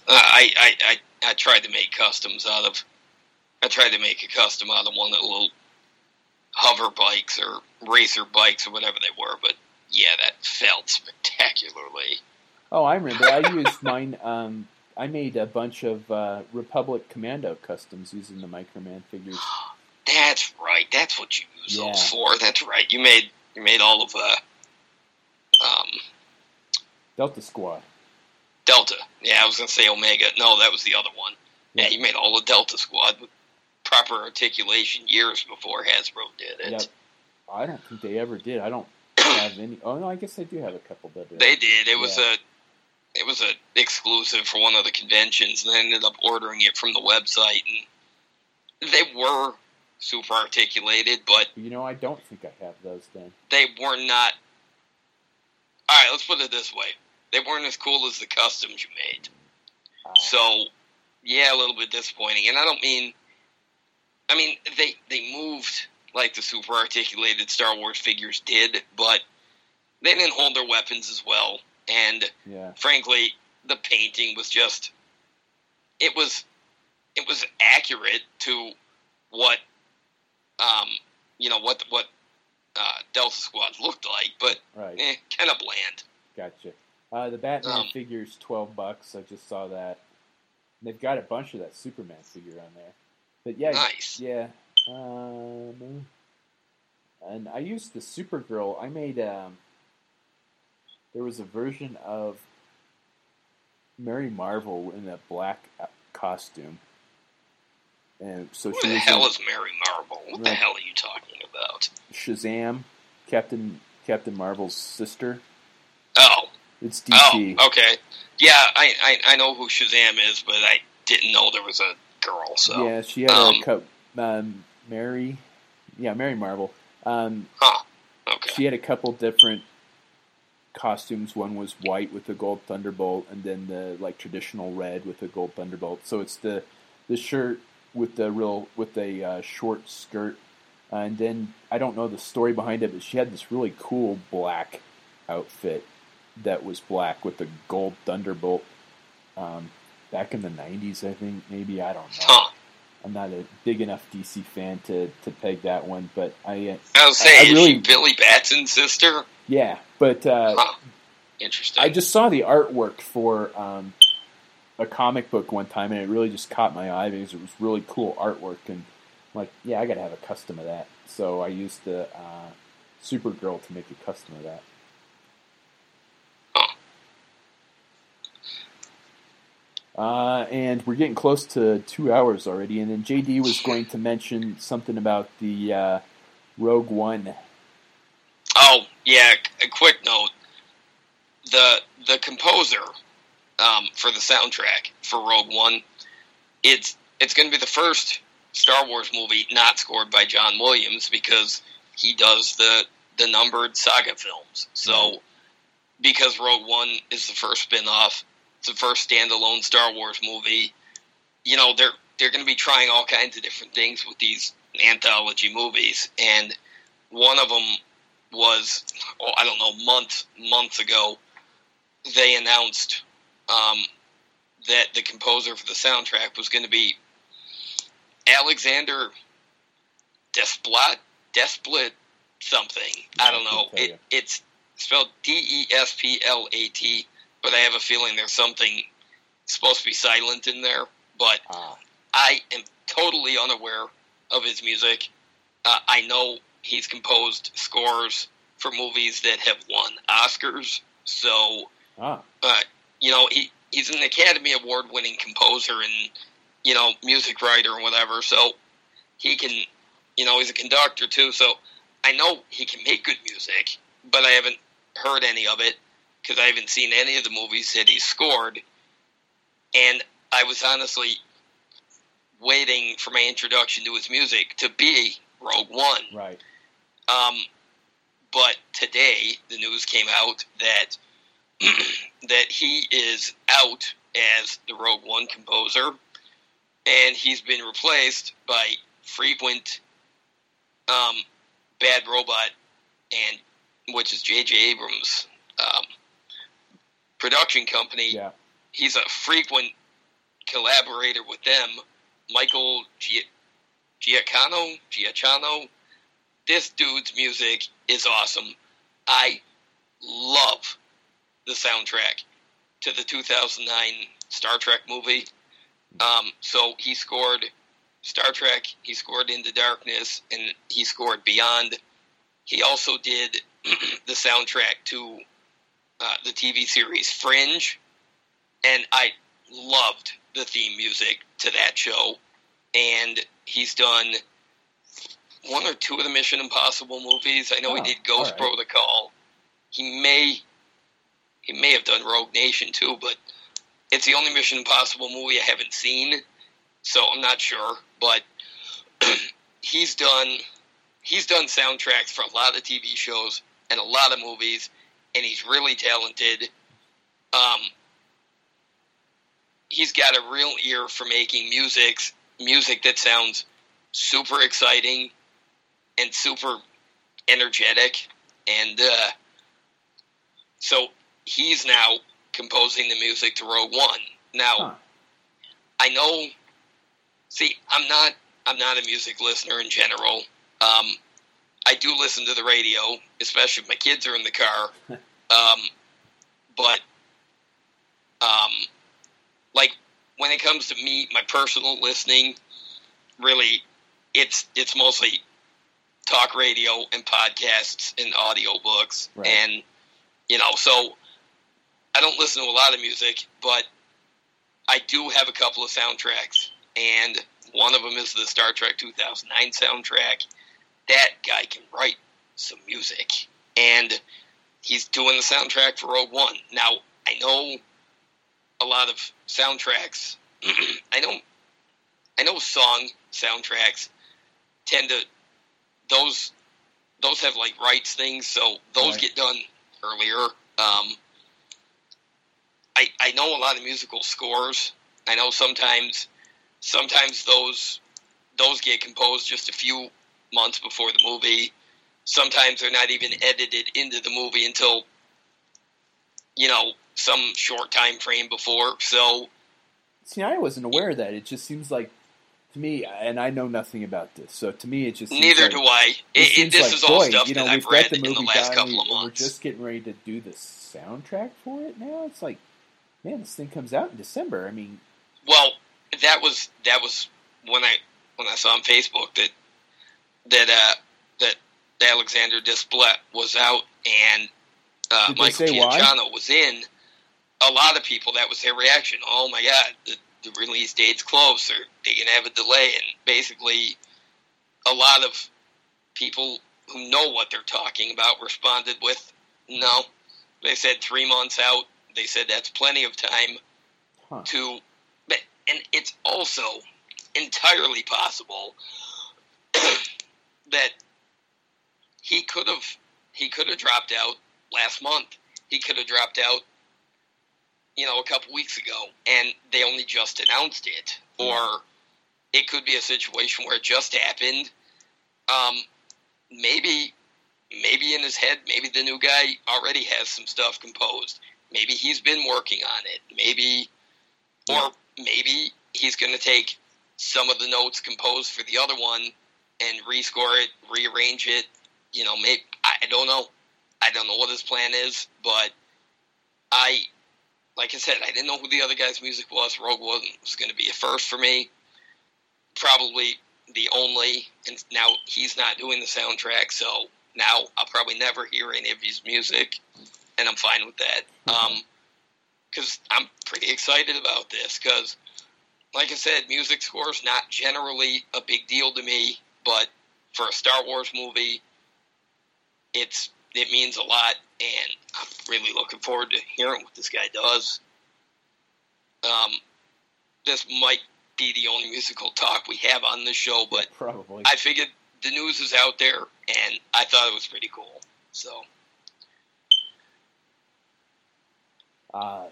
I, I I I tried to make customs out of. I tried to make a custom out of one of the little hover bikes or racer bikes or whatever they were, but yeah, that felt spectacularly. Oh, I remember. I used mine. Um, I made a bunch of uh, Republic Commando customs using the Microman figures. That's right. That's what you use Yeah. those for. That's right. You made you made all of uh um Delta Squad. Delta. Yeah, I was gonna say Omega. No, that was the other one. Yeah, Yeah. you made all the Delta Squad with proper articulation years before Hasbro did it. Yep. I don't think they ever did. I don't have any. Oh no, I guess they do have a couple that did. They did. It was Yeah. a it was a exclusive for one of the conventions, and I ended up ordering it from the website, and they were super articulated, but You know, I don't think I have those then. they were not. All right, let's put it this way: they weren't as cool as the customs you made. Uh, So, yeah, a little bit disappointing. And I don't mean, I mean they they moved like the super articulated Star Wars figures did, but they didn't hold their weapons as well. And yeah, frankly, the painting was just it was it was accurate to what um you know what what uh, Delta Squad looked like, but right. eh, kind of bland. Gotcha. Uh, the Batman Um, figure's twelve bucks. I just saw that. And they've got a bunch of that Superman figure on there. But yeah, Nice. yeah. Um, and I used the Supergirl. I made um. There was a version of Mary Marvel in a black uh, costume, and so Who she the hell in is Mary Marvel? What the hell are you talking about? Shazam, Captain Captain Marvel's sister. Oh, It's DC. oh, okay. Yeah, I, I I know who Shazam is, but I didn't know there was a girl. So, Yeah, she had um, a cup. Um, Mary, yeah, Mary Marvel. Um, huh? Okay. she had a couple different costumes. One was white with the gold thunderbolt, and then the like traditional red with the gold thunderbolt. So it's the the shirt with the real with a uh, short skirt, uh, and then I don't know the story behind it, but she had this really cool black outfit that was black with the gold thunderbolt. Um, back in the '90s, I think maybe I don't know. Huh? I'm not a big enough DC fan to, to peg that one, but I uh, I was saying, I she really- Billy Batson's sister? yeah, but uh, Huh? Interesting. I just saw the artwork for um, a comic book one time, and it really just caught my eye because it was really cool artwork, and I'm like, yeah, I got to have a custom of that. So I used the uh, Supergirl to make a custom of that. Huh. Uh, and we're getting close to two hours already, and then JD was going to mention something about the uh, Rogue One. Oh yeah. A quick note: the the composer um, for the soundtrack for Rogue One, it's it's going to be the first Star Wars movie not scored by John Williams because he does the the numbered saga films. So because Rogue One is the first spin-off, it's the first standalone Star Wars movie. You know they're they're going to be trying all kinds of different things with these anthology movies, and one of them was oh, I don't know months months ago they announced um, that the composer for the soundtrack was going to be Alexander Desplat Desplat something. I don't know. It, it's spelled D E S P L A T but I have a feeling there's something supposed to be silent in there but Ah, I am totally unaware of his music. Uh, I know he's composed scores for movies that have won Oscars. So, ah, uh, you know, he, he's an Academy Award winning composer and, you know, music writer and whatever. So he can, you know, he's a conductor too. So I know he can make good music, but I haven't heard any of it because I haven't seen any of the movies that he's scored. And I was honestly waiting for my introduction to his music to be Rogue One. right. Um, but today the news came out that that he is out as the Rogue One composer, and he's been replaced by frequent um, Bad Robot, and which is J.J. Abrams' um, production company Yeah. he's a frequent collaborator with them. Michael Gia- Giacchino, Giacchino. This dude's music is awesome. I love the soundtrack to the 2009 Star Trek movie. Um, so he scored Star Trek, he scored Into Darkness, and he scored Beyond. He also did the soundtrack to uh, the TV series Fringe, and I loved the theme music to that show. And he's done one or two of the Mission Impossible movies. I know Oh, he did Ghost right. Protocol. He may he may have done Rogue Nation too, but it's the only Mission Impossible movie I haven't seen, so I'm not sure. But he's done he's done soundtracks for a lot of TV shows and a lot of movies, and he's really talented. Um, he's got a real ear for making music, music that sounds super exciting and super energetic, and uh, so he's now composing the music to Rogue One. Now, huh. I know. See, I'm not. I'm not a music listener in general. Um, I do listen to the radio, especially if my kids are in the car. um, but, um, like when it comes to me, my personal listening, really, it's it's mostly talk radio and podcasts and audiobooks, right. and you know, so I don't listen to a lot of music, but I do have a couple of soundtracks, and one of them is the Star Trek 2009 soundtrack. That guy can write some music, and he's doing the soundtrack for Rogue One. Now, I know a lot of soundtracks. I know, I know song soundtracks tend to those those have like rights things, so those right. get done earlier. Um, I I know a lot of musical scores. I know sometimes sometimes those those get composed just a few months before the movie. Sometimes they're not even edited into the movie until you know some short time frame before. So, see, I wasn't aware of that. It just seems like to me, and I know nothing about this, so to me, it just neither like, do I. It, it, this like, is all boy, stuff you know, that I've read the movie in the last couple of months. We're just getting ready to do the soundtrack for it now. It's like, man, this thing comes out in December. I mean, well, that was that was when I when I saw on Facebook that that uh, that Alexander Desplat was out and uh, Michael Giacchino was in. A lot of people that was their reaction. Oh my God, the, the release date's close, or they can have a delay, and basically, a lot of people who know what they're talking about responded with no. They said three months out. They said that's plenty of time huh. to, and it's also entirely possible that he could have he could have dropped out last month. He could have dropped out, you know, a couple weeks ago, and they only just announced it. Or it could be a situation where it just happened. Um, maybe, maybe in his head, maybe the new guy already has some stuff composed. Maybe he's been working on it. Maybe, or maybe he's going to take some of the notes composed for the other one and rescore it, rearrange it. You know, maybe I don't know. I don't know what his plan is, but I, like I said, I didn't know who the other guy's music was. Rogue One was going to be a first for me. Probably the only, and now he's not doing the soundtrack, so now I'll probably never hear any of his music, and I'm fine with that. Um, because I'm pretty excited about this. Because, like I said, music score is not generally a big deal to me, but for a Star Wars movie, it's it means a lot, and I'm really looking forward to hearing what this guy does. Um, this might be the only musical talk we have on this show, but probably I figured the news is out there, and I thought it was pretty cool. So, uh,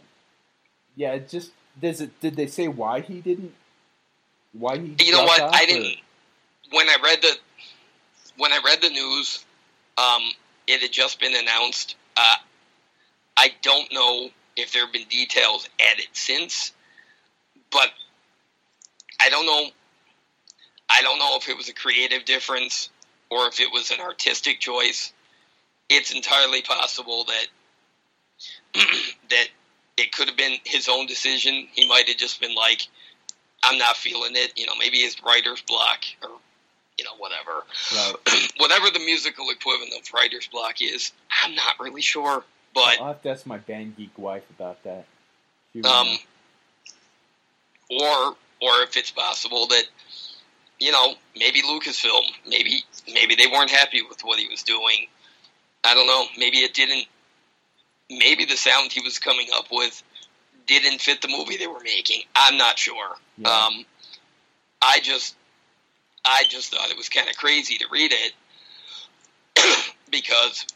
yeah, just does it. Did they say why he didn't? Why he? You know what? I didn't. When I read the when I read the news, um, it had just been announced. Uh, I don't know if there have been details added since, but I don't know. I don't know if it was a creative difference or if it was an artistic choice. It's entirely possible that that it could have been his own decision. He might have just been like, "I'm not feeling it." You know, maybe his writer's block or you know, whatever. Right. whatever the musical equivalent of writer's block is, I'm not really sure. But I'll have to ask my band geek wife about that. Um, or or if it's possible that you know maybe Lucasfilm, maybe maybe they weren't happy with what he was doing. I don't know. Maybe it didn't. maybe the sound he was coming up with didn't fit the movie they were making. I'm not sure. Yeah. Um, I just, I just thought it was kind of crazy to read it because,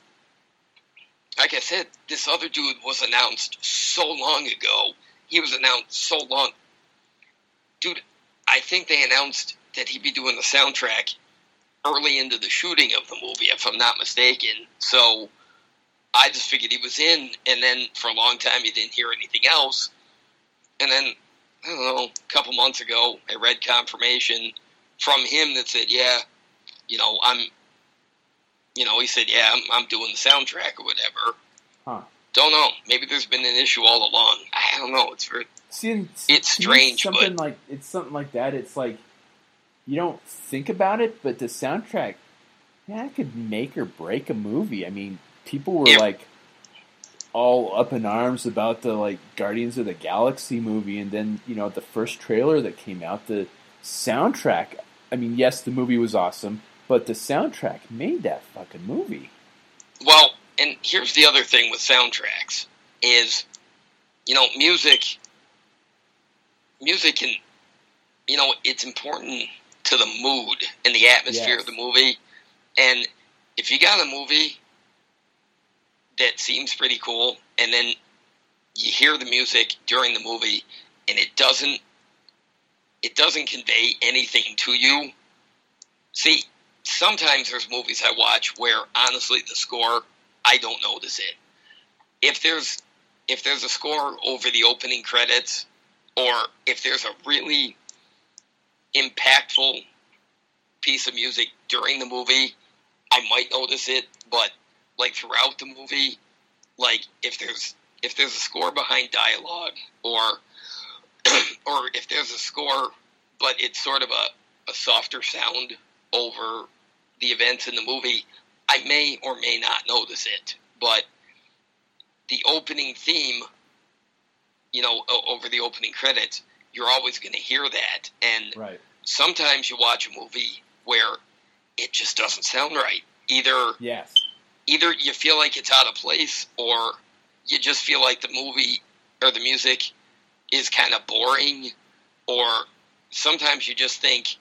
like I said, this other dude was announced so long ago. He was announced so long, dude. I think they announced that he'd be doing the soundtrack early into the shooting of the movie, if I'm not mistaken. So I just figured he was in, and then for a long time you didn't hear anything else. And then I don't know, a couple months ago, I read confirmation from him that said, "Yeah, you know, I'm." You know, he said, "Yeah, I'm, I'm doing the soundtrack or whatever." Huh. Don't know. Maybe there's been an issue all along. I don't know. It's very See, It's strange, Something like it's something like that. It's like you don't think about it, but the soundtrack, yeah, it could make or break a movie. I mean, people were Yeah. like all up in arms about the like Guardians of the Galaxy movie, and then you know the first trailer that came out, the soundtrack. I mean, yes, the movie was awesome, but the soundtrack made that fucking movie. Well, and here's the other thing with soundtracks is, you know, music. Music can, you know, it's important to the mood and the atmosphere Yes. of the movie. And if you got a movie that seems pretty cool, and then you hear the music during the movie, and it doesn't, it doesn't convey anything to you. See, sometimes there's movies I watch where honestly the score I don't notice it. If there's if there's a score over the opening credits or if there's a really impactful piece of music during the movie, I might notice it, but like throughout the movie, like if there's if there's a score behind dialogue or or if there's a score but it's sort of a, a softer sound over the events in the movie, I may or may not notice it. But the opening theme, you know, o- over the opening credits, you're always going to hear that. And Right. sometimes you watch a movie where it just doesn't sound right. Either Yes. either you feel like it's out of place or you just feel like the movie or the music is kind of boring or sometimes you just think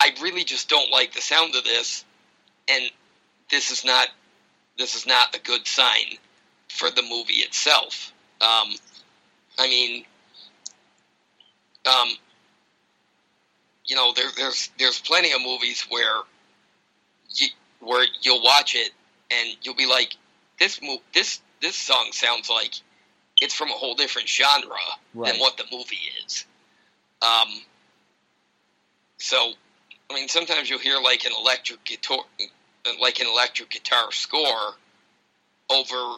I really just don't like the sound of this and this is not this is not a good sign for the movie itself. Um, I mean um, you know there, there's there's plenty of movies where you, where you'll watch it and you'll be like, this mo- this this song sounds like it's from a whole different genre Right. than what the movie is. Um, so, I mean, sometimes you'll hear like an electric guitar, like an electric guitar score over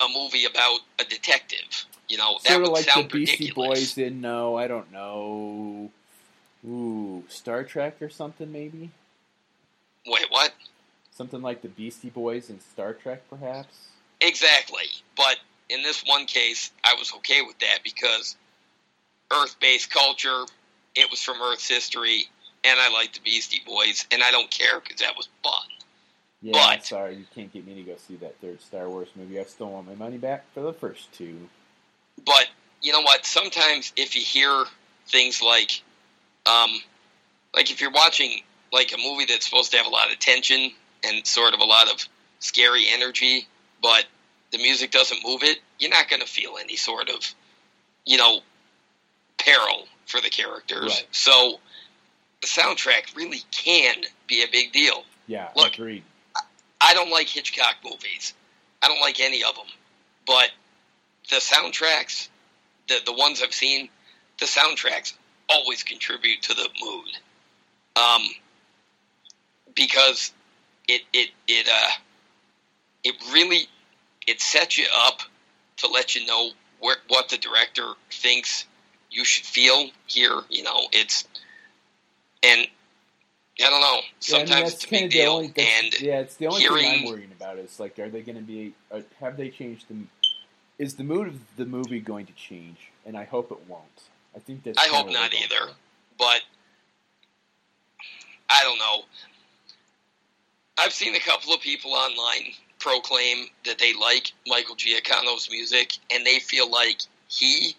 a movie about a detective. You know, that Sort would of like the Beastie ridiculous. Boys in no, I don't know. Ooh, Star Trek or something maybe? Wait, what? Something like the Beastie Boys in Star Trek, perhaps? Exactly. But in this one case, I was okay with that because Earth based culture, it was from Earth's history, and I like the Beastie Boys, and I don't care because that was fun. Yeah, But- sorry, you can't get me to go see that third Star Wars movie. I still want my money back for the first two. But you know what? Sometimes if you hear things like, um, like if you're watching like a movie that's supposed to have a lot of tension and sort of a lot of scary energy, but the music doesn't move it, you're not going to feel any sort of, you know, peril for the characters. Right. So the soundtrack really can be a big deal. Yeah, Look. agreed. I don't like Hitchcock movies. I don't like any of them. But the soundtracks, the the ones I've seen, the soundtracks always contribute to the mood. Um, because it it it uh it really it sets you up to let you know where what the director thinks you should feel here. You know, it's and I don't know. Yeah, I mean, Sometimes it's a big deal, only- and yeah, it's the only thing I'm worrying about. Is like, are they going to be? Uh, have they changed the? Is the mood of the movie going to change? And I hope it won't. I think that's. I hope not either. but I don't know. I've seen a couple of people online proclaim that they like Michael Giacchino's music and they feel like he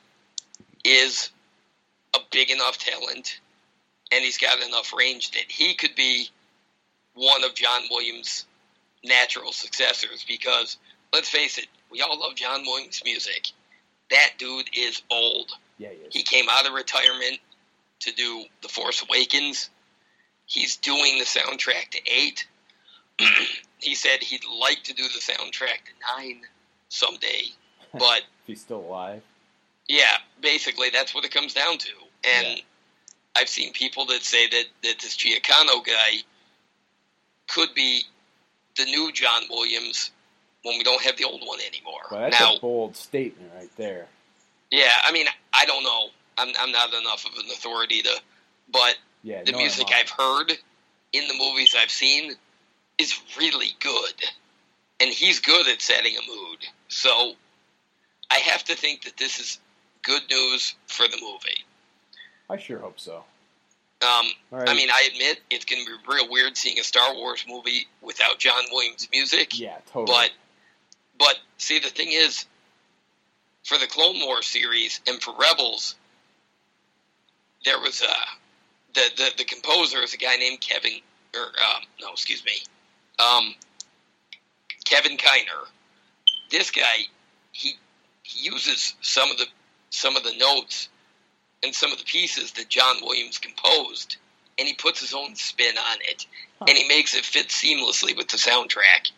is a big enough talent and he's got enough range that he could be one of John Williams' natural successors because let's face it, we all love John Williams' music. That dude is old. Yeah, he is. He came out of retirement to do The Force Awakens. He's doing the soundtrack to 8. he said he'd like to do the soundtrack to 9 someday. But he's still alive. yeah, basically that's what it comes down to. And Yeah. I've seen people that say that, that this Giacchino guy could be the new John Williams when we don't have the old one anymore. Well, that's now, a bold statement right there. yeah, I mean, I don't know. I'm, I'm not enough of an authority to, but Yeah, the no, music I've heard in the movies I've seen is really good. And he's good at setting a mood. So I have to think that this is good news for the movie. I sure hope so. Um, right. I mean, I admit it's going to be real weird seeing a Star Wars movie without John Williams music. yeah, totally. But, but see, the thing is, for the Clone Wars series and for Rebels, there was a the the, the composer is a guy named Kevin, or um, no, excuse me, um, Kevin Kiner. This guy, he he uses some of the some of the notes and some of the pieces that John Williams composed, and he puts his own spin on it, Huh. and he makes it fit seamlessly with the soundtrack.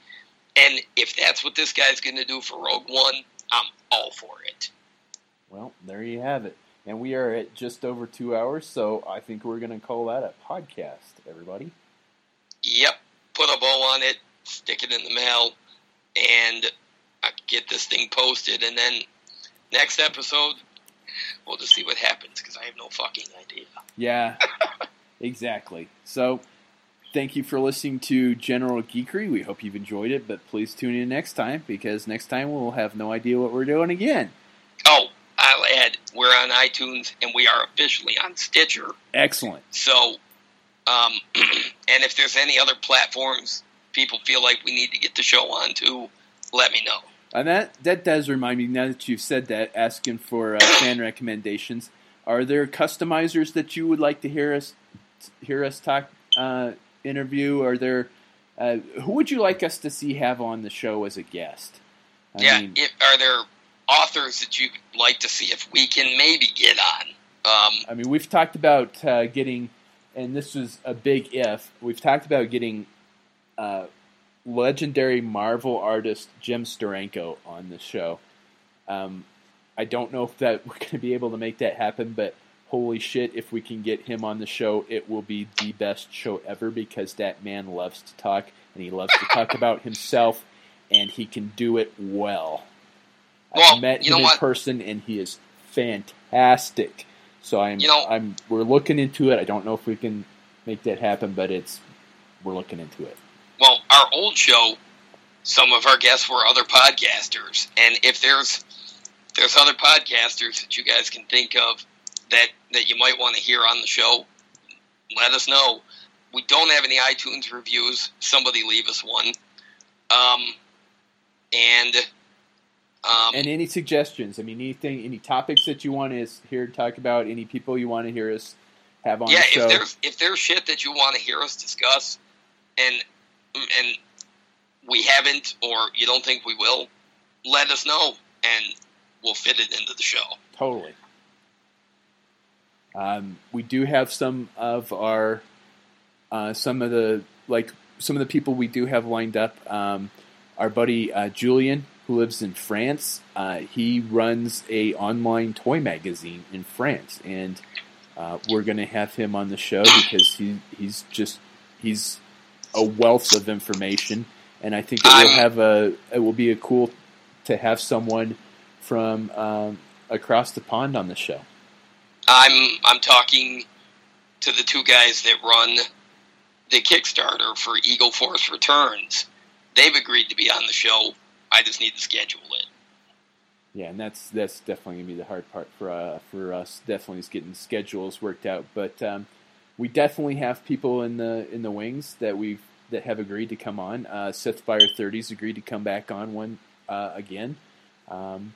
And if that's what this guy's going to do for Rogue One, I'm all for it. well, there you have it. And we are at just over two hours, so I think we're going to call that a podcast, everybody. Yep, put a bow on it, stick it in the mail, and uh, get this thing posted. And then next episode, we'll just see what happens because I have no fucking idea. Yeah, exactly. So, thank you for listening to General Geekery. We hope you've enjoyed it, but please tune in next time because next time we'll have no idea what we're doing again. Oh, I'll add, we're on iTunes and we are officially on Stitcher. Excellent. So, um, and if there's any other platforms people feel like we need to get the show on to, let me know. And that that does remind me. Now that you've said that, asking for uh, fan recommendations. Are there customizers that you would like to hear us hear us talk uh, interview? Are there uh, who would you like us to see have on the show as a guest? I yeah, mean, if, are there authors that you'd like to see if we can maybe get on? Um, I mean, we've talked about uh, getting, and this was a big if. We've talked about getting uh, legendary Marvel artist Jim Steranko on the show. Um, I don't know if that we're going to be able to make that happen, but holy shit, if we can get him on the show, it will be the best show ever because that man loves to talk and he loves to talk about himself, and he can do it well. Well, I've met him in what? person, and he is fantastic. So I'm, You know- I'm, we're looking into it. I don't know if we can make that happen, but it's, we're looking into it. well, our old show, some of our guests were other podcasters, and if there's there's other podcasters that you guys can think of that that you might want to hear on the show, let us know. We don't have any iTunes reviews. Somebody leave us one. Um, and um, And any suggestions? I mean, anything, any topics that you want us here to talk about? Any people you want to hear us have on yeah, the show? if there's if there's shit that you want to hear us discuss, and and we haven't, or you don't think we will, let us know, and we'll fit it into the show. Totally. Um, we do have some of our, uh, some of the like some of the people we do have lined up. Um, our buddy uh, Julian, who lives in France, uh, he runs a online toy magazine in France, and uh, we're going to have him on the show because he he's just he's a wealth of information, and I think it will have a it will be a cool to have someone from um, across the pond on the show. I'm I'm talking to the two guys that run the Kickstarter for Eagle Force Returns. They've agreed to be on the show. I just need to schedule it. Yeah, and that's that's definitely gonna be the hard part for uh, for us. Definitely is getting schedules worked out, but um, we definitely have people in the in the wings that we've that have agreed to come on. Uh, Sith Fire 30's agreed to come back on one uh, again. Um,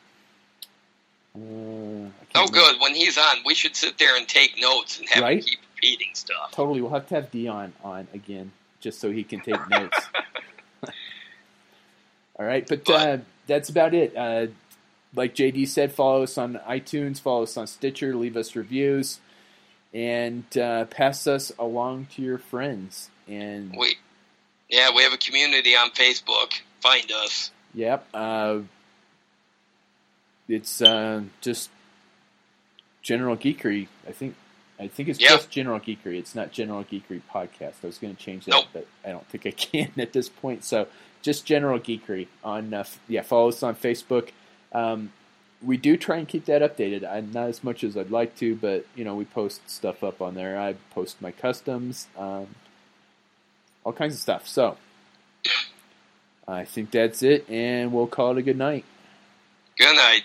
uh, Oh, remember- good. When he's on, we should sit there and take notes and have Right? him keep repeating stuff. Totally, we'll have to have Dion on again just so he can take notes. All right, but uh, that's about it. Uh, like JD said, follow us on iTunes, follow us on Stitcher, leave us reviews, and uh, pass us along to your friends. And We, yeah, we have a community on Facebook. Find us. Yep. Uh, it's uh, just General Geekery. I think. I think it's Yeah. just General Geekery. It's not General Geekery podcast. I was going to change that, Nope. but I don't think I can at this point. So just General Geekery on. Uh, f- yeah, follow us on Facebook. Um, we do try and keep that updated. I, not as much as I'd like to, but you know we post stuff up on there. I post my customs, um, all kinds of stuff. So I think that's it, and we'll call it a good night. Good night.